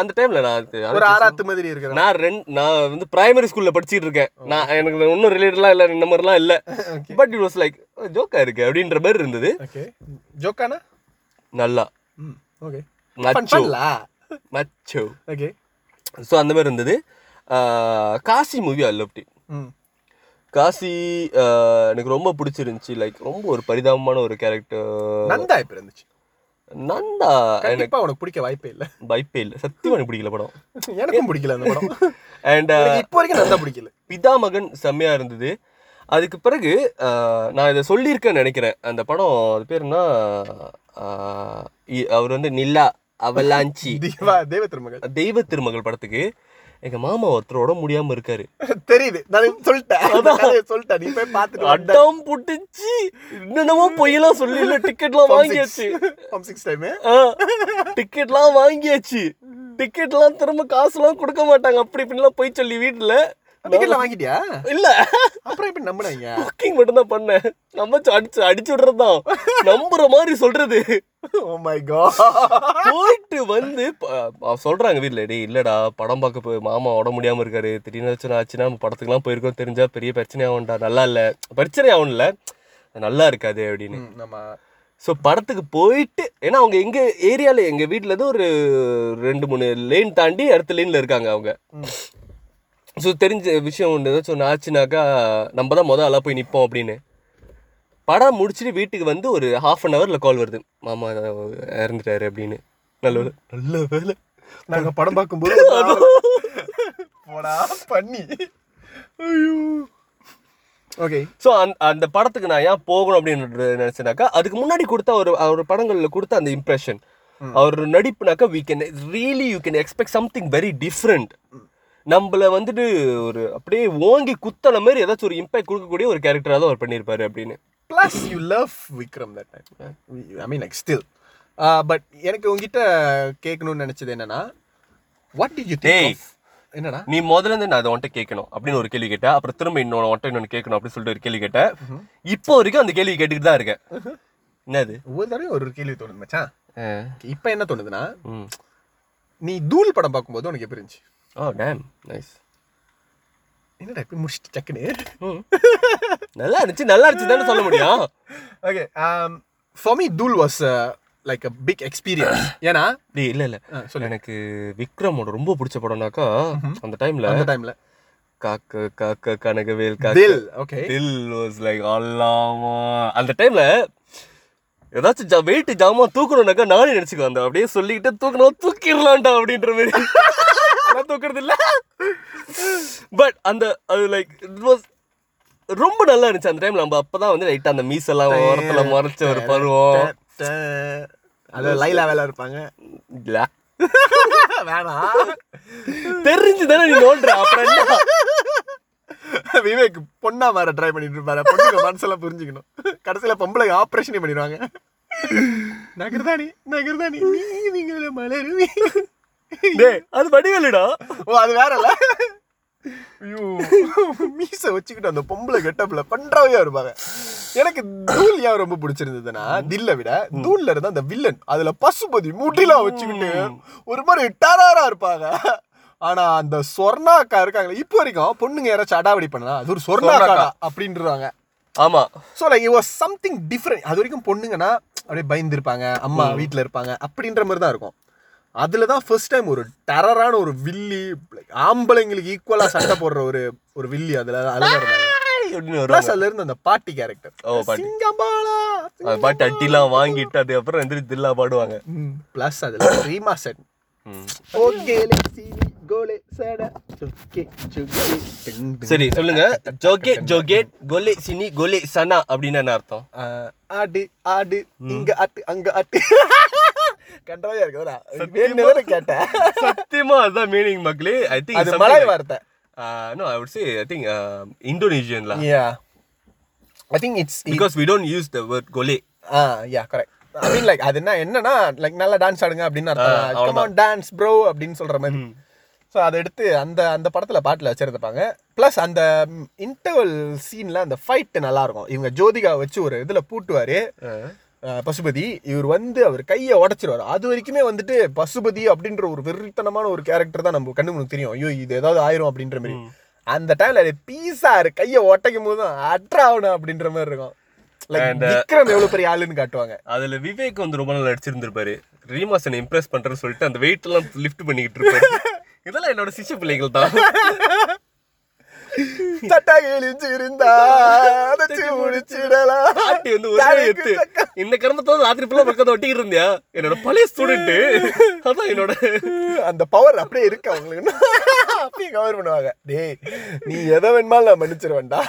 அந்த டைம்ல நான் ஒரு ஆறாத்து மாதிரி இருக்கிற நான் ரெண்டு நான் வந்து பிரைமரி ஸ்கூல்ல படிச்சிட்டு இருக்கேன். நான் எனக்கு ஒன்றும் ரிலேட்டட்லாம் இல்லை இந்த மாதிரிலாம் இல்லை. பட் இட் வாஸ் லைக் ஜோக்கா இருக்கு அப்படின்ற மாதிரி இருந்தது. ஜோக்கானா நல்லா. Okay macho macho okay so அந்த மாதிரி இருந்தது. Kasi movie I loved it Kasi எனக்கு ரொம்ப பிடிச்சிருந்துச்சி. லைக் ரொம்ப ஒரு பரிதாபமான ஒரு கேரக்டர் நந்தா இப்ப இருந்துச்சு. நந்தா எனக்கு உனக்கு பிடிக்க வாய்ப்பே இல்ல. பைப்பே இல்லை. சத்தியமா எனக்கு பிடிக்கல படம். எனக்கும் பிடிக்கல அந்த படம். அண்ட் இப்போ வரைக்கும் நந்தா பிடிக்கல. பிதாமகன் செம்மையா இருந்தது. அதுக்கு பிறகு நான் இதை சொல்லியிருக்கேன்னு நினைக்கிறேன். அந்த படம் அது பேர் என்ன? அவர் வந்து நில்லா. அவலாஞ்சி. தேவ திருமகள். தெய்வ திருமகள் படத்துக்கு எங்க மாமா ஒருத்தரோட முடியாம இருக்காரு. தெரியுது. நான் சொல்லிட்டேன். சொல்லிட்டேன். நீ போய் பார்த்துட்டு வந்த அடம் புட்டுச்சு என்னென்னமோ பொய்யெல்லாம் சொல்லி இல்ல டிக்கெட்லாம் வாங்கியாச்சு. சிக்ஸ் டைம் டிக்கெட்லாம் வாங்கியாச்சு. டிக்கெட்லாம் திரும்ப காசுலாம் கொடுக்க மாட்டாங்க. அப்படி இப்படிலாம் போய் சொல்லி வீட்டுல டிக்கெட்ல வாங்கிட்டியா? இல்ல. அப்புறம் எப்படி நம்பினாங்க? புக்கிங் மட்டும் தான் பண்ணேன். நம்ம அடிச்சு அடிச்சு விடுறதுதான் நம்புற மாதிரி சொல்றது. ஓ மை காட் போயிட்டு வந்து சொல்றாங்க வீட்ல டேய் இல்லடா படம் பார்க்க போய் மாமா உட முடியாம இருக்காரு. திடீர்னு ஏதாச்சும் ஆச்சுன்னா நம்ம படத்துக்குலாம் போயிருக்கோம் தெரிஞ்சா பெரிய பிரச்சனை ஆகும்டா. நல்லா இல்ல. பிரச்சனை ஆகும்ல. நல்லா இருக்காது அப்படின்னு. நம்ம ஸோ படத்துக்கு போயிட்டு ஏன்னா அவங்க எங்க ஏரியால எங்க வீட்ல இருந்து ஒரு ரெண்டு மூணு லேன் தாண்டி அடுத்த லேன்ல இருக்காங்க அவங்க. ஸோ தெரிஞ்ச விஷயம் ஒன்று ஏதாச்சும் ஒன்று ஆச்சுனாக்கா நம்ம தான் மொதல் ஆளாக போய் நிற்போம் அப்படின்னு. படம் முடிச்சுட்டு வீட்டுக்கு வந்து ஒரு ஹாஃப் அன் ஹவரில் கால் வருது. மாமா இறந்துட்டாரு அப்படின்னு. நல்ல வேலை நல்ல வேலை நாங்க படம் பார்க்கும்போது பண்ணி. ஐயோ. ஓகே ஸோ அந்த அந்த படத்துக்கு நான் ஏன் போகணும் அப்படின்னு நினச்சேனாக்கா அதுக்கு முன்னாடி கொடுத்த ஒரு அவர் படங்களில் கொடுத்த அந்த இம்ப்ரெஷன் அவர் நடிப்புனாக்கா we can really you can expect something very different நம்மள வந்துட்டு ஒரு அப்படியே ஓங்கி குத்தன மாதிரி ஏதாச்சும் ஒரு இம்பாக்ட் கொடுக்கக்கூடிய ஒரு கேரக்டராக தான் அவர் பண்ணியிருப்பாரு அப்படின்னு. Plus you love Vikram that time I mean like still but எனக்கு உங்ககிட்ட கேட்கணும்னு நினைச்சது என்னன்னா வாட் டிட் யூ. திங்க் என்னடா? நீ முதல்ல இருந்து நான் அதை உன்ட்ட கேட்கணும் அப்படின்னு ஒரு கேள்வி கேட்டேன். அப்புறம் திரும்ப இன்னொன்று உன்ட்ட இன்னொன்று கேட்கணும் அப்படின்னு சொல்லிட்டு ஒரு கேள்வி கேட்டேன். இப்போ வரைக்கும் அந்த கேள்வி கேட்டுக்கிட்டு தான் இருக்கேன். என்னது? ஒவ்வொரு தடவையும் ஒரு கேள்வி தோணுது மச்சான். இப்போ என்ன தோணுதுன்னா நீ தூள் படம் பார்க்கும்போது உனக்கு எப்படி இருந்துச்சு? ஓ டேம் நைஸ் என்னடா இப்படி முடிச்சுட்டு டக்குன்னு? நல்லா இருந்துச்சு நல்லா இருந்துச்சு தானே சொல்ல முடியும். Okay for me Dhool was like a big experience ஏன்னா? டேய் இல்ல இல்ல. ஆ, சொல்லு. எனக்கு விக்ரமோட ரொம்ப பிடிச்ச படம்னாக்கா அந்த டைம்ல அந்த டைம்ல காக்க காக்க கனகவேல் தில் ஓகே தில் வாஸ் லைக் அல்லாமா. அந்த டைம்ல ஏதாச்சும் ஜா வெயிட் ஜாமா தூக்கணும்னாக்கா நானே நினைச்சுக்கோ அந்த அப்படியே சொல்லிக்கிட்டு தூக்கணும் தூக்கிடலாம்டா அப்படின்ற மாதிரி. நான் தூக்குறது இல்ல. பட் அந்த அது லைக் இட் வாஸ் ரொம்ப நல்லா இருந்துச்சு அந்த டைம்ல நம்ம அப்பதான் வந்து லைட்டா அந்த மீசெல்லாம் ஓரத்துல மறைச்ச ஒரு பருவம். அது லைலா வேலை இருப்பாங்க. இல்ல. வேணாம் தெரிஞ்சு தானே நீ நோண்டுற. அப்புறம் விவேக் பொண்ணா மாற ட்ரை பண்ணிட்டு இருப்பாரு. பொண்ணுங்க மனசெல்லாம் புரிஞ்சுக்கணும். கடைசியில பொம்பளை ஆப்ரேஷனே பண்ணிடுவாங்க. நகர்தானி நகர்தானி நீங்கள மலருவி. டேய் அது வடிவேலுடா. ஓ அது வேற இல்ல ஐயோ மீச வச்சுக்கிட்டு அந்த பொம்பளை கெட்டப்ல பண்றவையா இருப்பாங்க. எனக்கு தூள் ஏன் ரொம்ப பிடிச்சிருந்ததுன்னா தில்ல விட தூள்ல இருந்த அந்த வில்லன் அதுல பசுபதி முட்டிலாம் வச்சுக்கிட்டு ஒரு மாதிரி டராரா இருப்பாங்க. ஆனா அந்த சொர்ணாக்கா இருக்காங்களே இப்போ வரைக்கும் பொண்ணுங்க யாராச்சும் அடாவடி பண்ணா அது ஒரு சொர்ணாக்கா. அப்படின்றாங்க. ஆமா. So like it was something different அது வரைக்கும் பொண்ணுங்கன்னா அப்படியே பயந்துருப்பாங்க அம்மா வீட்டில் இருப்பாங்க அப்படின்ற மாதிரி தான் இருக்கும். அதில் தான் ஃபர்ஸ்ட் டைம் ஒரு டெரரான ஒரு வில்லி ஆம்பளைங்களுக்கு ஈக்குவலாக சண்டை போடுற ஒரு ஒரு வில்லி அதில் அழகாக இருந்தாங்க. அதுல இருந்து அந்த பாட்டி கேரக்டர் ஓ பாட்டி. அது பாட்டு அட்டிலாம் வாங்கிட்டு அதுக்கப்புறம் எந்திரிச்சு தில்லா பாடுவாங்க. ப்ளஸ் அதில் ரீமா செட். சரி சொல்லுங்க. ஜோகே ஜோகேட் கோலே சினி கோலே சனா அப்படின்னு என்ன அர்த்தம்? ஆடு ஆடு இங்க ஆட்டு அங்க ஆட்டு. கண்டவையா இருக்குதா வேணும்னு கேட்டேன். சத்தியமா அதுதான் மீனிங் மக்களே. ஐ திங்க் அது மலாய் வார்த்தை no I would say I think இந்தோனேஷியன்ல yeah I think it's because we don't use the word Golay ah yeah correct I mean like அது என்ன என்னன்னா லைக் நல்லா டான்ஸ் ஆடுங்க அப்படின்னு அர்த்தம். கம் ஆன் டான்ஸ் ப்ரோ அப்படின்னு சொல்ற மாதிரி. ஸோ அதை எடுத்து அந்த அந்த படத்துல பாட்டுல வச்சிருப்பாங்க ப்ளஸ் அந்த இன்டர்வல் சீன்ல அந்த ஃபைட் நல்லா இருக்கும். இவங்க ஜோதிகா வச்சு ஒரு இதுல பூட்டுவாரு. அஹ், பசுபதி இவர் வந்து அவர் கையை உடைச்சிருவாரு. அது வரைக்குமே வந்துட்டு பசுபதி அப்படின்ற ஒரு வெறித்தனமான ஒரு கேரக்டர் தான் நம்ம கண்ணு முன்னுக்கு தெரியும். ஐயோ இது ஏதாவது ஆயிரும் அப்படின்ற மாதிரி. அந்த டைம்ல அது பீஸாரு கையை ஒட்டைக்கும் போதும் அட்ராகணும் அப்படின்ற மாதிரி இருக்கும். லைக் விக்ரம் எவ்வளவு பெரிய ஆளுன்னு காட்டுவாங்க. அதுல விவேக் வந்து ரொம்ப நாள் நடிச்சிருந்திருப்பாரு ரீமாசன் இம்ப்ரெஸ் பண்றேன்னு சொல்லிட்டு அந்த வெயிட் எல்லாம் லிஃப்ட் பண்ணிக்கிட்டு இருப்பாரு. இதெல்லாம் என்னோட சிஷ்ய பிள்ளைகள் தான். தட்டாகையில் இருந்தா அதைச்சு முடிச்சிடலாம். பாட்டி வந்து ஒரே எத்து இந்த கருமத்தை ராத்திரி ஃபுல்லா பக்கத்தை ஒட்டிக்கிட்டு இருந்தியா? என்னோட பழைய ஸ்டூடெண்ட் அதான் என்னோட. அந்த பவர் அப்படியே இருக்கு அவங்களுக்கு அப்படியே கவர் பண்ணுவாங்க. டேய் நீ எதை வேணுமாலும் நான் மன்னிச்சிருவேன்டா.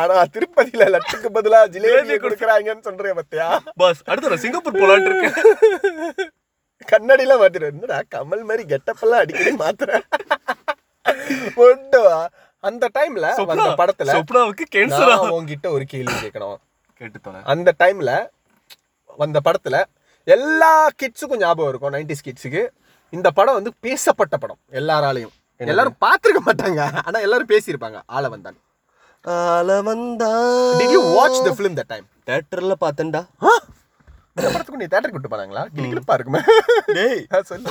ஆனா திருப்பதியில லட்டுக்கு பதிலா ஜிலேபி கொடுக்குறாங்கன்னு சொல்றேன் பத்தியா? பாஸ் அடுத்து நான் சிங்கப்பூர் போலான்னு இருக்கேன். கண்ணாடிலாம் மாத்திடுவேன் என்னடா கமல் மாதிரி கெட்டப்பெல்லாம் அடிக்கடி மாத்துறேன் ஒட்டுவா? அந்த டைம்ல அந்த படத்துல சொப்னாவுக்கு கேன்சரா உன்கிட்ட ஒரு கேள்வி கேட்கணும் கேட்டு அந்த டைம்ல வந்த படத்துல எல்லா கிட்ஸுக்கும் ஞாபகம் இருக்கும் நைன்டிஸ் கிட்ஸுக்கு இந்த படம் வந்து பேசப்பட்ட படம் எல்லாராலையும். எல்லாரும் பார்த்திருக்க மாட்டாங்க ஆனா எல்லாரும் பேசியிருப்பாங்க. ஆள வந்தான். ஆல வந்தா. Did you watch the film the time தியேட்டர்ல பார்த்தேன்டா. இந்த படத்துக்கு நீ தேட்டருக்கு கூட்டு போனாங்களா? கிளிக்கிழப்பா இருக்குமே. டேய். ஆ, சொல்லு.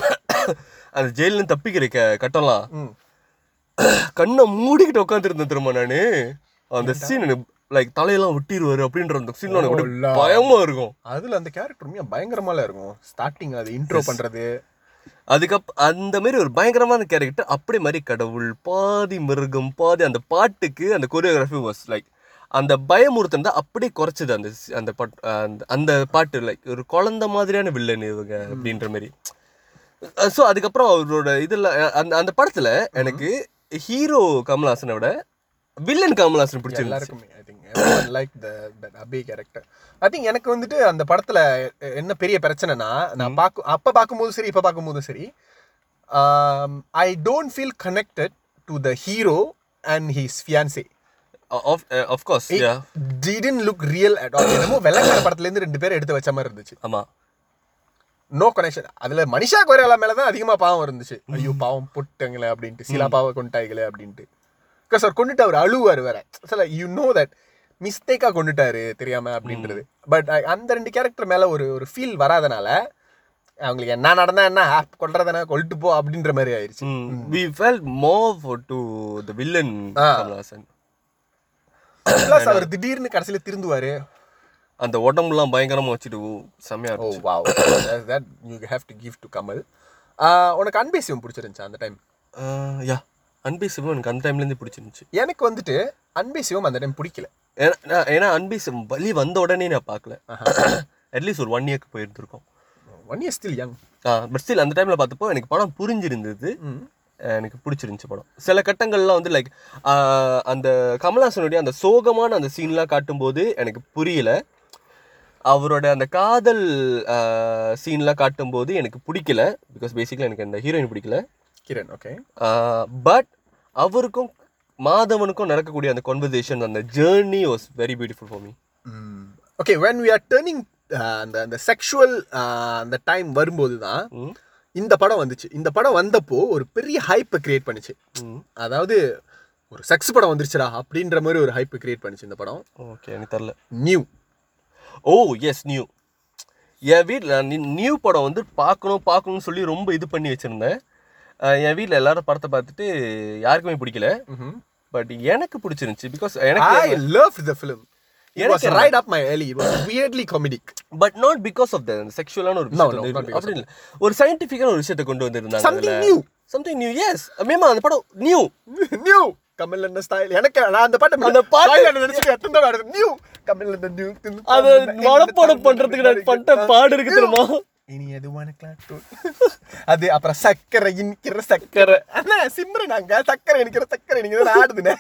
அந்த ஜெயில தப்பிக்கிற கட்டம்லாம். ம். கண்ணை மூடிக்கிட்டு உட்காந்துருந்தேன் திரும்ப நானு? அந்த சீன் லைக் தலையெல்லாம் விட்டிருவாரு அப்படின்ற அந்த சீன் எனக்கு அப்படியே. பயமா இருக்கும். அதுல அந்த கேரக்டர் உண்மையா பயங்கரமால இருக்கும். ஸ்டார்டிங் அது இன்ட்ரோ பண்றது. அதுக்கப் அந்த மாதிரி ஒரு பயங்கரமான கேரக்டர் அப்படி மாதிரி கடவுள் பாதி மிருகம் பாதி அந்த பாட்டுக்கு அந்த கொரியோகிராஃபி வாஸ் லைக் அந்த பயமுறுத்தம் தான் அப்படியே குறைச்சது அந்த அந்த பாட் அந்த அந்த பாட்டு லைக் ஒரு குழந்த மாதிரியான வில்லன் இவங்க அப்படின்ற மாதிரி ஸோ அதுக்கப்புறம் அவரோட இதில் அந்த அந்த படத்தில் எனக்கு ஹீரோ கமல்ஹாசனை விட வில்லன் கமல்ஹாசன் பிடிச்சிருந்துச்சு. எல்லாருக்குமே I think like the Abhi character I think எனக்கு வந்துட்டு அந்த படத்துல என்ன பெரிய பிரச்சனைனா நான் பார்க்க அப்ப பார்க்கும்போது சரி இப்ப பார்க்கும்போதும் சரி I don't feel connected to the hero and his fiancee of of course yeah didn't look real at all என்னமோ வெள்ளக்கார படத்துல இருந்து ரெண்டு பேரும் எடுத்து வச்ச மாதிரி இருந்துச்சு. ஆமாம் நோ கனெக்ஷன் அதுல மனிஷா கோரேலா மேல தான் அதிகமா பாவம் இருந்துச்சு. ஐயோ பாவம் போட்டுங்களே அப்படின்ட்டு. சில பாவம் கொண்டாய்களே அப்படின்ட்டு. பிகாஸ் அவர் கொண்டுட்டு அவர் அழுவார் வேற. சில யூ நோ தட் மிஸ்டேக்கா கொண்டுட்டாரு தெரியாம அப்படின்றது. பட் அந்த ரெண்டு கேரக்டர் மேல ஒரு ஒரு ஃபீல் வராதனால அவங்களுக்கு என்ன நடந்தா என்ன ஆப் கொல்றதானே கொல்ட்டு போ அப்படின்ற மாதிரி ஆயிடுச்சு we fell more to the villain அவர் திடீர்னு கடைசியில திருந்துவாரு. அந்த உடம்புலாம் பயங்கரமா வச்சுட்டு இருந்துச்சு. Wow that you have to give to Kamal உனக்கு அன்பேசியம் பிடிச்சிருந்துச்சு அந்த டைம் யா அன்பே சிவம் எனக்கு அந்த டைம்ல இருந்து பிடிச்சிருந்துச்சு. எனக்கு வந்துட்டு அன்பே சிவம் அந்த டைம் பிடிக்கல. ஏன்னா ஏன்னா அன்பே சிவம் வலி வந்த உடனே நான் பார்க்கல. அட்லீஸ்ட் ஒரு ஒன் இயர்க்கு போயிருந்திருக்கோம். One year still young but still அந்த டைம்ல பார்த்தப்போ எனக்கு படம் புரிஞ்சிருந்தது. எனக்கு பிடிச்சிருந்துச்சு படம். சில கட்டங்கள்லாம் வந்து லைக் அந்த கமல்ஹாசனுடைய அந்த சோகமான அந்த சீன்லாம் காட்டும்போது எனக்கு புரியல. அவரோட அந்த காதல் சீன்லாம் காட்டும்போது எனக்கு பிடிக்கல. பிகாஸ் பேசிக்கலி எனக்கு அந்த ஹீரோயின் பிடிக்கல. கிரண் ஓகே பட் அவருக்கும் மாதவனுக்கும் நடக்கக்கூடிய அந்த கான்வர்சேஷன் அந்த journey was very beautiful for me. Okay when we are turning அந்த அந்த செக்ஷுவல் அந்த டைம் வரும்போது தான். இந்த படம் வந்துச்சு. இந்த படம் வந்தப்போ ஒரு பெரிய ஹைப்பை கிரியேட் பண்ணுச்சு. அதாவது ஒரு செக்ஸ் படம் வந்துருச்சுடா அப்படின்ற மாதிரி ஒரு ஹைப்பை கிரியேட் பண்ணுச்சு இந்த படம். ஓகே எனக்கு தெரில நியூ ஓ எஸ் நியூ என் வீட்டில் நியூ படம் வந்து பார்க்கணும் பார்க்கணும்னு சொல்லி ரொம்ப இது பண்ணி வச்சுருந்தேன். என் வீட்டில் எல்லாரும் படத்தை பார்த்துட்டு யாருக்குமே பிடிக்கல. பட் எனக்கு பிடிச்சிருந்துச்சு பிகாஸ் எனக்கு ஐ லவ் த ஃபிலிம் எனக்கு alley. It was weirdly comedic. But not because of the செக்ஷுவலான ஒரு அப்படி இல்லை ஒரு சயின்டிஃபிக்கான ஒரு விஷயத்தை கொண்டு வந்திருந்தாங்க Something new. Something new yes மேமா அந்த படம் நியூ new. கமல் என்ன ஸ்டைல் எனக்கு நான் அந்த பாட்டு அந்த பாட்டு- நினைச்சிட்டு எத்தனை தடவை நியூ. கமல் என்ன நியூ. அதை மனப்பாடம் பண்றதுக்கு நான் பண்ணிட்ட பாடு இருக்கு தெரியுமா? இனி எது உனக்கு அது அப்புறம் சக்கரை இனிக்கிற சக்கரை அண்ணா சிம்ரன் அங்க சக்கரை இனிக்கிற சக்கரை இனிக்கிற ஆடுதுனே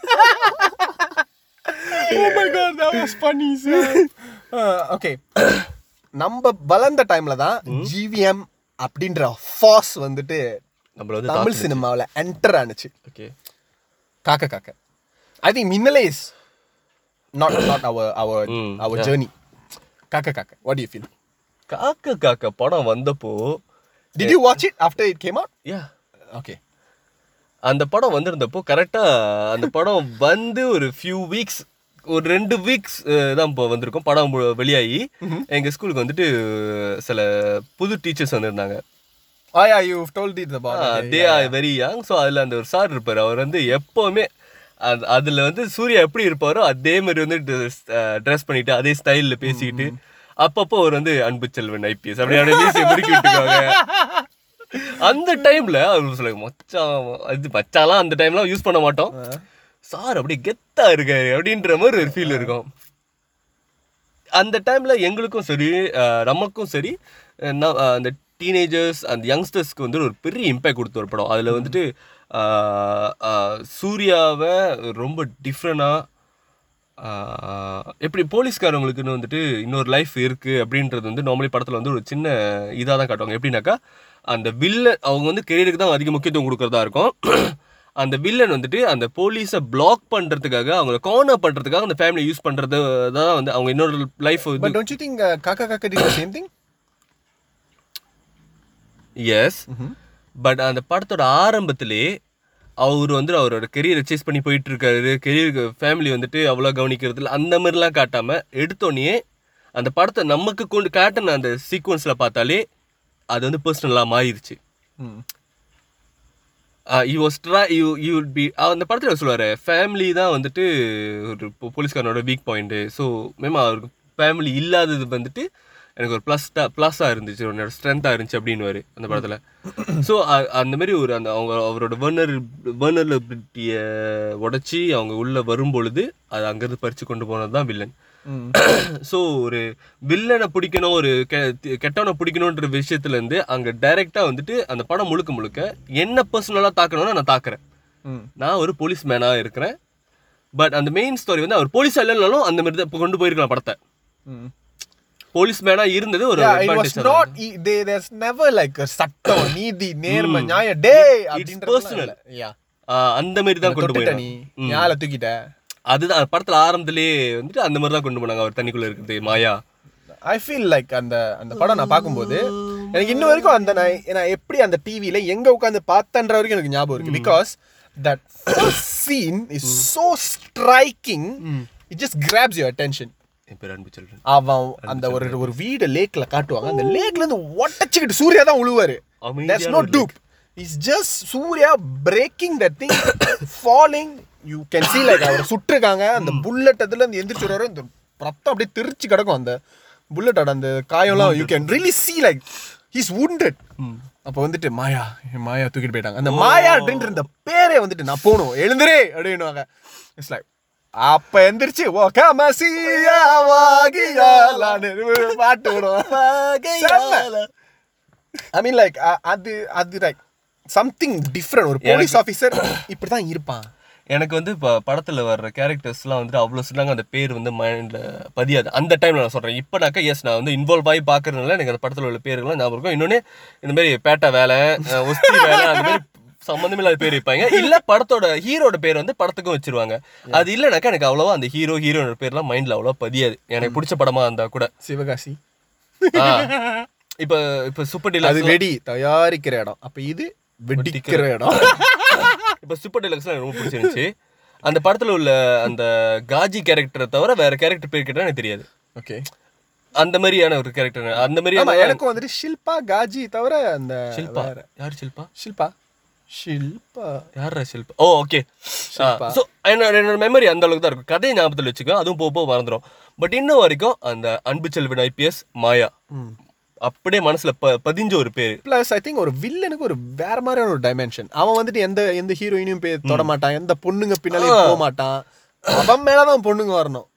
my god that was funny sir. Okay நம்ம வளர்ந்த டைம்ல தான் ஜிவிஎம் அப்படின்ற ஃபாஸ் வந்துட்டு நம்மள வந்து தமிழ் சினிமாவில் enter ஆனுச்சு. Okay Kaakha Kaakha. I think Minnale is not not அவர் அவர் Mm, our journey Kaakha Kaakha. What you feel Kaakha Kaakha. படம் வந்தப்போ did you watch it after it came out yeah okay அந்த படம் வந்திருந்தப்போ கரெக்டாக அந்த படம் வந்து ஒரு ஃபியூ வீக்ஸ் ஒரு ரெண்டு வீக்ஸ் தான் இப்போ வந்திருக்கும். படம் வெளியாகி எங்கள் ஸ்கூலுக்கு வந்துட்டு சில புது டீச்சர்ஸ் வந்திருந்தாங்க. ஆ yeah you told it they are very young so அதில் அந்த ஒரு சார் இருப்பார். அவர் வந்து எப்போவுமே அது அதில் வந்து சூர்யா எப்படி இருப்பாரோ அதே மாதிரி வந்து ட்ரெஸ் பண்ணிட்டு அதே ஸ்டைலில் பேசிக்கிட்டு அப்பப்போ அவர் வந்து அன்பு செல்வன் ஐபிஎஸ் அப்படி அப்படியே மீசையை முறுக்கி விட்டுருக்காங்க அந்த டைம்ல அவர் சொல்லுங்க மச்சான் இது மச்சாலாம் அந்த டைம்லாம் யூஸ் பண்ண மாட்டோம். சார் அப்படியே கெத்தா இருக்காரு அப்படின்ற மாதிரி ஒரு ஃபீல் இருக்கும். அந்த டைம்ல எங்களுக்கும் சரி நமக்கும் சரி அந்த டீனேஜர்ஸ் அந்த யங்ஸ்டர்ஸ்க்கு வந்து ஒரு பெரிய இம்பேக்ட் கொடுத்த ஒரு படம். அதில் வந்துட்டு சூர்யாவை ரொம்ப டிஃப்ரெண்டாக எப்படி போலீஸ்காரங்களுக்குன்னு வந்துட்டு இன்னொரு லைஃப் இருக்கு அப்படின்றது வந்து நார்மலி படத்தில் வந்து ஒரு சின்ன இதாக தான் காட்டுவாங்க. எப்படின்னாக்கா அந்த வில்லன் அவங்க வந்து கெரியருக்கு தான் அதிக முக்கியத்துவம் கொடுக்கறதா இருக்கும். அந்த வில்லன் வந்துட்டு அந்த போலீஸை பிளாக் பண்றதுக்காக அவங்கள கார்னர் பண்றதுக்காக அந்த ஃபேமிலி யூஸ் பண்றது தான் வந்து அவங்க இன்னொரு லைஃப் காக்கா காக்கா சேம் திங் எஸ் பட் அந்த படத்தோட ஆரம்பத்திலே அவர் வந்து அவரோட கெரியரை சேஸ் பண்ணி போயிட்டு இருக்காரு கெரியருக்கு ஃபேமிலி வந்துட்டு அவ்வளோ கவனிக்கிறது இல்ல அந்த மாதிரிலாம் காட்டாம எடுத்தோடனே அந்த படத்தை நமக்கு கொண்டு காட்டின அந்த சீக்வன்ஸில் பார்த்தாலே அது வந்து பர்சனலாக மாறிடுச்சு. You was try you you be அந்த படத்தில் சொல்லுவார் ஃபேமிலி தான் வந்துட்டு ஒரு போலீஸ்காரனோட வீக் பாயிண்ட்டு ஸோ மேம் அவருக்கு ஃபேமிலி இல்லாதது வந்துட்டு எனக்கு ஒரு ப்ளஸ் ப்ளஸ்ஸாக இருந்துச்சு என்னோட ஸ்ட்ரென்த்தாக இருந்துச்சு அப்படின்னு அந்த படத்தில். ஸோ அந்த மாதிரி ஒரு அந்த அவங்க அவரோட வர்னர் வர்னரபிலிட்டியை உடச்சி அவங்க உள்ளே வரும்பொழுது அது அங்கேருந்து பறித்து கொண்டு போனது தான் வில்லன் ஸோ ஒரு வில்லனை பிடிக்கணும் ஒரு கெ- கெட்டவனை பிடிக்கணுன்ற விஷயத்துல இருந்து அங்க டைரக்டா வந்துட்டு அந்த படம் முழுக்க முழுக்க என்ன பர்சனலா தாக்கணும்னு நான் தாக்குறேன். நான் ஒரு போலீஸ் மேனா இருக்கிறேன். பட் அந்த மெயின் ஸ்டோரி வந்து அவர் போலீஸ் இல்லைனாலும் அந்த மாதிரி தான் இப்ப கொண்டு போயிருக்கலாம் படத்தை. போலீஸ் மேனா இருந்தது ஒரு never like a சட்டம் நீதி நேர்மை நியாய டே அப்படின்ற. யா அந்த மாதிரி தான் கொண்டு போயிருக்காங்க நீ. தூக்கிட்ட? அதுதான் படத்துல ஆரம்பத்திலேயே வந்துட்டு அந்த மாதிரி தான் கொண்டு போனாங்க அவர் தண்ணிக்குள்ள இருக்குது மாயா. ஐ ஃபீல் லைக் அந்த அந்த படம் நான் பார்க்கும்போது எனக்கு இன்ன வரைக்கும் அந்த நான் நான் எப்படி அந்த டிவியில எங்க உட்காந்து பார்த்தன்ற வரைக்கும் எனக்கு ஞாபகம் இருக்கு. Because that scene is so striking it just grabs your attention அவன் அந்த ஒரு ஒரு வீடு லேக்ல காட்டுவாங்க. அந்த லேக்ல இருந்து ஒட்டச்சுக்கிட்டு சூர்யா தான் உழுவாரு. no ஒரு dupe. It's just Suriya breaking that thing falling you can see like அவர் சுட்டிருக்காங்க. அந்த புல்லட் அதுல இருந்து எந்திரிச்சு வர இந்த ரத்தம் அப்படியே தெரிச்சு கிடக்கும் அந்த புல்லட்டோட அந்த காயம்லாம். You can really see like he's wounded. அப்போ வந்துட்டு மாயா என் மாயா தூக்கிட்டு போயிட்டாங்க. அந்த மாயா அப்படின்ற இந்த பேரே வந்துட்டு நான் போகணும். எழுந்துரே அப்படின்னுவாங்க. இட்ஸ் லைக் அப்ப எந்திரிச்சு ஓ கமசியா வாகியாலான்னு பாட்டு விடுவோம் ஐ மீன் லைக் அது அது லைக் சம்திங் டிஃப்ரெண்ட் ஒரு போலீஸ் ஆஃபீஸர் இப்படி தான் இருப்பான். எனக்கு வந்து இப்போ படத்தில் வர்ற கேரக்டர்ஸ்லாம் வந்துட்டு அவ்வளோ சொன்னாங்க. அந்த பேர் வந்து மைண்டில் பதியாது. அந்த டைமில் நான் சொல்கிறேன் இப்போனாக்கா எஸ் நான் வந்து இன்வால்வ் ஆகி பார்க்கறதுனால எனக்கு அந்த படத்தில் உள்ள பேருங்களாம் ஞாபகம் இருக்கும். இன்னொன்று இந்த மாதிரி பேட்டை வேலை ஒஸ்தி வேலை அந்த மாதிரி சம்மந்தம் இல்லாத பேர் வைப்பாங்க இல்லை படத்தோட ஹீரோட பேர் வந்து படத்துக்கும் வச்சிருவாங்க. அது இல்லைனாக்கா எனக்கு அவ்வளோவா அந்த ஹீரோ ஹீரோனோட பேர்லாம் மைண்டில் அவ்வளோ பதியாது. எனக்கு பிடிச்ச படமாக இருந்தால் கூட. சிவகாசி. இப்ப இப்ப சூப்பர் அது டீலக்ஸ் வெடி தயாரிக்கிற இடம். அப்ப இது வெடிக்கிற இடம். இப்ப சூப்பர் டீலக்ஸ் எனக்கு ரொம்ப பிடிச்சிருந்துச்சு. அந்த படத்துல உள்ள அந்த காஜி கேரக்டரை தவிர வேற கேரக்டர் பேர் கேட்டா எனக்கு தெரியாது. ஓகே. அந்த மாதிரியான ஒரு கேரக்டர் அந்த மாதிரியான எனக்கும் வந்துட்டு ஷில்பா காஜி தவிர அந்த ஷில்பா. யார் ஷில்பா? ஷில்பா. ஷில்பா. யாரா ஷில்பா? ஓ ஓகே. ஸோ என்னோட என்னோட மெமரி அந்த அளவுக்கு தான் இருக்கும். கதையை ஞாபகத்தில் வச்சுக்கோ அதுவும் போக போக மறந்துடும் பட் இன்னும் வரைக்கும் அந்த அன்பு செல்வன் ஐபிஎஸ் மாயா. அப்படியே மனசுல ப பதிஞ்ச ஒரு பேர். பிளஸ் ஐ திங்க் ஒரு வில்லனுக்கு ஒரு வேற மாதிரியான ஒரு டைமென்ஷன் அவன் வந்துட்டு எந்த எந்த ஹீரோயினையும் போய் தொட மாட்டான். எந்த பொண்ணுங்க பின்னாலே போக மாட்டான். அவன் மேலதான் பொண்ணுங்க வரணும்.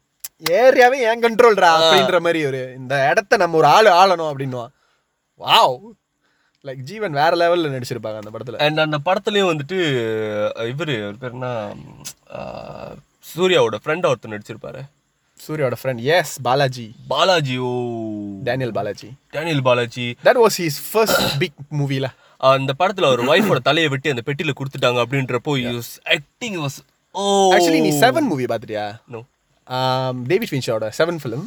ஏரியாவே என் கண்ட்ரோல்ரா அப்படின்ற மாதிரி ஒரு இந்த இடத்த நம்ம ஒரு ஆளு ஆளணும் அப்படின்னுவான். வாவ் லைக் ஜீவன் வேற லெவல்ல நடிச்சிருப்பாங்க அந்த படத்துல. அண்ட் அந்த படத்துலயும் வந்துட்டு இவர் பேர் என்ன? சூர்யாவோட ஃப்ரெண்ட் ஒருத்தர் நடிச்சிருப்பாரு. சூர்யாவோட friend yes Balaji. Balaji oh. Daniel Balaji. Daniel Balaji. That was his first big மூவில அந்த படத்துல ஒரு ஒய்ஃபோட தலையை வெட்டி அந்த பெட்டியில கொடுத்துட்டாங்க அப்படின்றப்போ ஆக்டிங் வாஸ் ஓ. ஆக்சுவலி நீ செவன் மூவி பார்த்துட்டியா? நோ டேவிட் ஃபின்ஷோட seven film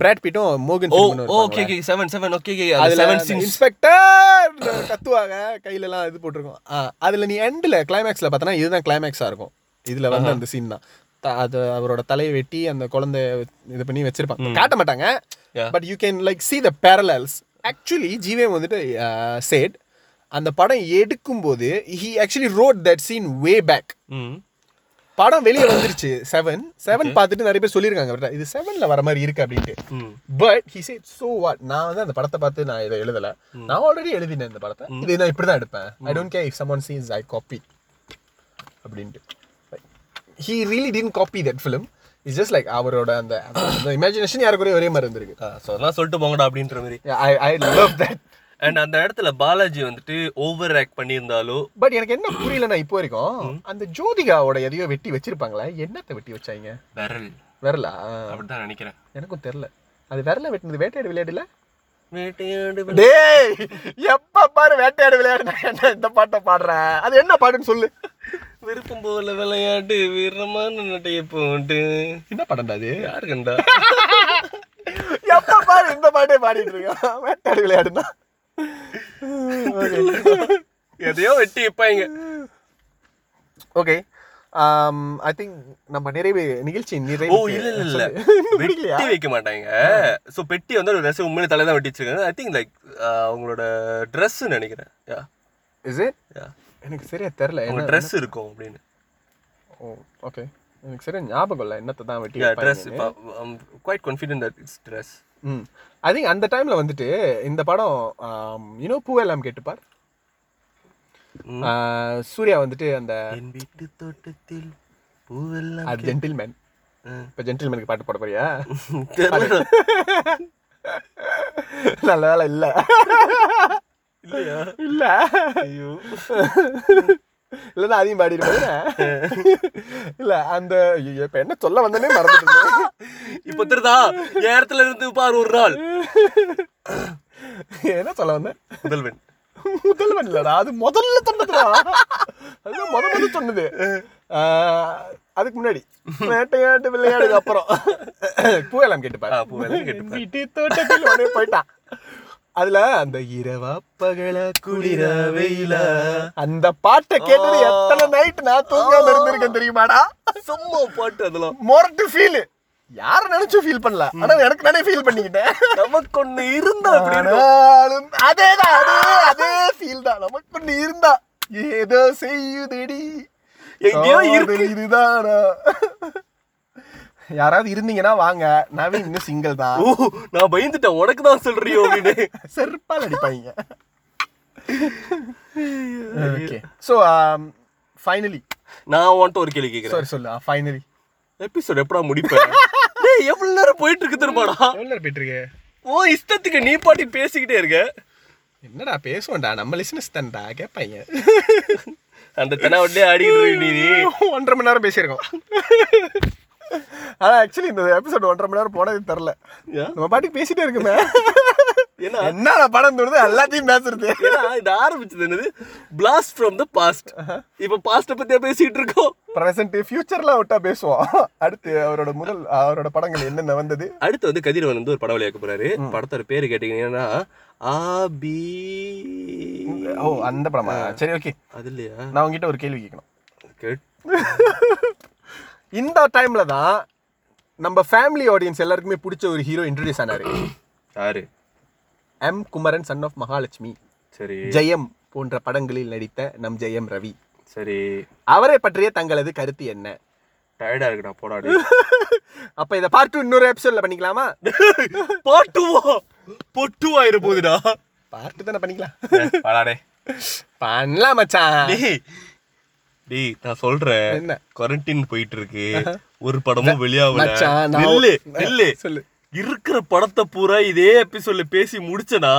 Brad பீட்டும் Morgan oh okay okay seven seven okay okay அதுல செவன் சீன்ஸ் இன்ஸ்பெக்டர் கத்துவாங்க கையில எல்லாம் இது போட்டிருக்கோம். அதுல நீ எண்ட்ல கிளைமேக்ஸ்ல பார்த்தனா இதுதான் கிளைமேக்ஸா இருக்கும். இதுல வந்து அந்த சீன் தான். அது அவரோட தலையை வெட்டி அந்த குழந்தை இது பண்ணி வச்சிருப்பாங்க காட்ட மாட்டாங்க. But you can like see the parallels. Actually ஜீவே வந்துட்டு சேட் அந்த படம் எடுக்கும்போது he actually wrote that scene way back படம் வெளியே வந்துருச்சு. செவன் செவன் பார்த்துட்டு நிறைய பேர் சொல்லியிருக்காங்க. இது செவன்ல வர மாதிரி இருக்கு அப்படின்ட்டு. But he said so what நான் வந்து அந்த படத்தை பார்த்து நான் இதை எழுதல. நான் ஆல்ரெடி எழுதினேன் இந்த படத்தை. இது நான் இப்படி தான் எடுப்பேன். I don't care if someone sees I copy அப்படின்ட்டு. He really didn't copy that film it's just like அவரோட அந்த இமேஜினேஷன் யாருக்கு ஒரே மாதிரி இருந்திருக்கு ஸோ அதெல்லாம் சொல்லிட்டு போங்கடா அப்படின்ற மாதிரி. I I love that and அந்த இடத்துல பாலாஜி வந்துட்டு ஓவர் ஆக்ட் பண்ணியிருந்தாலோ? பட் எனக்கு என்ன புரியலன்னா இப்போ வரைக்கும் அந்த ஜோதிகாவோட எதையோ வெட்டி வச்சிருப்பாங்களா என்னத்தை வெட்டி வச்சாங்க? விரல். வரல? அப்படிதான் நினைக்கிறேன். எனக்கும் தெரியல. அது விரல வெட்டினது வேட்டையாடு விளையாடுல வேட்டையாடு டேய் எப்ப பாரு வேட்டையாடு விளையாடுனா என்ன இந்த பாட்டை பாடுற? அது என்ன பாட்டுன்னு சொல்லு. விருப்பம் போல விளையாட்டு வீரமான நடைய போட்டு. என்ன பாடண்டா அது? யாரு கண்டா எப்ப பாரு இந்த பாட்டே பாடிட்டு இருக்கான். வேட்டையாடு விளையாடுனா. எதையோ வெட்டி வைப்பாங்க. ஓகே ஐ திங்க் நம்ம நிறைவு நிகழ்ச்சி நிறைவு ஓ இல்ல இல்ல இல்ல. வெட்டி வைக்க மாட்டாங்க. சோ பெட்டி வந்து ஒரு ட்ரெஸ் உண்மையிலே தலை தான் வெட்டி வச்சிருக்காங்க. ஐ திங்க் லைக் அவங்களோட ட்ரெஸ் நினைக்கிறேன். யா இஸ் இட் யா எனக்கு சரியா தெரியல. என்ன ட்ரெஸ் இருக்கும் அப்படின்னு. ஓ ஓகே எனக்கு சரியா ஞாபகம் இல்லை. என்னத்தை தான் வெட்டி யா வைப்பாங்க. Dress quite confident that it's dress hmm. I think அந்த டைம்ல வந்துட்டு இந்த படம் யூனோ பூவெல்லாம் கேட்டுப்பார்? சூர்யா வந்துட்டு அந்த வீட்டு தோட்டத்தில் பூவெல்லாம் அது ஜென்டில்மேன். இப்போ ஜென்டில்மேனுக்கு பாட்டு பாட போறியா? நல்ல வேலை இல்ல. இல்லையா? இல்ல. ஐயோ. இல்லைன்னா அதையும் பாடிருப்பேன். இல்ல? அந்த ஐயோ, இப்ப என்ன சொல்ல வந்தனே மறந்துட்டேன். இப்ப தெரியுதா என் இடத்துல இருந்து பாரு ஒரு நாள். என்ன சொல்ல வந்தேன்? முதல்வன். முதல்வன் இல்லடா அது முதல்ல சொன்னதுடா. அது முத முத சொன்னது. அதுக்கு முன்னாடி. வேட்டையாட்டு விளையாடுக்கு அப்புறம். பூவெல்லாம் கேட்டுப்பாரு. ஆ, பூவெல்லாம் கேட்டுப்பாரு. போயிட்டான் அதுல அந்த இரவா பகல குளிர வெயில. அந்த பாட்டை கேட்டது எத்தனை நைட் நான் தூங்காம இருந்திருக்கேன் தெரியுமாடா? சும்மா பாட்டு அதெல்லாம். மொரட்டு ஃபீல் யார நினைச்சும் ஃபீல் பண்ணல. ஆனா எனக்கு நானே ஃபீல் பண்ணிக்கிட்டேன். நமக்கு ஒண்ணு இருந்தா. ஆனாலும் அதேதான் அதே அதே ஃபீல் தான். நமக்கு ஒண்ணு இருந்தா ஏதோ செய்யுதடி. எங்கேயோ இருக்கு. இதுதானா? யாராவது இருந்தீங்கன்னா வாங்க. நவீன் இன்னும் சிங்கிள் தான். ஓ நான் பயந்துட்டேன். உனக்கு தான் சொல்றியோ அப்படின்னு. செருப்பால் அடிப்பாங்க. ஓகே ஸோ ஃபைனலி நான் உன்ட்ட ஒரு கேள்வி கேக்குறேன். சாரி சொல்லு. ஃபைனலி எபிசோட் எப்படா முடிப்பேன் டேய் எவ்வளவு நேரம் போயிட்டு இருக்கு தெரியுமாடா? எவ்வளோ நேரம் போயிட்டு இருக்கு ஓ இஷ்டத்துக்கு நீ பாட்டி பேசிக்கிட்டே இருக்க. என்னடா பேசுவோம்டா? நம்ம லிசனஸ் தான்டா கேட்பாங்க அந்த தெனாவட்டிலே ஆடிக்கிட்டு நீ. ஒன்றரை மணி நேரம் பேசியிருக்கோம். ஆனா ஆக்சுவலி இந்த எபிசோட் ஒன்றரை மணி நேரம் போனது தெரில? நம்ம பாட்டுக்கு பேசிட்டே இருக்குமே. ஏன்னா என்னடா படம் தோணுது எல்லாத்தையும் பேசுறது. இது ஆரம்பிச்சது என்னது? பிளாஸ்ட் ஃப்ரம் த பாஸ்ட் இப்ப பாஸ்ட பத்தியா பேசிட்டு இருக்கோம்? பிரசன்ட் ஃபியூச்சர்ல விட்டா பேசுவோம். அடுத்து அவரோட முதல் அவரோட படங்கள் என்னென்ன வந்தது? அடுத்து வந்து கதிரவன் வந்து ஒரு படம் விளையாக்க போறாரு. படத்தோட பேரு கேட்டீங்கன்னா ஆபி ஓ அந்த படமா? சரி ஓகே அது இல்லையா? நான் உங்ககிட்ட ஒரு கேள்வி கேட்கணும். கேட் இந்த டைம்ல தான் நம்ம ஃபேமிலி ஆடியன்ஸ் எல்லாருக்குமே பிடிச்ச ஒரு ஹீரோ இன்ட்ரடியூஸ் ஆனாரு. யாரு? M Kumaran son of Mahalakshmi. சரி. ஜெயம் போன்ற படங்களில் நடித்த நம் ஜெயம் ரவி. சரி. அவரை பற்றிய தங்களது கருத்து என்ன? டயர்டா இருக்குடா போடாடி அப்ப இத பார்ட் டூ இன்னொரு எபிசோட்ல பண்ணிக்கலாமா? பாட்டுவா பொட்டுவாயிர போகுதுடா. பார்ட் தானே பண்ணிக்கலாம். வாடாடே பண்ணலாம் மச்சான். டேய் நான் சொல்றேன். என்ன? குவாரண்டைன் போயிட்டு இருக்கு ஒரு படமும் வெளியாகல. நில்லு சொல்லு. இருக்கிற படத்தை பூரா இதே எபிசோட்ல பேசி முடிச்சனா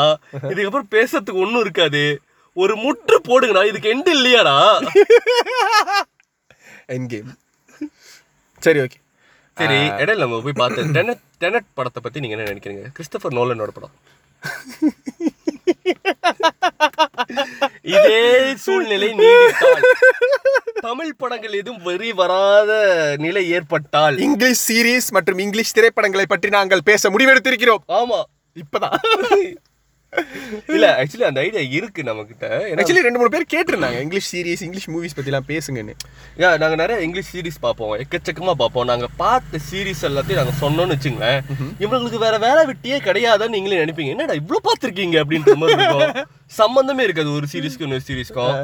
இதுக்கப்புறம் பேசுறதுக்கு ஒண்ணும் இருக்காது. ஒரு முற்று போடுங்கடா இதுக்கு எண்டு இல்லையாடா. என் கேம் சரி ஓகே சரி இடையில நம்ம போய் பார்த்து டெனட் டெனட் படத்தை பத்தி நீங்க என்ன நினைக்கிறீங்க? கிறிஸ்டபர் நோலனோட படம். இதே சூழ்நிலை நீடித்தால் தமிழ் படங்கள் எதுவும் வெறி வராத நிலை ஏற்பட்டால் இங்கிலீஷ் சீரிஸ் மற்றும் இங்கிலீஷ் திரைப்படங்களை பற்றி நாங்கள் பேச முடிவெடுத்திருக்கிறோம். ஆமா. இப்பதான். இல்ல ஆக்சுவலி அந்த ஐடியா இருக்கு நம்ம கிட்ட ஆக்சுவலி ரெண்டு மூணு பேர் கேட்டிருந்தாங்க இங்கிலீஷ் சீரிஸ் இங்கிலீஷ் மூவிஸ் பத்திலாம் பேசுங்கன்னு. நாங்க நிறைய இங்கிலீஷ் சீரிஸ் பார்ப்போம் எக்கச்சக்கமா பார்ப்போம். நாங்க பார்த்த சீரிஸ் எல்லாத்தையும் நாங்க சொன்னோம்னு வச்சுங்களேன் இவங்களுக்கு வேற வேலை வெட்டியே கிடையாதுன்னு நீங்களே நினைப்பீங்க. என்னடா இவ்வளவு பார்த்திருக்கீங்க அப்படின்ற மாதிரி சம்பந்தமே இருக்காது ஒரு சீரிஸ்க்கும் இன்னொரு சீரிஸ்க்கும்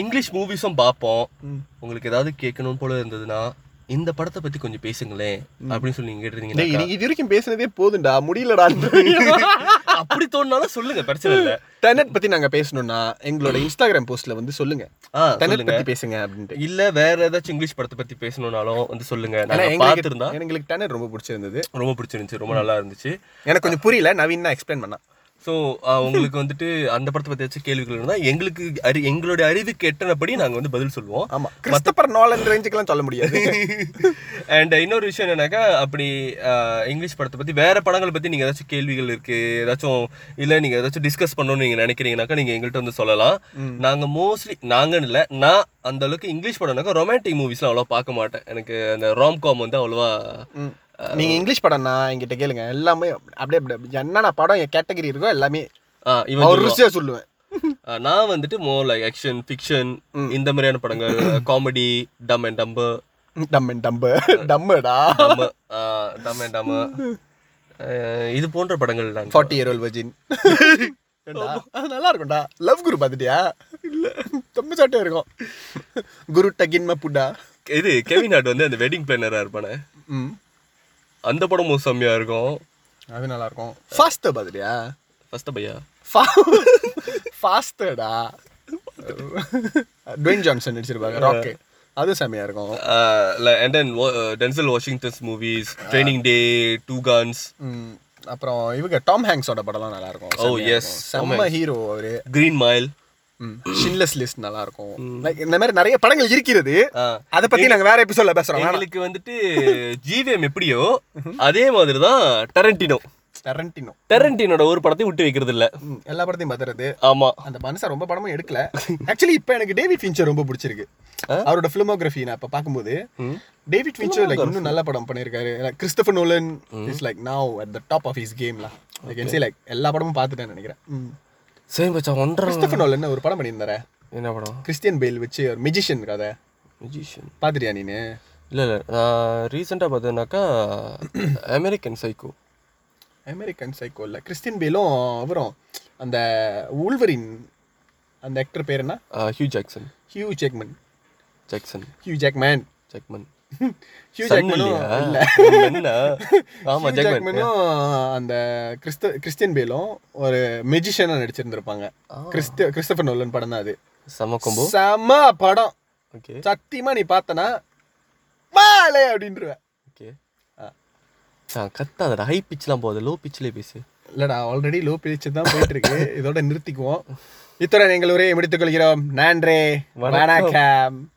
இங்கிலீஷ் மூவிஸும் பார்ப்போம். உங்களுக்கு ஏதாவது கேட்கணும் போல இருந்ததுன்னா இந்த படத்தை பத்தி கொஞ்சம் பேசுங்களேன் அப்படின்னு சொல்லி நீங்க கேட்டிருந்தீங்க நீங்க இது வரைக்கும் பேசுனதே போதும்டா முடியலடா. அப்படி தோணுனாலும் சொல்லுங்க பிரச்சனை இல்ல. டெனட் பத்தி நாங்க பேசணும்னா எங்களோட இன்ஸ்டாகிராம் போஸ்ட்ல வந்து சொல்லுங்க. டெனட் பத்தி பேசுங்க அப்படின்ட்டு. இல்ல வேற ஏதாச்சும் இங்கிலீஷ் படத்தை பத்தி பேசணும்னாலும் வந்து சொல்லுங்க. பார்த்திருந்தா எங்களுக்கு எங்களுக்கு டெனட் ரொம்ப பிடிச்சிருந்தது. ரொம்ப பிடிச்சிருந்துச்சு ரொம்ப நல்லா இருந்துச்சு. எனக்கு கொஞ்சம் புரியல நவீன் தான் எக்ஸ்பிளைன் பண்ணா ஸோ உங்களுக்கு வந்துட்டு அந்த படத்தை பத்தி ஏதாச்சும் கேள்விகள் இருந்தால் எங்களுக்கு அறி எங்களுடைய அறிவுக்கு எட்டனபடி நாங்கள் வந்து பதில் சொல்லுவோம். ஆமா. கிறிஸ்டபர் நாலன் ரேஞ்சுக்கெல்லாம் சொல்ல முடியாது. அண்ட் இன்னொரு விஷயம் என்னன்னாக்கா அப்படி இங்கிலீஷ் படத்தை பத்தி வேற படங்களை பத்தி நீங்க ஏதாச்சும் கேள்விகள் இருக்கு ஏதாச்சும் இல்ல நீங்க ஏதாச்சும் டிஸ்கஸ் பண்ணணும்னு நீங்க நினைக்கிறீங்கனாக்கா நீங்க எங்கள்கிட்ட வந்து சொல்லலாம். நாங்க மோஸ்ட்லி நாங்கன்னு இல்ல நான் அந்த அளவுக்கு இங்கிலீஷ் படம்னாக்கா ரொமான்டிக் மூவிஸ்லாம் அவ்வளோவா பார்க்க மாட்டேன். எனக்கு அந்த ராம்காம் வந்து அவ்வளோவா ம். நீங்க இங்கிலீஷ் படம்னா என்கிட்ட கேளுங்க. எல்லாமே அப்படியே அப்படியே என்னென்ன படம் என் கேட்டகரி இருக்கோ எல்லாமே இவன் அவர் சொல்லுவான். நான் வந்துட்டு மோர் லைக் ஆக்ஷன் ஃபிக்ஷன் இந்த மாதிரியான படங்கள். காமெடி டம் அண்ட் டம்பு டம் டம்ப டம்மடா டம்மு டம் அண்ட் டம்மு இது போன்ற படங்கள் நான் ஃபார்ட்டி இயர் ஓல் வர்ஜின் அது நல்லா இருக்கும்டா. லவ் குரு பார்த்துட்டியா? இல்ல. ரொம்ப சாட்டியா இருக்கும். குரு டகின் மப்புடா இது கெவின் ஹார்ட் வந்து அந்த வெட்டிங் பிளானரா இருப்பானே. ம். அந்த படமும் செம்மையா இருக்கும். அது நல்லா இருக்கும் ஃபாஸ்டர் பார்த்துட்டியா ஃபர்ஸ்ட் பையா ஃபாஸ்டர்டா டுவேன் ஜான்சன் நடிச்சிருப்பாங்க ராக்கு அது செம்மையா இருக்கும். And then Denzel Washington's movies training day two guns hmm, அப்புறம் இவங்க டாம் ஹேங்ஸோட படம்லாம் நல்லா இருக்கும் Oh, செம்மையா yes. இருக்கும். செம்ம ஹீரோ அவரு. கிரீன் மைல் ஷின்லெஸ் லிஸ்ட் நல்லா இருக்கும் லைக் இந்த மாதிரி நிறைய படங்கள் இருக்கிறது. அதை பத்தி நாங்க வேற எபிசோட்ல பேசுறோம். எங்களுக்கு வந்துட்டு ஜிவிஎம் எப்படியோ அதே மாதிரி தான் டெரண்டினோ டரண்டினோ டெரண்டினோட ஒரு படத்தையும் விட்டு வைக்கிறது இல்ல எல்லா படத்தையும் பார்த்துறது ஆமா. அந்த மனுஷன் ரொம்ப படமும் எடுக்கல. ஆக்சுவலி இப்போ எனக்கு டேவிட் ஃபின்ச்சர் ரொம்ப பிடிச்சிருக்கு. அவரோட ஃபிலிமோகிராஃபி நான் இப்போ பார்க்கும்போது டேவிட் ஃபின்ச்சர் லைக் இன்னும் நல்ல படம் பண்ணியிருக்காரு. Christopher Nolan is like now at the top of his கேம்லாம் லைக் எல்லா படமும் பார்த்துட்டேன்னு நினைக்கிறேன். சரி மச்சான் ஒன்றரை கிறிஸ்டபர் நோலன் ஒரு படம் பண்ணியிருந்தாரு? என்ன படம்? கிறிஸ்டியன் பெயில் வச்சு ஒரு மியூசிஷியன் கதை மியூசிஷியன். பார்த்துட்டியா நீனு? இல்ல இல்ல நான் ரீசெண்டா பார்த்தேனாக்கா அமெரிக்கன் சைக்கோ. அமெரிக்கன் சைக்கோ இல்லை கிறிஸ்டியன் பேலும் அவரும் அந்த ஊல்வரின் அந்த ஆக்டர் பேர் என்ன? Hugh Jackson. Hugh Jackman. Jackson. Hugh Jackman. Jackman. Hugh ஜாக்மனும் அந்த கிறிஸ்த கிறிஸ்டியன் பேலும் ஒரு மெஜிஷியனா நடிச்சிருந்திருப்பாங்க. கிறிஸ்த கிறிஸ்டபர் நோலன் படம் தான் அது. செம கொம்போ. செம படம். ஓகே. சத்தியமா நீ பார்த்தனா வாலே அப்படின்றவ ஓகே. கத்தாதடா. ஹை பிச்லாம் போகுது. லோ பிச்சிலே பேசு. இல்லடா ஆல்ரெடி லோ பிரிச்சு தான் போயிட்டு இருக்கு இதோட நிறுத்திக்குவோம். இத்துடன் எங்கள் உரையை முடித்துக் கொள்கிறோம். நன்றி. வணக்கம்.